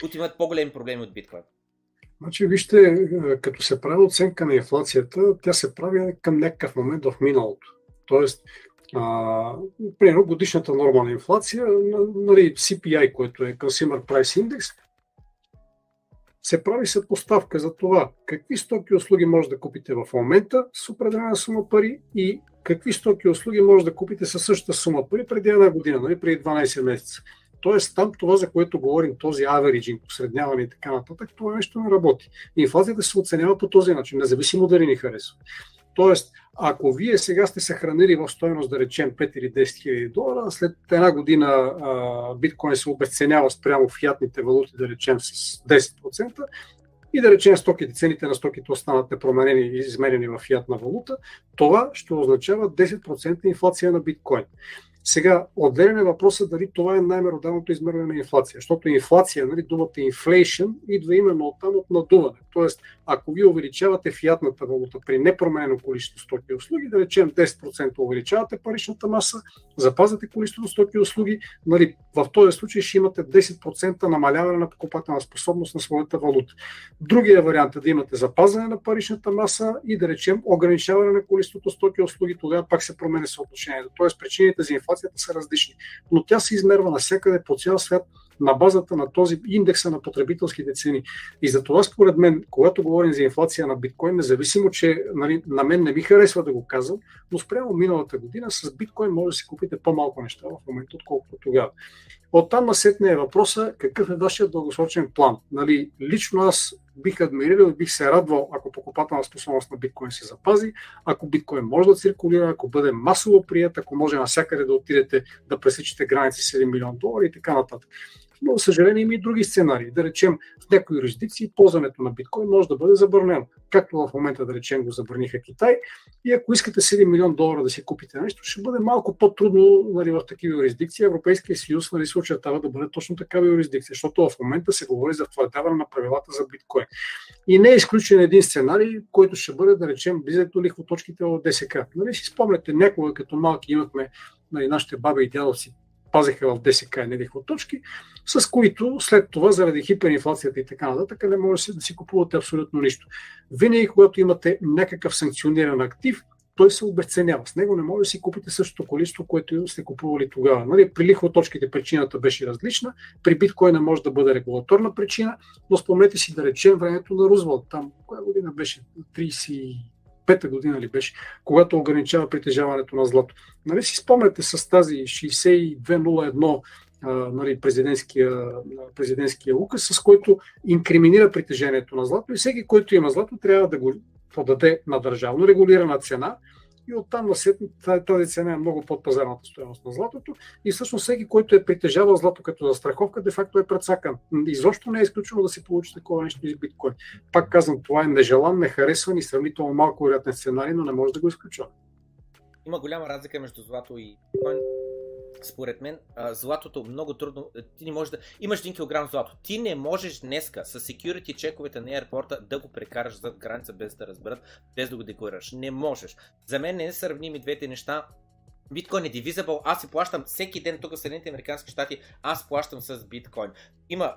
които имат по-големи проблеми от биткоин. Значи, вижте, като се прави оценка на инфлацията, тя се прави към някакъв момент в миналото. Тоест, а, примерно годишната норма на инфлация, нали, CPI, което е Consumer Price Index, се прави съпоставка за това какви стоки и услуги може да купите в момента с определена сума пари и какви стоки и услуги може да купите със същата сума пари преди една година, нали, преди 12 месеца. Тоест там това, за което говорим, този авериджинг, посредняване и така нататък, това нещо не работи. Инфлацията се оценява по този начин, независимо дали ни харесва. Тоест, ако вие сега сте съхранили в стоеност, да речем 5 или 10 хиляди долара, след една година а, биткоин се обесценява спрямо фиатните валути, да речем с 10%, и да речем стоките, цените на стоките останат непроменени и изменени в фиатна валута, това ще означава 10% инфлация на биткоин. Сега, отделен е дали това е най-меродавното измерване на инфлация, защото инфлация, нали, думата inflation идва именно от там от надуване. Тоест, ако вие увеличавате фиатната валута при непроменено количество стоки и услуги, да речем 10% увеличавате паричната маса, запазвате количеството стоки и услуги, нали, в този случай ще имате 10% намаляване на покупателна способност на своята валута. Другия вариант е да имате запазване на паричната маса и да речем ограничаване на количеството стоки и услуги, тогава пак се променя съотношението. Тоест причините за инфлацията са различни, но тя се измерва навсякъде по цял свят на базата на този индекса на потребителските цени. И за това, според мен, когато говорим за инфлация на биткоин, независимо, че нали, на мен не ми харесва да го казвам, но спрямо миналата година с биткоин може да си купите по-малко неща в момента, отколкото тогава. Оттам насетне е въпроса какъв е вашия дългосрочен план. Нали, лично аз бих адмирирал бих се радвал, ако покупателна способност на биткоин се запази, ако биткоин може да циркулира, ако бъде масово прият, ако може навсякъде да отидете да пресечете граници 7 милион долара и така нататък но, за съжаление, има и други сценарии. Да речем, в някои юрисдикции ползването на биткоин може да бъде забранено. Както в момента, да речем, го забраниха Китай. И ако искате 7 милион долара да си купите нещо, ще бъде малко по-трудно нали, в такива юрисдикции. Европейския съюз нали, се очертава да бъде точно такава юрисдикция, защото в момента се говори за твърдяване на правилата за биткоин. И не е изключен един сценарий, който ще бъде, да речем, близък до лихвоточките в ДСК. Нали си спомняте, някога като малки имахме нали, нашите баби и дядовци пазиха в ДСК едни точки, с които след това, заради хиперинфлацията и така нататък, не може да си купувате абсолютно нищо. Винаги, когато имате някакъв санкциониран актив, той се обесценява. С него не може да си купите същото количество, което сте купували тогава. Нали? При лихвоточките причината беше различна, при биткоина може да бъде регулаторна причина, но спомнете си да речем времето на Рузвелт. Там, коя година беше? 30 пета година ли беше, когато ограничава притежаването на злато. Нали си спомняте с тази 6201 нали, президентския, президентския указ, с който инкриминира притежанието на злато и всеки, който има злато, трябва да го подаде на държавно регулирана цена и оттам на след тази цена е много под пазарната стоеност на златото и всъщност всеки, който е притежавал злато като застраховка, де факто е предсакан. Изобщо не е изключено да се получи такова нещо из биткоин. Пак казвам, това е нежелан, нехаресван и сравнително малко вероятен сценарий, но не може да го изключваме. Има голяма разлика между злато и биткоин според мен, а, златото много трудно. Ти не можеш да. Имаш 1 кг злато. Ти не можеш днеска с security чековете на аеропорта да го прекараш зад граница без да разберат, без да го декларираш. Не можеш. За мен не сравними двете неща. Биткоин е divisible, аз си плащам всеки ден тук в Съединените Американски щати, аз плащам с биткоин. Има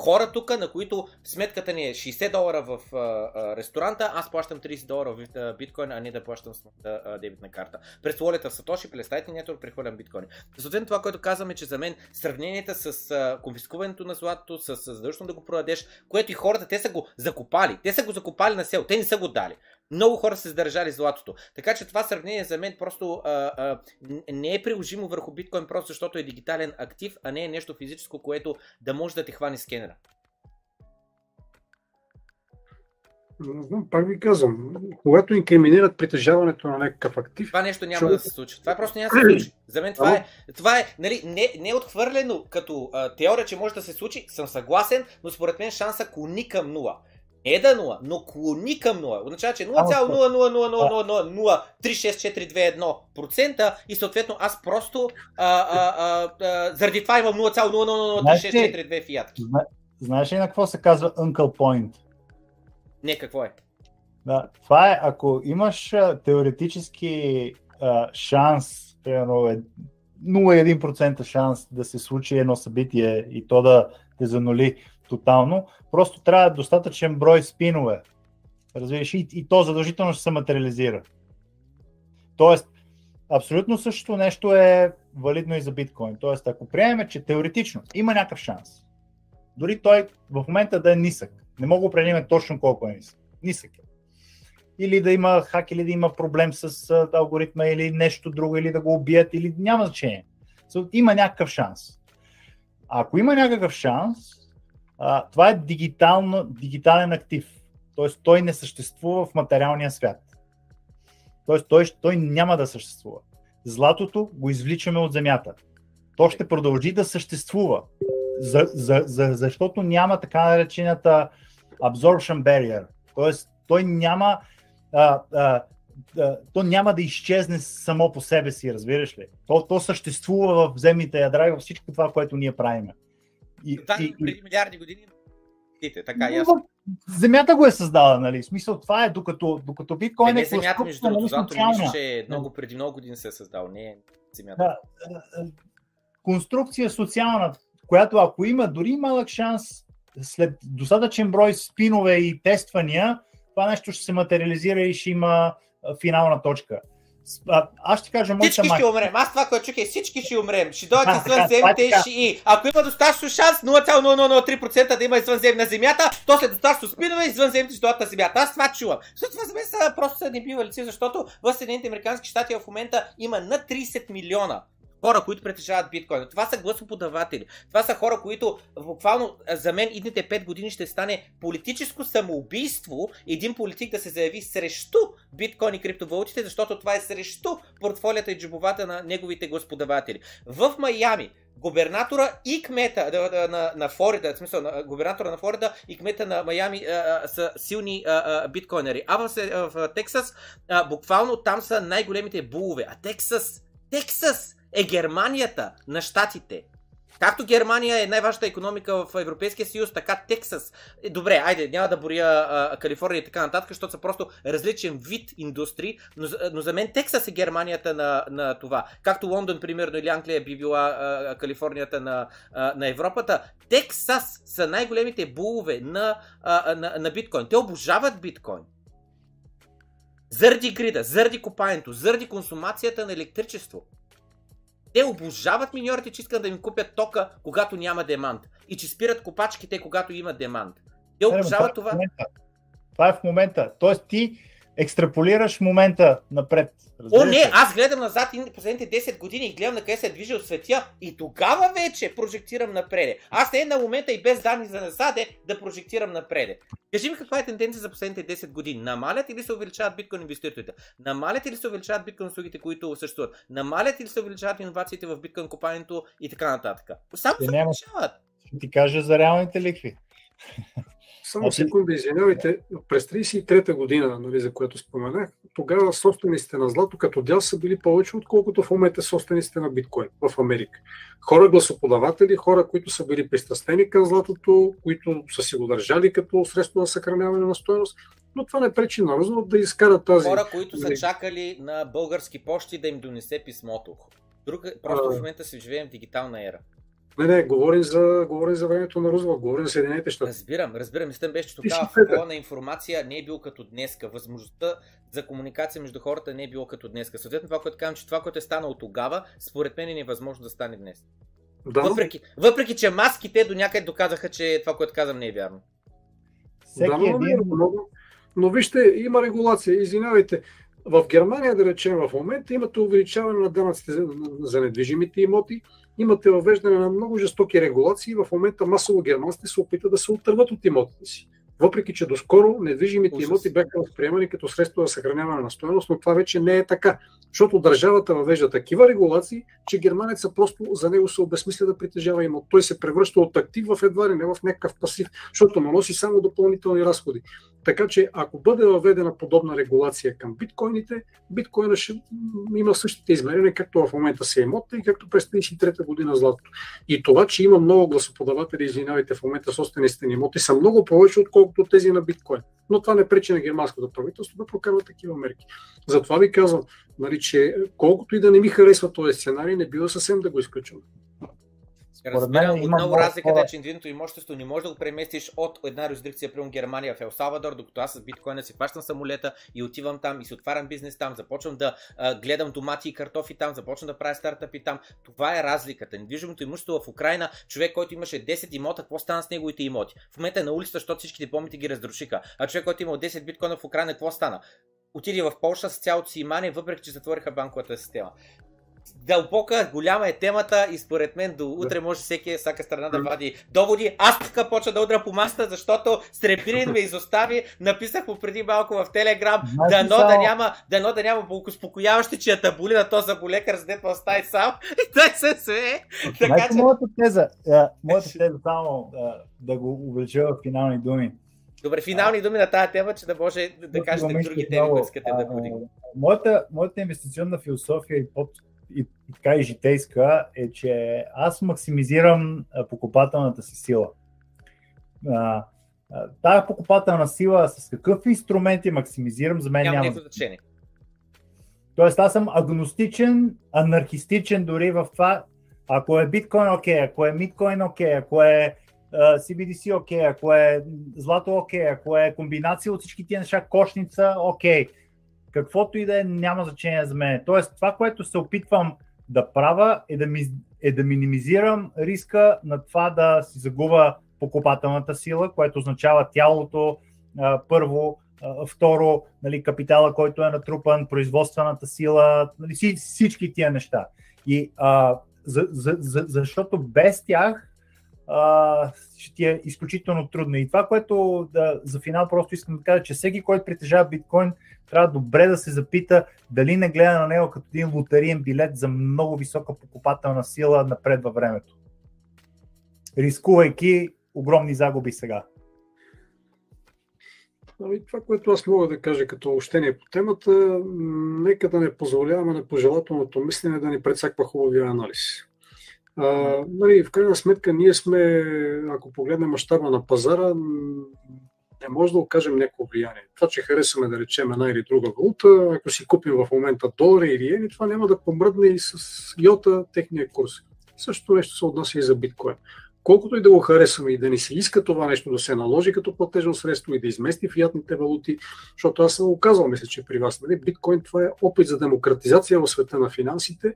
хора тук, на които сметката ни е 60 долара в а, а, ресторанта, аз плащам 30 долара в биткоин, а не да плащам с а, дебитна карта. През волята в Сатоши, през Lightning Network прехвърлям биткоин. Съответно това, което казваме, че за мен сравненията с а, конфискуването на златото, с задължително да го продадеш, което и хората, те са го закопали. Те са го закопали на сел, те не са го дали. Много хора се задържали златото. Така че това сравнение за мен просто а, а, не е приложимо върху биткоин, просто защото е дигитален актив, а не е нещо физическо, което да може да ти хване скенера. Не знам, пак ви казвам, когато инкриминират притежаването на някакъв актив. Това нещо няма да се случи. Това просто няма да се случи. За мен това е, това е нали, не, не е отхвърлено като а, теория, че може да се случи. Съм съгласен, но според мен шанса клони към нула. Не да 0, но клони към 0. Означава, че 0,000003642 и съответно аз просто а, а, а, а, заради това имам 0,0003642 фиатки. Знаеш ли на какво се казва Uncle Point? Не, какво е? Да, това е, ако имаш теоретически а, шанс, примерно 0,1% шанс да се случи едно събитие и то да те занули тотално, просто трябва достатъчен брой спинове. Разбираш, и, и то задължително ще се материализира. Тоест, абсолютно същото нещо е валидно и за биткоин. Тоест, ако приемем, че теоретично има някакъв шанс, дори той в момента да е нисък, не мога да определим точно колко е нисък. Нисък е. Или да има хак, или да има проблем с алгоритма, или нещо друго, или да го убият, или няма значение. Има някакъв шанс. Ако има някакъв шанс, това е дигитално, дигитален актив. Тоест той не съществува в материалния свят. Тоест той, той няма да съществува. Златото го извличаме от земята. То ще продължи да съществува. За, за, за, защото няма така наречената absorption barrier. Тоест той няма а, а, то няма да изчезне само по себе си, разбираш ли? То, то съществува в земните ядра и във всичко това, което ние правим. И, това и, преди милиарди години така ясно. Земята го е създала, нали? В смисъл това е, докато, докато биткоин е, е земята, между другото, злато мисля, че много преди много години се е създал, не е земята. Да, конструкция социална, която ако има дори малък шанс след достатъчен брой спинове и тествания, това нещо ще се материализира и ще има финална точка. А, аз ще кажа моята Всички ще умрем. Аз това, което чух е всички ще умрем. Ще дойдат извънземните и ще и. Ако има достатъчно шанс 0,003% да има извънземна земята, то след достатъчно спинове извънземните ще дойдат на земята. Аз това чувам. Защото това за мен са просто са лици, защото в Съединените Американски щати в момента има над 30 милиона хора, които притежават биткоин. Това са гласоподаватели. Това са хора, които буквално за мен идните 5 години ще стане политическо самоубийство един политик да се заяви срещу биткоин и криптовалутите, защото това е срещу портфолията и джобовата на неговите господаватели. В Майами губернатора и кмета на, на, на Флорида, в смисъл, на, губернатора на Флорида и кмета на Майами а, са силни а, а, биткоинери. А в, в, в Тексас, а, буквално там са най-големите булове. А Тексас, Тексас е Германията на щатите. Както Германия е най-важната економика в Европейския съюз, така Тексас. Е, добре, айде, няма да боря Калифорния и така нататък, защото са просто различен вид индустрии, но, но за мен Тексас е Германията на, на това. Както Лондон, примерно, или Англия би била а, Калифорнията на, а, на Европата. Тексас са най-големите булове на, а, на, на биткоин. Те обожават биткоин. Заради грида, заради копаенето, заради консумацията на електричество. Те обожават миньорите, че искат да им купят тока, когато няма демант. И че спират копачките, когато има демант. Те обожават това. това. Това е в момента. Тоест ти екстраполираш момента напред. О, не, аз гледам назад и последните 10 години и гледам на къде се е движил светя и тогава вече прожектирам напред. Аз не е на момента и без данни за насаде да прожектирам напред. Кажи ми каква е тенденция за последните 10 години. Намалят или се увеличават биткоин инвеститорите? Намалят или се увеличават биткоин услугите, които съществуват? Намалят или се увеличават инновациите в биткоин копанието и така нататък? Само се увеличават. Ще ти кажа за реалните ликви. Само а, секунда, извинявайте. През 33-та година, нали, за което споменах, тогава собствениците на злато като дял са били повече, отколкото в момента собствениците на биткоин в Америка. Хора гласоподаватели, хора, които са били пристрастени към златото, които са си го държали като средство на съхраняване на стоеност, но това не пречи на Рузвелт да изкара тази... Хора, които са чакали на български почти да им донесе писмото. Друг... Просто а... в момента се живеем в дигитална ера. Не, не, говорим за, говорим за времето на Рузвелт, говорим за Съединените щати. Разбирам, разбирам. Мислям беше, че тогава на информация не е бил като днеска. Възможността за комуникация между хората не е било като днеска. Съответно, това, което казвам, че това, което е станало тогава, според мен е невъзможно да стане днес. Да. Въпреки, въпреки, че маските до някъде доказаха, че това, което казвам, не е вярно. Всеки да, но, един... но, но вижте, има регулация. Извинявайте, в Германия, да речем, в момента имате увеличаване на данъците за, за недвижимите имоти, имате въвеждане на много жестоки регулации. В момента масово германците се опитат да се отърват от имотите си. Въпреки, че доскоро недвижимите Ужас. имоти бяха възприемани като средство за съхраняване на стоеност, но това вече не е така. Защото държавата въвежда такива регулации, че германеца просто за него се обезмисля да притежава имот. Той се превръща от актив в едва ли не в някакъв пасив, защото му носи само допълнителни разходи. Така че ако бъде въведена подобна регулация към биткоините, биткоина ще има същите измерения, както в момента се имота и както през 33-та година златото. И това, че има много гласоподаватели, извинявайте, в момента собствениците на имоти са много повече, отколкото тези на биткоин. Но това не пречи на германското правителство да прокарва такива мерки. Затова ви казвам, нали, че колкото и да не ми харесва този сценарий, не бива съвсем да го изключвам. Разбирам, отново много разликата е, че индивидното имущество не може да го преместиш от една юрисдикция, прямо Германия в Ел Салвадор, докато аз с биткоина си хващам самолета и отивам там и си отварям бизнес там, започвам да а, гледам домати и картофи там, започвам да правя стартъпи там. Това е разликата. Недвижимото имущество в Украина, човек, който имаше 10 имота, какво стана с неговите имоти? В момента е на улицата, защото всичките помните ги разрушиха. А човек, който имал 10 биткоина в Украина, какво стана? отиде в Польша с цялото си имане, въпреки че затвориха банковата система дълбока, голяма е темата и според мен до утре може всеки, всяка страна да вади доводи. Аз тук почва да удра по масата, защото Стрепирин ме изостави. Написах му преди малко в Телеграм, дано да няма, дано да няма успокояващи, че я табули на този заболекар, за дето остави сам. И той се свее. Така, че... моята теза, моята теза само да го увелича в финални думи. Добре, финални думи на тази тема, че да може да кажете други теми, които искате да подигнете. Моята, моята инвестиционна философия и под и, и така и житейска е, че аз максимизирам покупателната си сила. А, тая покупателна сила с какъв инструменти максимизирам, за мен няма, няма значение. Тоест аз съм агностичен, анархистичен дори в това, ако е биткоин окей, ако е миткоин окей, ако е uh, CBDC окей, ако е злато окей, ако е комбинация от всички тия неща, кошница окей. Okay каквото и да е, няма значение за мен. Тоест, това, което се опитвам да правя е да, ми, е да минимизирам риска на това да си загуба покупателната сила, което означава тялото, а, първо, а, второ, нали, капитала, който е натрупан, производствената сила, нали, всички тия неща. И а, за, за, за, защото без тях а, ще ти е изключително трудно. И това, което да, за финал просто искам да кажа, че всеки, който притежава биткоин, трябва добре да се запита дали не гледа на него като един лотариен билет за много висока покупателна сила напред във времето. Рискувайки огромни загуби сега. Ами, това, което аз мога да кажа като общение по темата, нека да не позволяваме на пожелателното мислене да ни предсаква хубавия анализ. Нали, в крайна сметка ние сме, ако погледнем мащаба на пазара, не може да окажем някакво влияние. Това, че харесаме да речем една или друга валута, ако си купим в момента долари или ени, това няма да помръдне и с йота техния курс. Също нещо се отнася и за биткоин. Колкото и да го харесваме и да ни се иска това нещо да се наложи като платежно средство и да измести фиатните валути, защото аз съм го казал, мисля, че при вас, нали, биткоин това е опит за демократизация в света на финансите.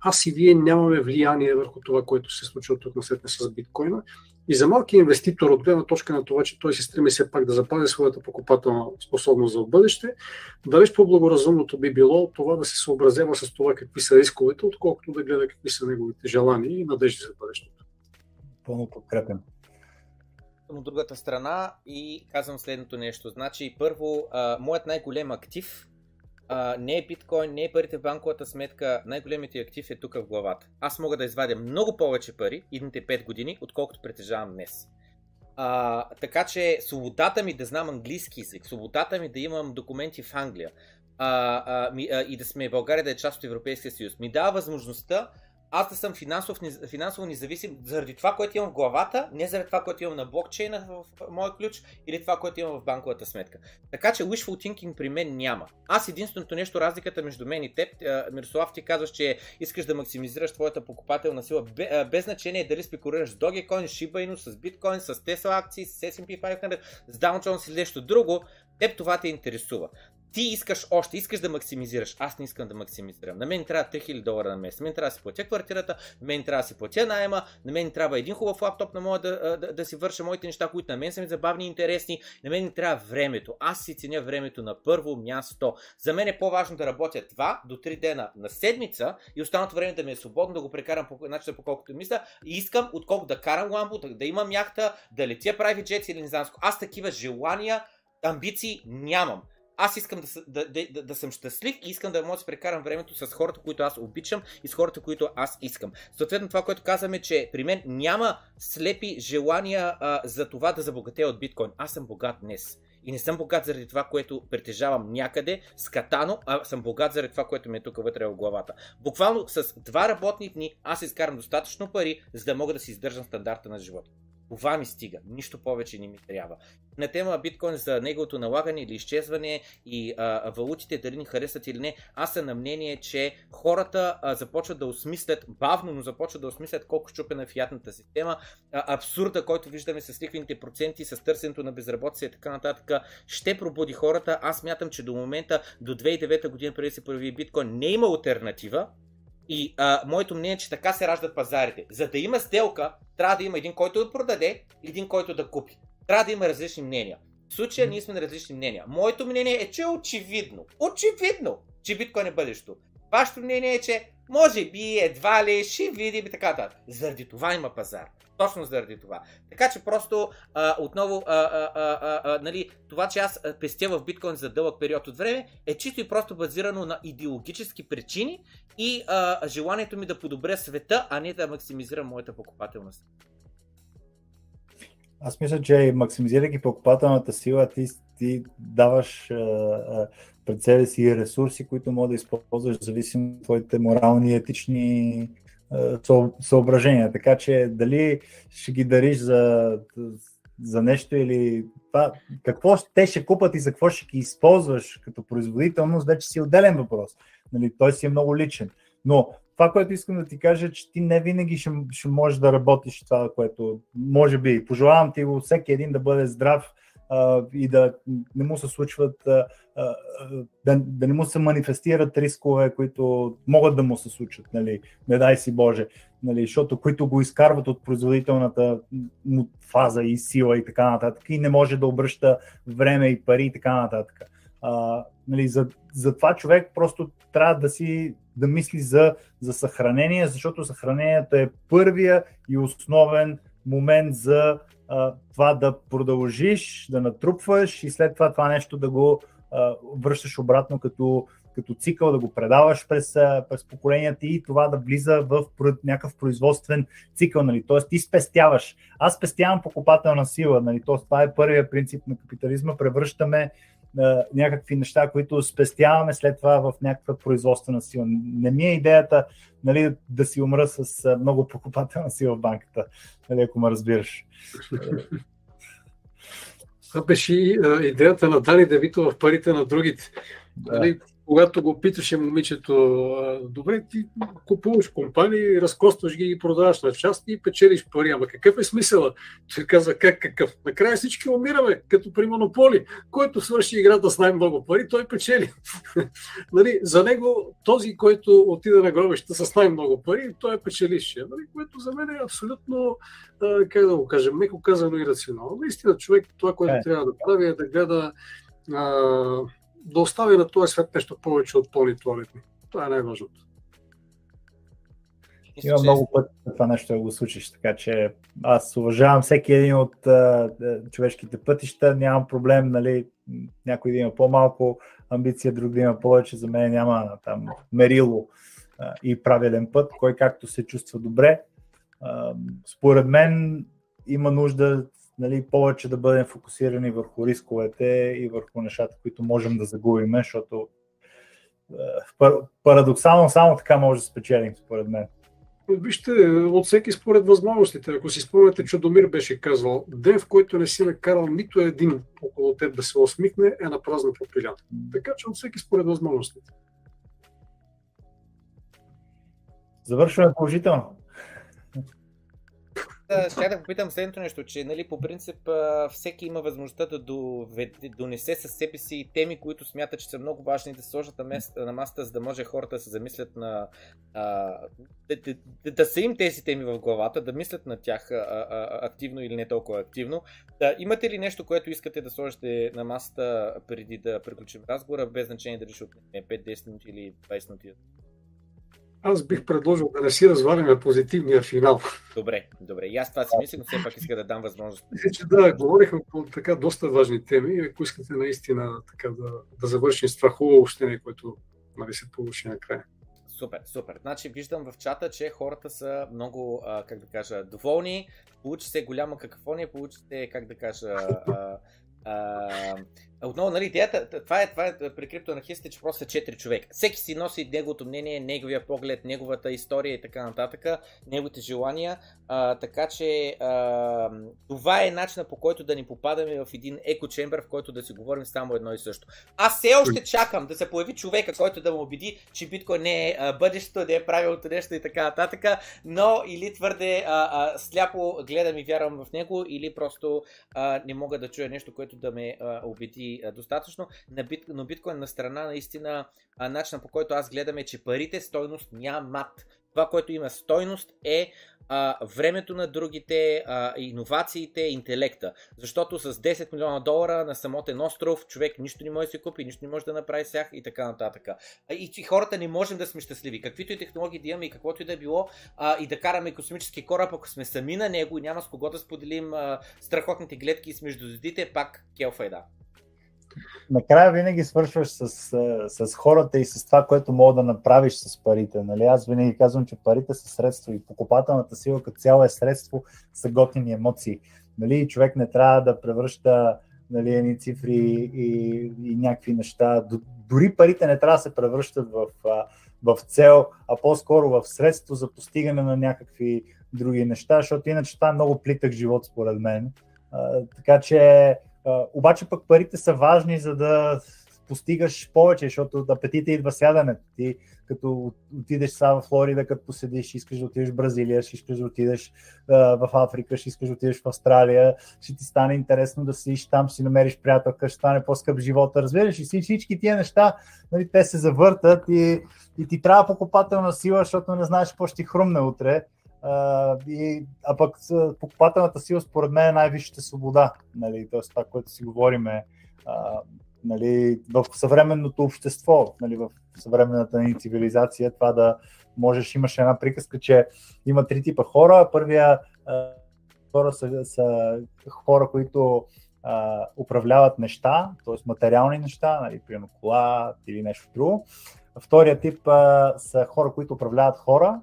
Аз и вие нямаме влияние върху това, което се случва тук на с биткоина и за малки инвеститор, от гледна точка на това, че той се стреми все пак да запази своята покупателна способност за бъдеще, далеч по-благоразумното би било това да се съобразява с това какви са рисковете, отколкото да гледа какви са неговите желания и надежди за бъдещето. Пълно подкрепен от другата страна и казвам следното нещо. Значи, първо, а, моят най-голем актив а, не е биткоин, не е парите в банковата сметка, най-големият ти актив е тук в главата. Аз мога да извадя много повече пари идните 5 години, отколкото притежавам днес. А, така че свободата ми да знам английски язик, свободата ми да имам документи в Англия а, а, ми, а, и да сме в България да е част от Европейския съюз, ми дава възможността аз да съм финансов, финансово независим заради това, което имам в главата, не заради това, което имам на блокчейна в моя ключ или това, което имам в банковата сметка. Така че wishful thinking при мен няма. Аз единственото нещо, разликата между мен и теб, Мирослав, ти казваш, че искаш да максимизираш твоята покупателна сила, без значение дали спекулираш с Dogecoin, Shiba Inu, с биткоин, с Tesla акции, с S&P 500, с Dow Jones или нещо друго, теб това те интересува ти искаш още, искаш да максимизираш. Аз не искам да максимизирам. На мен трябва 3000 долара на месец. На мен трябва да си платя квартирата, на мен трябва да си платя найема, на мен трябва един хубав лаптоп на моя да, да, да си върша моите неща, които на мен са ми забавни и интересни. На мен трябва времето. Аз си ценя времето на първо място. За мен е по-важно да работя 2 до 3 дена на седмица и останалото време да ми е свободно, да го прекарам по начина по колкото мисля. И искам отколко да карам ламбо, да, да имам яхта, да летя прави джет или не знам. Аз такива желания, амбиции нямам аз искам да, да, да, да, съм щастлив и искам да мога да прекарам времето с хората, които аз обичам и с хората, които аз искам. Съответно, това, което казваме, че при мен няма слепи желания а, за това да забогатея от биткоин. Аз съм богат днес. И не съм богат заради това, което притежавам някъде, скатано, а съм богат заради това, което ми е тук вътре в главата. Буквално с два работни дни аз изкарам достатъчно пари, за да мога да си издържам стандарта на живота. Това ми стига. Нищо повече не ми трябва. На тема биткоин за неговото налагане или изчезване и а, валутите, дали ни харесват или не, аз съм на мнение, че хората а, започват да осмислят, бавно, но започват да осмислят колко щупена е фиатната система. А, абсурда, който виждаме с лихвените проценти, с търсенето на безработица и така нататък, ще пробуди хората. Аз мятам, че до момента, до 2009 година, преди се появи биткоин, не има альтернатива и а, моето мнение е, че така се раждат пазарите. За да има сделка, трябва да има един, който да продаде и един, който да купи. Трябва да има различни мнения. В случая ние сме на различни мнения. Моето мнение е, че е очевидно, очевидно, че биткоин е бъдещето. Вашето мнение е, че може би едва ли ще видим и така нататък. Заради това има пазар. Точно заради това. Така че просто а, отново а, а, а, а, нали, това, че аз пестя в биткоин за дълъг период от време е чисто и просто базирано на идеологически причини и а, желанието ми да подобря света, а не да максимизирам моята покупателност. Аз мисля, че максимизирайки покупателната сила, ти, ти даваш а, а, пред себе си ресурси, които може да използваш зависимо от твоите морални и етични съображения. Така че дали ще ги дариш за, за нещо или това, какво те ще купат и за какво ще ги използваш като производителност, вече си отделен въпрос. Нали, той си е много личен. Но това, което искам да ти кажа, е, че ти не винаги ще, ще можеш да работиш това, което може би. Пожелавам ти всеки един да бъде здрав а, и да не му се случват, а, а, да, да не му се манифестират рискове, които могат да му се случат, нали, не дай си Боже, нали, защото които го изкарват от производителната му фаза и сила и така нататък и не може да обръща време и пари и така нататък. А, нали, за, за това човек просто трябва да си да мисли за, за съхранение, защото съхранението е първия и основен момент за това да продължиш, да натрупваш и след това това нещо да го връщаш обратно като, като цикъл, да го предаваш през, през поколенията и това да влиза в някакъв производствен цикъл. Нали? Тоест ти спестяваш. Аз спестявам покупателна сила. Нали? Тоест това е първият принцип на капитализма. Превръщаме някакви неща, които спестяваме след това в някаква производствена сила. Не ми е идеята нали, да си умра с много покупателна сила в банката, нали, ако ме разбираш. Това беше идеята на Дани Давито в парите на другите. Да. Нали, когато го питаше момичето, добре, ти купуваш компании, разкостваш ги и продаваш на части и печелиш пари. Ама какъв е смисъла? Той каза, как какъв? Накрая всички умираме, като при монополи. Който свърши играта с най-много пари, той печели. нали, за него този, който отида на гробища с най-много пари, той е печелище. Нали, което за мен е абсолютно, как да го кажем, меко казано и рационално. Наистина човек това, което е. трябва да прави е да гледа да остави на този свет нещо повече от поли туалетни. Това е най-важното. Има много пъти това нещо да го случиш, така че аз уважавам всеки един от а, човешките пътища, нямам проблем, нали, някой да има по-малко амбиция, друг да има повече, за мен няма там мерило а, и правилен път, кой както се чувства добре. А, според мен има нужда нали, повече да бъдем фокусирани върху рисковете и върху нещата, които можем да загубим, защото е, парадоксално само така може да спечелим, според мен. Вижте, от всеки според възможностите. Ако си спомняте, Чудомир беше казвал, ден в който не си накарал нито един около теб да се усмихне, е на празна попиля. Така че от всеки според възможностите. Завършваме положително ще да попитам следното нещо, че нали, по принцип всеки има възможността да донесе със себе си теми, които смята, че са много важни да сложат на, места, на масата, за да може хората да се замислят на... А, да, да, да са им тези теми в главата, да мислят на тях а, а, активно или не толкова активно. Да, имате ли нещо, което искате да сложите на масата преди да приключим разговора, без значение дали ще отнеме 5-10 минути или 20 минути? Аз бих предложил да не си разваляме позитивния финал. Добре, добре. И аз това си мисля, но все пак иска да дам възможност. Мисля, че да, говорихме по така доста важни теми. Ако искате наистина така да, да завършим с това хубаво общение, което нали, се получи накрая. Супер, супер. Значи виждам в чата, че хората са много, а, как да кажа, доволни. получи се голяма какафония, получи се, как да кажа, а, а, отново, нали, идеята, това е, това е при криптоанархистите, че просто са четири човека. Всеки си носи неговото мнение, неговия поглед, неговата история и така нататък, неговите желания, а, така че а, това е начинът по който да ни попадаме в един еко чембър, в който да си говорим само едно и също. Аз все още чакам да се появи човека, който да му убеди, че биткоин не е бъдещето, не е правилното нещо и така нататък, но или твърде а, а, сляпо гледам и вярвам в него, или просто а, не мога да чуя нещо, което да ме а, убеди достатъчно. На бит, но биткоин на страна наистина начинът по който аз гледам е, че парите стойност нямат. Това, което има стойност е а, времето на другите, а, иновациите, интелекта. Защото с 10 милиона долара на самотен остров човек нищо не може да си купи, нищо не може да направи сях и така нататък. И, и хората не можем да сме щастливи. Каквито и технологии да имаме и каквото и да е било, а, и да караме космически кораб, ако сме сами на него и няма с кого да споделим а, страхотните гледки с между звездите, пак келфайда накрая винаги свършваш с, с хората и с това, което мога да направиш с парите. Нали? Аз винаги казвам, че парите са средство и покупателната сила като цяло е средство са готини емоции. Нали? Човек не трябва да превръща нали, едни цифри и, и някакви неща. Дори парите не трябва да се превръщат в, в цел, а по-скоро в средство за постигане на някакви други неща, защото иначе това е много плитък живот според мен. А, така че обаче пък парите са важни, за да постигаш повече, защото апетита идва сядането. Ти като отидеш сега в Флорида, като поседиш, искаш да отидеш в Бразилия, ще искаш да отидеш в Африка, ще искаш да отидеш в Австралия, ще ти стане интересно да седиш там, си намериш приятелка, ще стане по-скъп живота. Разбираш и всички тия неща, нали, те се завъртат и, и ти трябва покупателна сила, защото не знаеш какво ще ти хрумне утре. И, а пък покупателната сила според мен е най-висшата свобода. Нали? Тоест това, което си говорим е нали, в съвременното общество, нали, в съвременната ни цивилизация, това да можеш, имаше една приказка, че има три типа хора. Първия хора са, са хора, които а, управляват неща, т.е. материални неща, нали, примерно кола или нещо друго. Втория тип а, са хора, които управляват хора,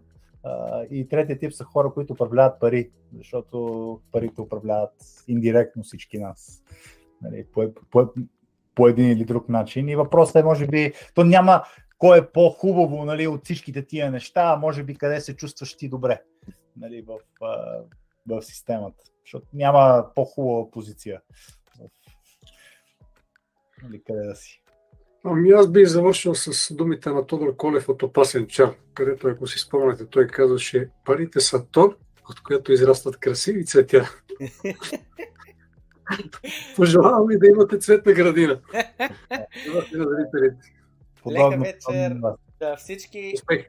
и третия тип са хора, които управляват пари, защото парите управляват индиректно всички нас. Нали, по, по, по един или друг начин. И въпросът е, може би, то няма кой е по-хубаво нали, от всичките тия неща, а може би къде се чувстваш ти добре нали, в, в системата. Защото няма по-хубава позиция. Нали, къде да си. Ами аз бих завършил с думите на Тодор Колев от Опасен чар, където, ако си спомняте, той казваше парите са то, от което израстват красиви цветя. Пожелавам ви да имате цветна градина. Лека вечер да всички. Успех.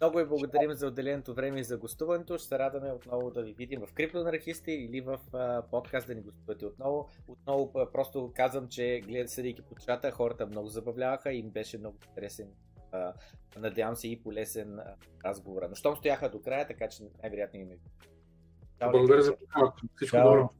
Много ви благодарим за отделеното време и за гостуването. Ще се радваме отново да ви видим в криптоанархисти или в а, подкаст да ни гостувате отново. Отново просто казвам, че гледа съдейки по чата, хората много забавляваха и им беше много интересен. А, надявам се и полезен разговор. Но щом стояха до края, така че най-вероятно им е. Благодаря за поканата. Всичко добро.